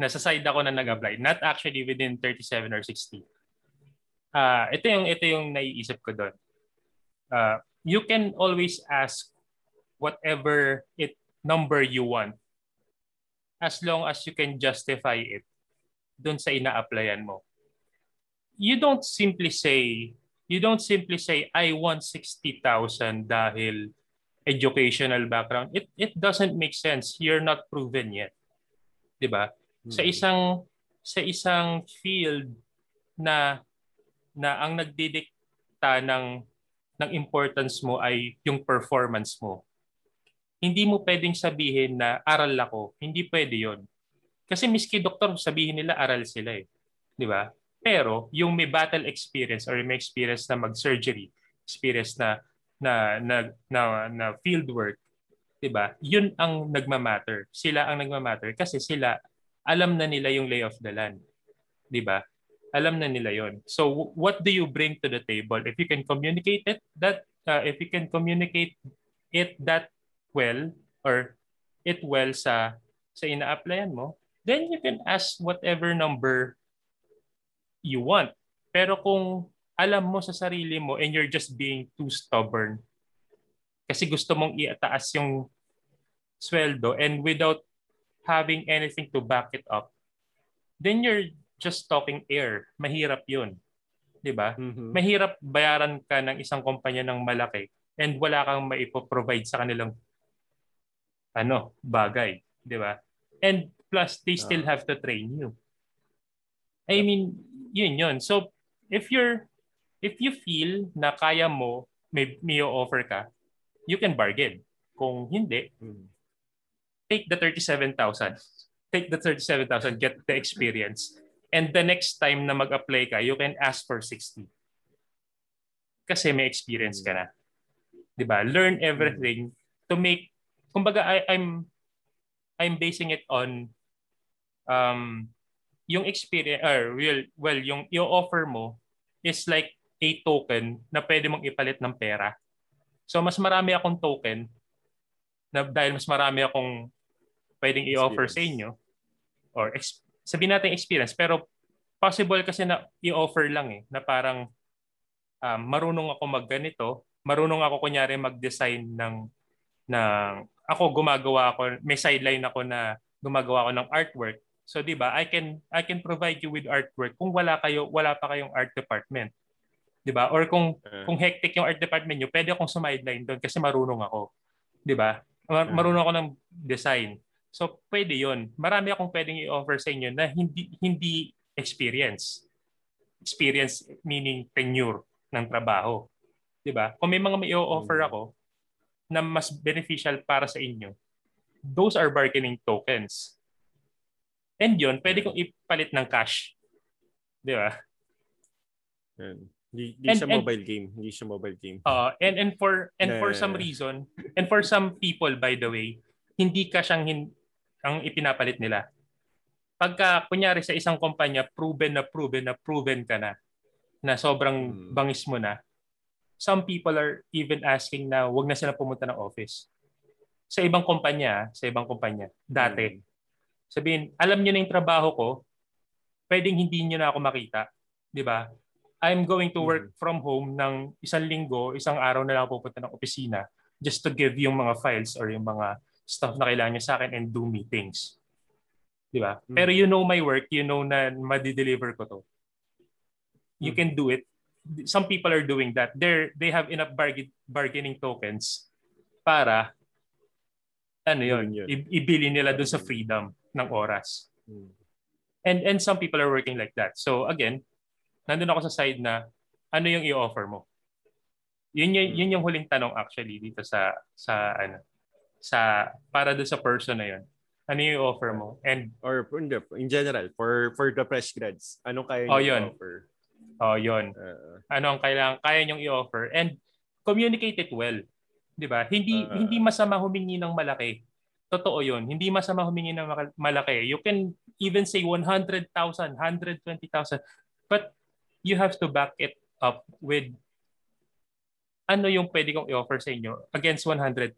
Nasa side ako na nag-apply. Not actually within 37 or 60. Uh, ah, ito yung ito yung naiisip ko doon. Uh, you can always ask whatever it number you want as long as you can justify it doon sa ina-applyan mo. You don't simply say, you don't simply say, I want 60,000 dahil educational background. It, it doesn't make sense. You're not proven yet. 'Di ba? Hmm. Sa isang sa isang field na na ang nagdidikta ng ng importance mo ay yung performance mo. Hindi mo pwedeng sabihin na aral ako. Hindi pwede 'yon. Kasi miski doktor, sabihin nila aral sila eh. Di ba? Pero yung may battle experience or may experience na mag-surgery, experience na na na na, na field work, 'di ba? 'Yun ang nagma-matter. Sila ang nagma-matter kasi sila alam na nila yung lay of the land. 'Di ba? Alam na nila 'yon. So what do you bring to the table? If you can communicate it that uh, if you can communicate it that well or it well sa sa ina-applyan mo, then you can ask whatever number you want. Pero kung alam mo sa sarili mo and you're just being too stubborn kasi gusto mong iataas yung sweldo and without having anything to back it up, then you're just talking air. Mahirap yun. 'Di ba? Mhm. Mahirap bayaran ka ng isang kumpanya ng malaki and wala kang maipo-provide sa kanilang ano, bagay, 'di ba? And plus they still have to train you. I mean, yun yun. So if you're if you feel na kaya mo may, may offer ka, you can bargain. Kung hindi, Mhm. take the 37,000. Take the 37,000, get the experience. And the next time na mag-apply ka, you can ask for 60. Kasi may experience ka na. 'Di ba? Learn everything to make kumbaga I, I'm I'm basing it on um yung experience or well, well yung i-offer mo is like a token na pwede mong ipalit ng pera. So mas marami akong token na dahil mas marami akong pwedeng i-offer sa inyo or ex- sabihin natin experience pero possible kasi na i-offer lang eh na parang um, marunong ako magganito, marunong ako kunyari mag-design ng ng ako gumagawa ako may sideline ako na gumagawa ako ng artwork. So 'di ba? I can I can provide you with artwork kung wala kayo wala pa kayong art department. 'Di ba? Or kung Uh, kung hectic yung art department nyo, pwede akong sumideline doon kasi marunong ako. 'Di ba? Mar- Marunong ako ng design. So pwede 'yon. Marami akong pwedeng i-offer sa inyo na hindi hindi experience. Experience meaning tenure ng trabaho. 'Di ba? Kung may mga may i-offer Mm. ako na mas beneficial para sa inyo, those are bargaining tokens. And 'yon, pwede kong ipalit ng cash. 'Di ba? Yan. Hindi, hindi And- siya and- mobile game. Hindi siya mobile game. Uh, and and for and for Yeah. some reason and for some people by the way, hindi ka siyang hin, ang ipinapalit nila. Pagka kunyari sa isang kumpanya, proven na proven na proven ka na na sobrang Hmm. bangis mo na. Some people are even asking na wag na sila pumunta ng office. Sa ibang kumpanya, sa ibang kumpanya, dati. Mm. Sabihin, alam niyo na yung trabaho ko, pwedeng hindi niyo na ako makita. Di ba? I'm going to work from home ng isang linggo, isang araw na lang pupunta ng opisina just to give yung mga files or yung mga stuff na kailangan niya sa akin and do meetings. Di ba? Mm. Pero you know my work, you know na madi-deliver ko to. You Mm. can do it. Some people are doing that. They're, they have enough bargain, bargaining tokens para ano yun, Yun yun. i- ibili nila dun sa freedom ng oras. Mm. And and some people are working like that. So again, nandun ako sa side na ano yung i-offer mo. Yun yung, Hmm. yun yung huling tanong actually dito sa sa ano sa para doon sa person na yun. Ano yung i-offer mo? And Or hindi, in general, for for the fresh grads, anong kaya Oh, yun. offer? oh, yun. Uh, Ano ang kailangan kaya niyong i-offer and communicate it well. 'Di ba? Hindi Ah. hindi masama humingi ng malaki. Totoo 'yun. Hindi masama humingi ng malaki. You can even say 100,000, 120,000. But you have to back it up with ano yung pwede kong i-offer sa inyo against 100,000.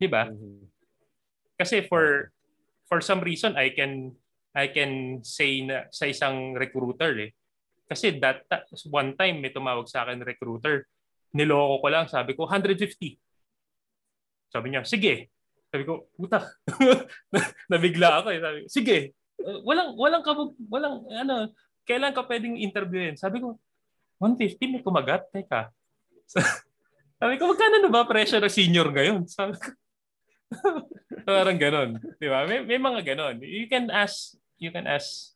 'Di ba? mhm. Kasi for for some reason I can I can say na sa isang recruiter eh. Kasi that one time may tumawag sa akin recruiter. Niloko ko lang, sabi ko 150. Sabi niya, sige. Sabi ko, puta. Nabigla ako eh. Sabi, sige. Uh, walang walang kabug, walang ano, kailan ka pwedeng interviewin? Sabi ko, 150 may kumagat. Teka. Sabi ko, magkano na ba presyo ng senior ngayon? Sabi ko, Parang ganon. Di ba? May, may mga ganon. You can ask, you can ask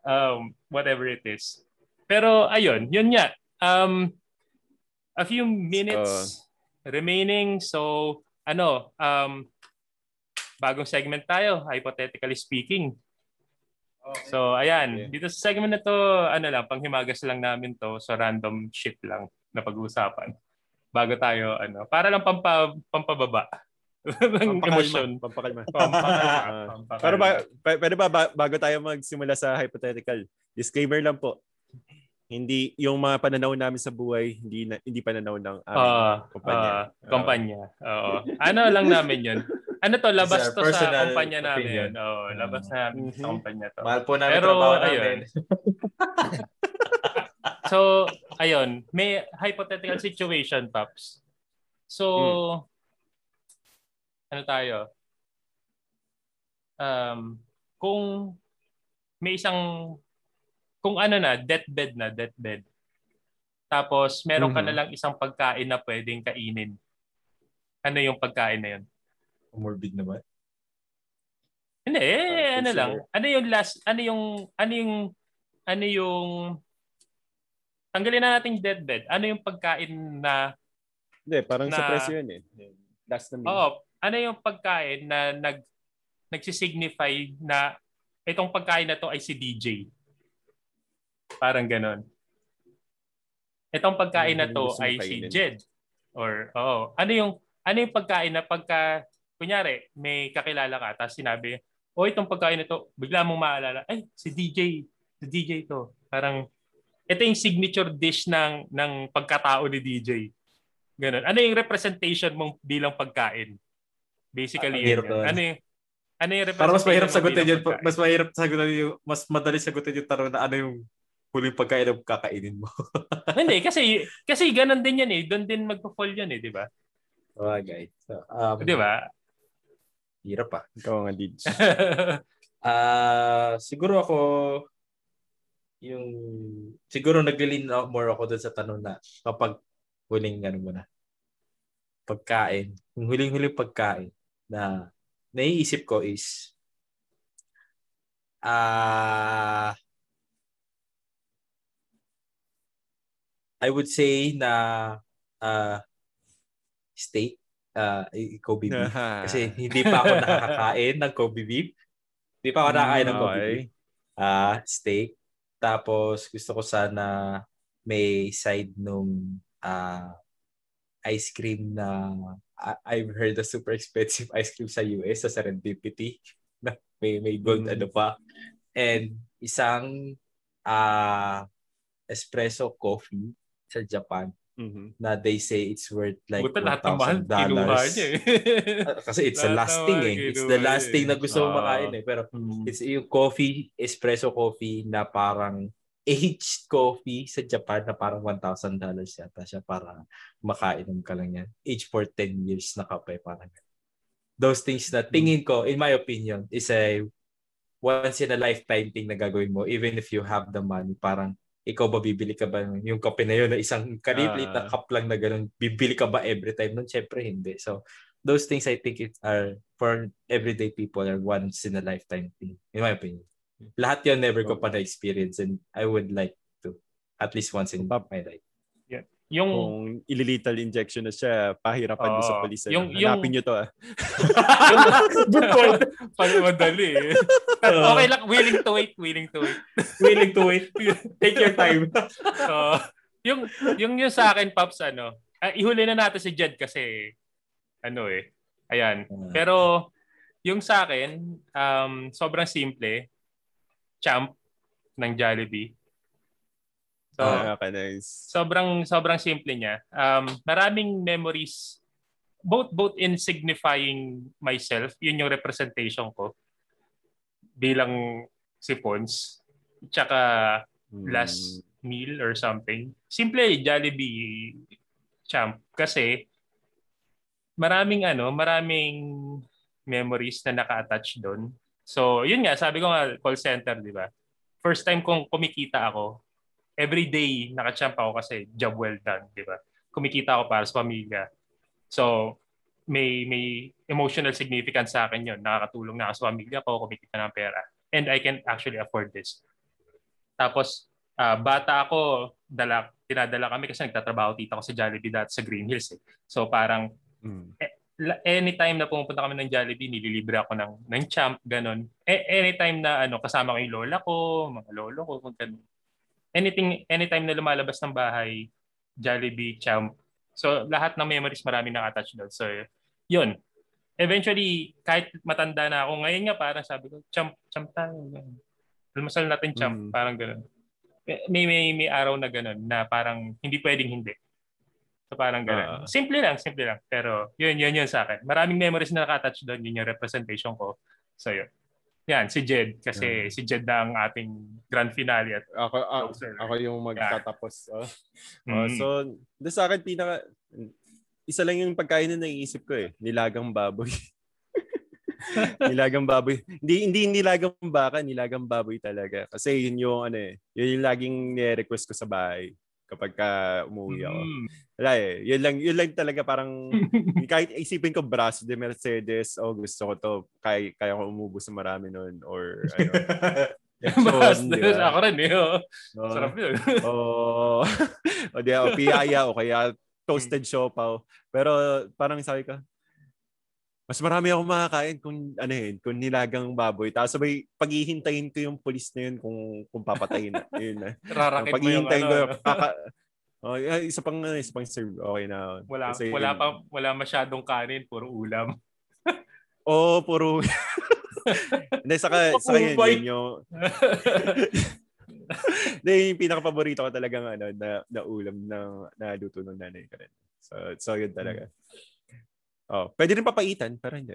um, whatever it is. Pero ayun, yun nga. Um, a few minutes remaining. So, ano, um, bagong segment tayo, hypothetically speaking. So, ayan. Dito sa segment na to, ano lang, panghimagas lang namin to. So, random shit lang na pag-uusapan. Bago tayo, ano, para lang pampa, pampababa ng emosyon. Pampakalma. Pampakalma. Ah, Pampakalma. Pero ba, p- pwede ba, ba- bago tayo magsimula sa hypothetical, disclaimer lang po. Hindi yung mga pananaw namin sa buhay, hindi na, hindi pananaw ng aming Ah, kumpanya. ah, kumpanya. Oo. Ano lang namin 'yun. ano to, labas to sa kumpanya namin. opinion. Oo, labas na Mhm. sa kumpanya to. Mahal po namin Pero, trabaho ayun. namin. So, ayun, may hypothetical situation, Paps. So, ano tayo? Um, kung may isang, kung ano na, deathbed na, deathbed. Tapos, meron ka Mhm. na lang isang pagkain na pwedeng kainin. Ano yung pagkain na yun? Morbid naman. Hindi, eh, Ah, ano sure. lang. Ano yung last, ano yung, ano yung, ano yung, tanggalin na natin deathbed. Ano yung pagkain na, Hindi, parang sa Na- presyo yun eh. Last na meal. oo, ano yung pagkain na nag, nagsisignify na itong pagkain na to ay si DJ. Parang ganon. Itong pagkain na to ay si? Jed. Or, oo. Ano yung, ano yung pagkain na pagka, kunyari, may kakilala ka, tapos sinabi, o itong pagkain na to, bigla mong maalala, ay, si DJ, si DJ to. Parang, ito yung signature dish ng, ng pagkatao ni DJ. Ganun. Ano yung representation mong bilang pagkain? Basically, Ah, yun. Ano yung, ano yung Para mas mahirap representation sagutin yun. pagkain? Mas mahirap sagutin yung, mas madali sagutin yung tanong na ano yung huling pagkain na kakainin mo. Hindi, kasi, kasi ganun din yan eh. Doon din magpo-fall yan eh, di ba? Okay. So, um, Di ba? Hirap ah. Ikaw nga, Dids. Ah, siguro ako yung siguro naglilin more ako dun sa tanong na kapag huling ano mo na pagkain, yung huling-huling pagkain na naiisip ko is ah I would say na ah steak uh, Kobe beef. Kasi hindi pa ako nakakakain ng Kobe beef. Hindi pa ako nakakain ng Kobe Okay. beef. Ah, steak. Tapos gusto ko sana may side nung ah, ice cream na I- I've heard na super expensive ice cream sa US sa Serendipity. Na may may gold Mm. ano pa. And isang ah espresso coffee sa Japan Mhm. na they say it's worth like Buta lahat ng mahal, $1,000. kinuha niya eh. Ah, Kasi it's the last ng thing eh. It's the last thing eh. na gusto mo Ah. makain eh. Pero Hmm. it's yung coffee, espresso coffee na parang aged coffee sa Japan na parang $1,000 yata siya para makainom ka lang yan. Age for 10 years na kape parang. Those things na tingin ko, in my opinion, is a once in a lifetime thing na gagawin mo even if you have the money. Parang ikaw ba bibili ka ba ng- yung kape na yun na isang kaliit na Ah. cup lang na ganun, bibili ka ba every time? Nun, syempre hindi. So, those things I think it are for everyday people are once in a lifetime thing, in my opinion. Lahat yun never ko pa na-experience and I would like to at least once in my life. Yung, Kung ililital injection na siya, pahirapan mo sa polis. Yung- Yung, Hanapin nyo to ah. Good point. Pag madali eh. Okay lang, willing to wait, willing to wait. Willing to wait. Take your time. So, yung, yung, yung sa akin, Pops, ano, ah, ihuli na natin si Jed kasi, ano eh, ayan. Pero, yung sa akin, um, sobrang simple. Champ ng Jollibee. So, Ah, okay, nice. sobrang sobrang simple niya. Um, maraming memories both both in signifying myself, yun yung representation ko bilang si Pons. Tsaka Hmm. last meal or something. Simple Jollibee champ kasi maraming ano, maraming memories na naka-attach doon. So, yun nga, sabi ko nga call center, di ba? First time kong kumikita ako, every day naka-champ ako kasi job well done, di ba? Kumikita ako para sa pamilya. So, may may emotional significance sa akin yun. Nakakatulong na ako sa pamilya ko, kumikita ng pera. And I can actually afford this. Tapos, ah, bata ako, dala, tinadala kami kasi nagtatrabaho tita ko sa Jollibee dati sa Green Hills. Eh. So parang Hmm. la- anytime na pumupunta kami ng Jollibee, nililibre ako ng, ng champ, ganun. E- anytime na ano, kasama ko yung lola ko, mga lolo ko, kung ganun. Anything, anytime na lumalabas ng bahay, Jollibee, champ. So lahat ng memories marami naka-attach doon. So yun. Eventually, kahit matanda na ako, ngayon nga parang sabi ko, champ, champ tayo. Almasal natin champ, Mm. parang ganun. May, may, may araw na ganun na parang hindi pwedeng hindi. So parang gano'n. Uh, simple lang, simple lang. Pero yun, yun, yun sa akin. Maraming memories na nakatouch doon. Yun yung representation ko. So yun. Yan, si Jed. Kasi uh, si Jed na ang ating grand finale. At ako, uh, ako yung magtatapos. Yeah. Oh. Mm. So, doon sa akin, pinaka, isa lang yung pagkain na naiisip ko eh. Nilagang baboy. nilagang baboy. Hindi hindi nilagang baka, nilagang baboy talaga. Kasi yun yung ano eh, yun yung laging ni-request ko sa bahay kapag ka umuwi ako. Mm. Wala eh. Yun lang, yun lang talaga parang kahit isipin ko braso de Mercedes, oh gusto ko to, kaya, kaya ko umubos sa marami noon or ano. Mas, diba? ako rin eh. Oh. Oh. Sarap yun. oh. o di, o piyaya o kaya toasted siopaw. Pero parang sabi ko, mas marami ako makakain kung ano yun, kung nilagang baboy. Tapos sabay paghihintayin ko yung pulis na yun kung kung papatayin na. yun na. Rarakit mo yung ano, ko kaka, Oh, isa pang isa pang serve. Okay na. Wala Kasi, wala pa wala masyadong kanin, puro ulam. Oo, oh, puro Hindi, saka, saka yun, yun yung... Hindi, yung pinaka-paborito ko talagang ano, na, na ulam na, na luto ng nanay ko rin. So, so yun talaga. Oh, pwede rin papaitan, pero hindi.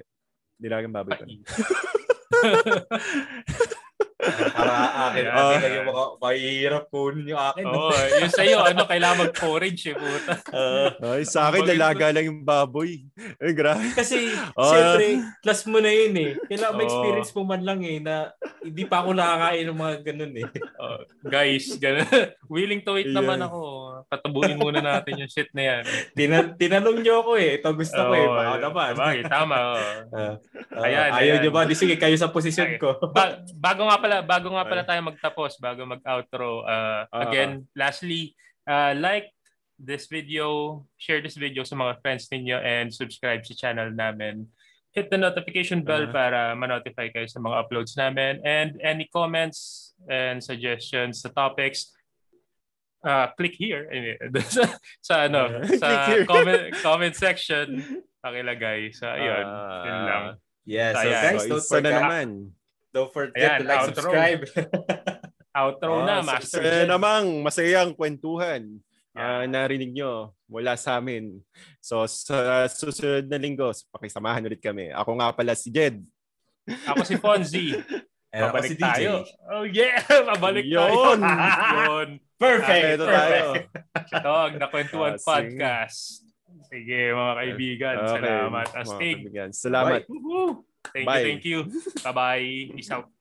Nilagang baboy pa. Para akin, uh, akin lang yung mga mahihirap kunin yung akin. Oo, oh, yung sa'yo, ano, kailangan mag-forage eh, puta. Uh, ay, sa akin, lalaga lang yung baboy. Ay, grabe. Kasi, oh, syempre, class mo na yun eh. Kailangan oh. ma-experience mo man lang eh, na hindi pa ako nakakain ng mga ganun eh. Oh, guys, ganun. Willing to wait yeah. naman ako. Patabuhin muna natin yung shit na yan. Tinan tinanong nyo ako eh. Ito gusto oh, ko eh. Baka naman. Diba, tama. Oh. Uh, uh, ayan, ayaw ayan. nyo ba? Di sige, kayo sa posisyon ko. Ba- bago nga pala bago nga pala tayo magtapos, bago mag-outro, uh, uh, again, lastly, uh, like this video, share this video sa mga friends ninyo and subscribe sa channel namin. Hit the notification bell uh-huh. para ma-notify kayo sa mga uploads namin and any comments and suggestions sa topics, uh, click here sa, sa ano uh, sa comment comment section pakilagay sa so, ayun uh, yun lang yeah so, so guys don't forget naman Don't forget Ayan, to like, outro. subscribe. outro oh, na, Master. Sa namang masayang kwentuhan. Yeah. Uh, narinig nyo mula sa amin. So sa susunod na linggo, pakisamahan ulit kami. Ako nga pala si Jed. Ako si Fonzie. And Pabalik si tayo. Oh yeah! Pabalik Yun! tayo. Yun. Perfect! Ito tayo. Ito ang Nakwentuhan uh, Podcast. Sige mga kaibigan. Okay. Salamat. Astig. Salamat. Bye. Thank Bye. you, thank you. Bye-bye. Peace out.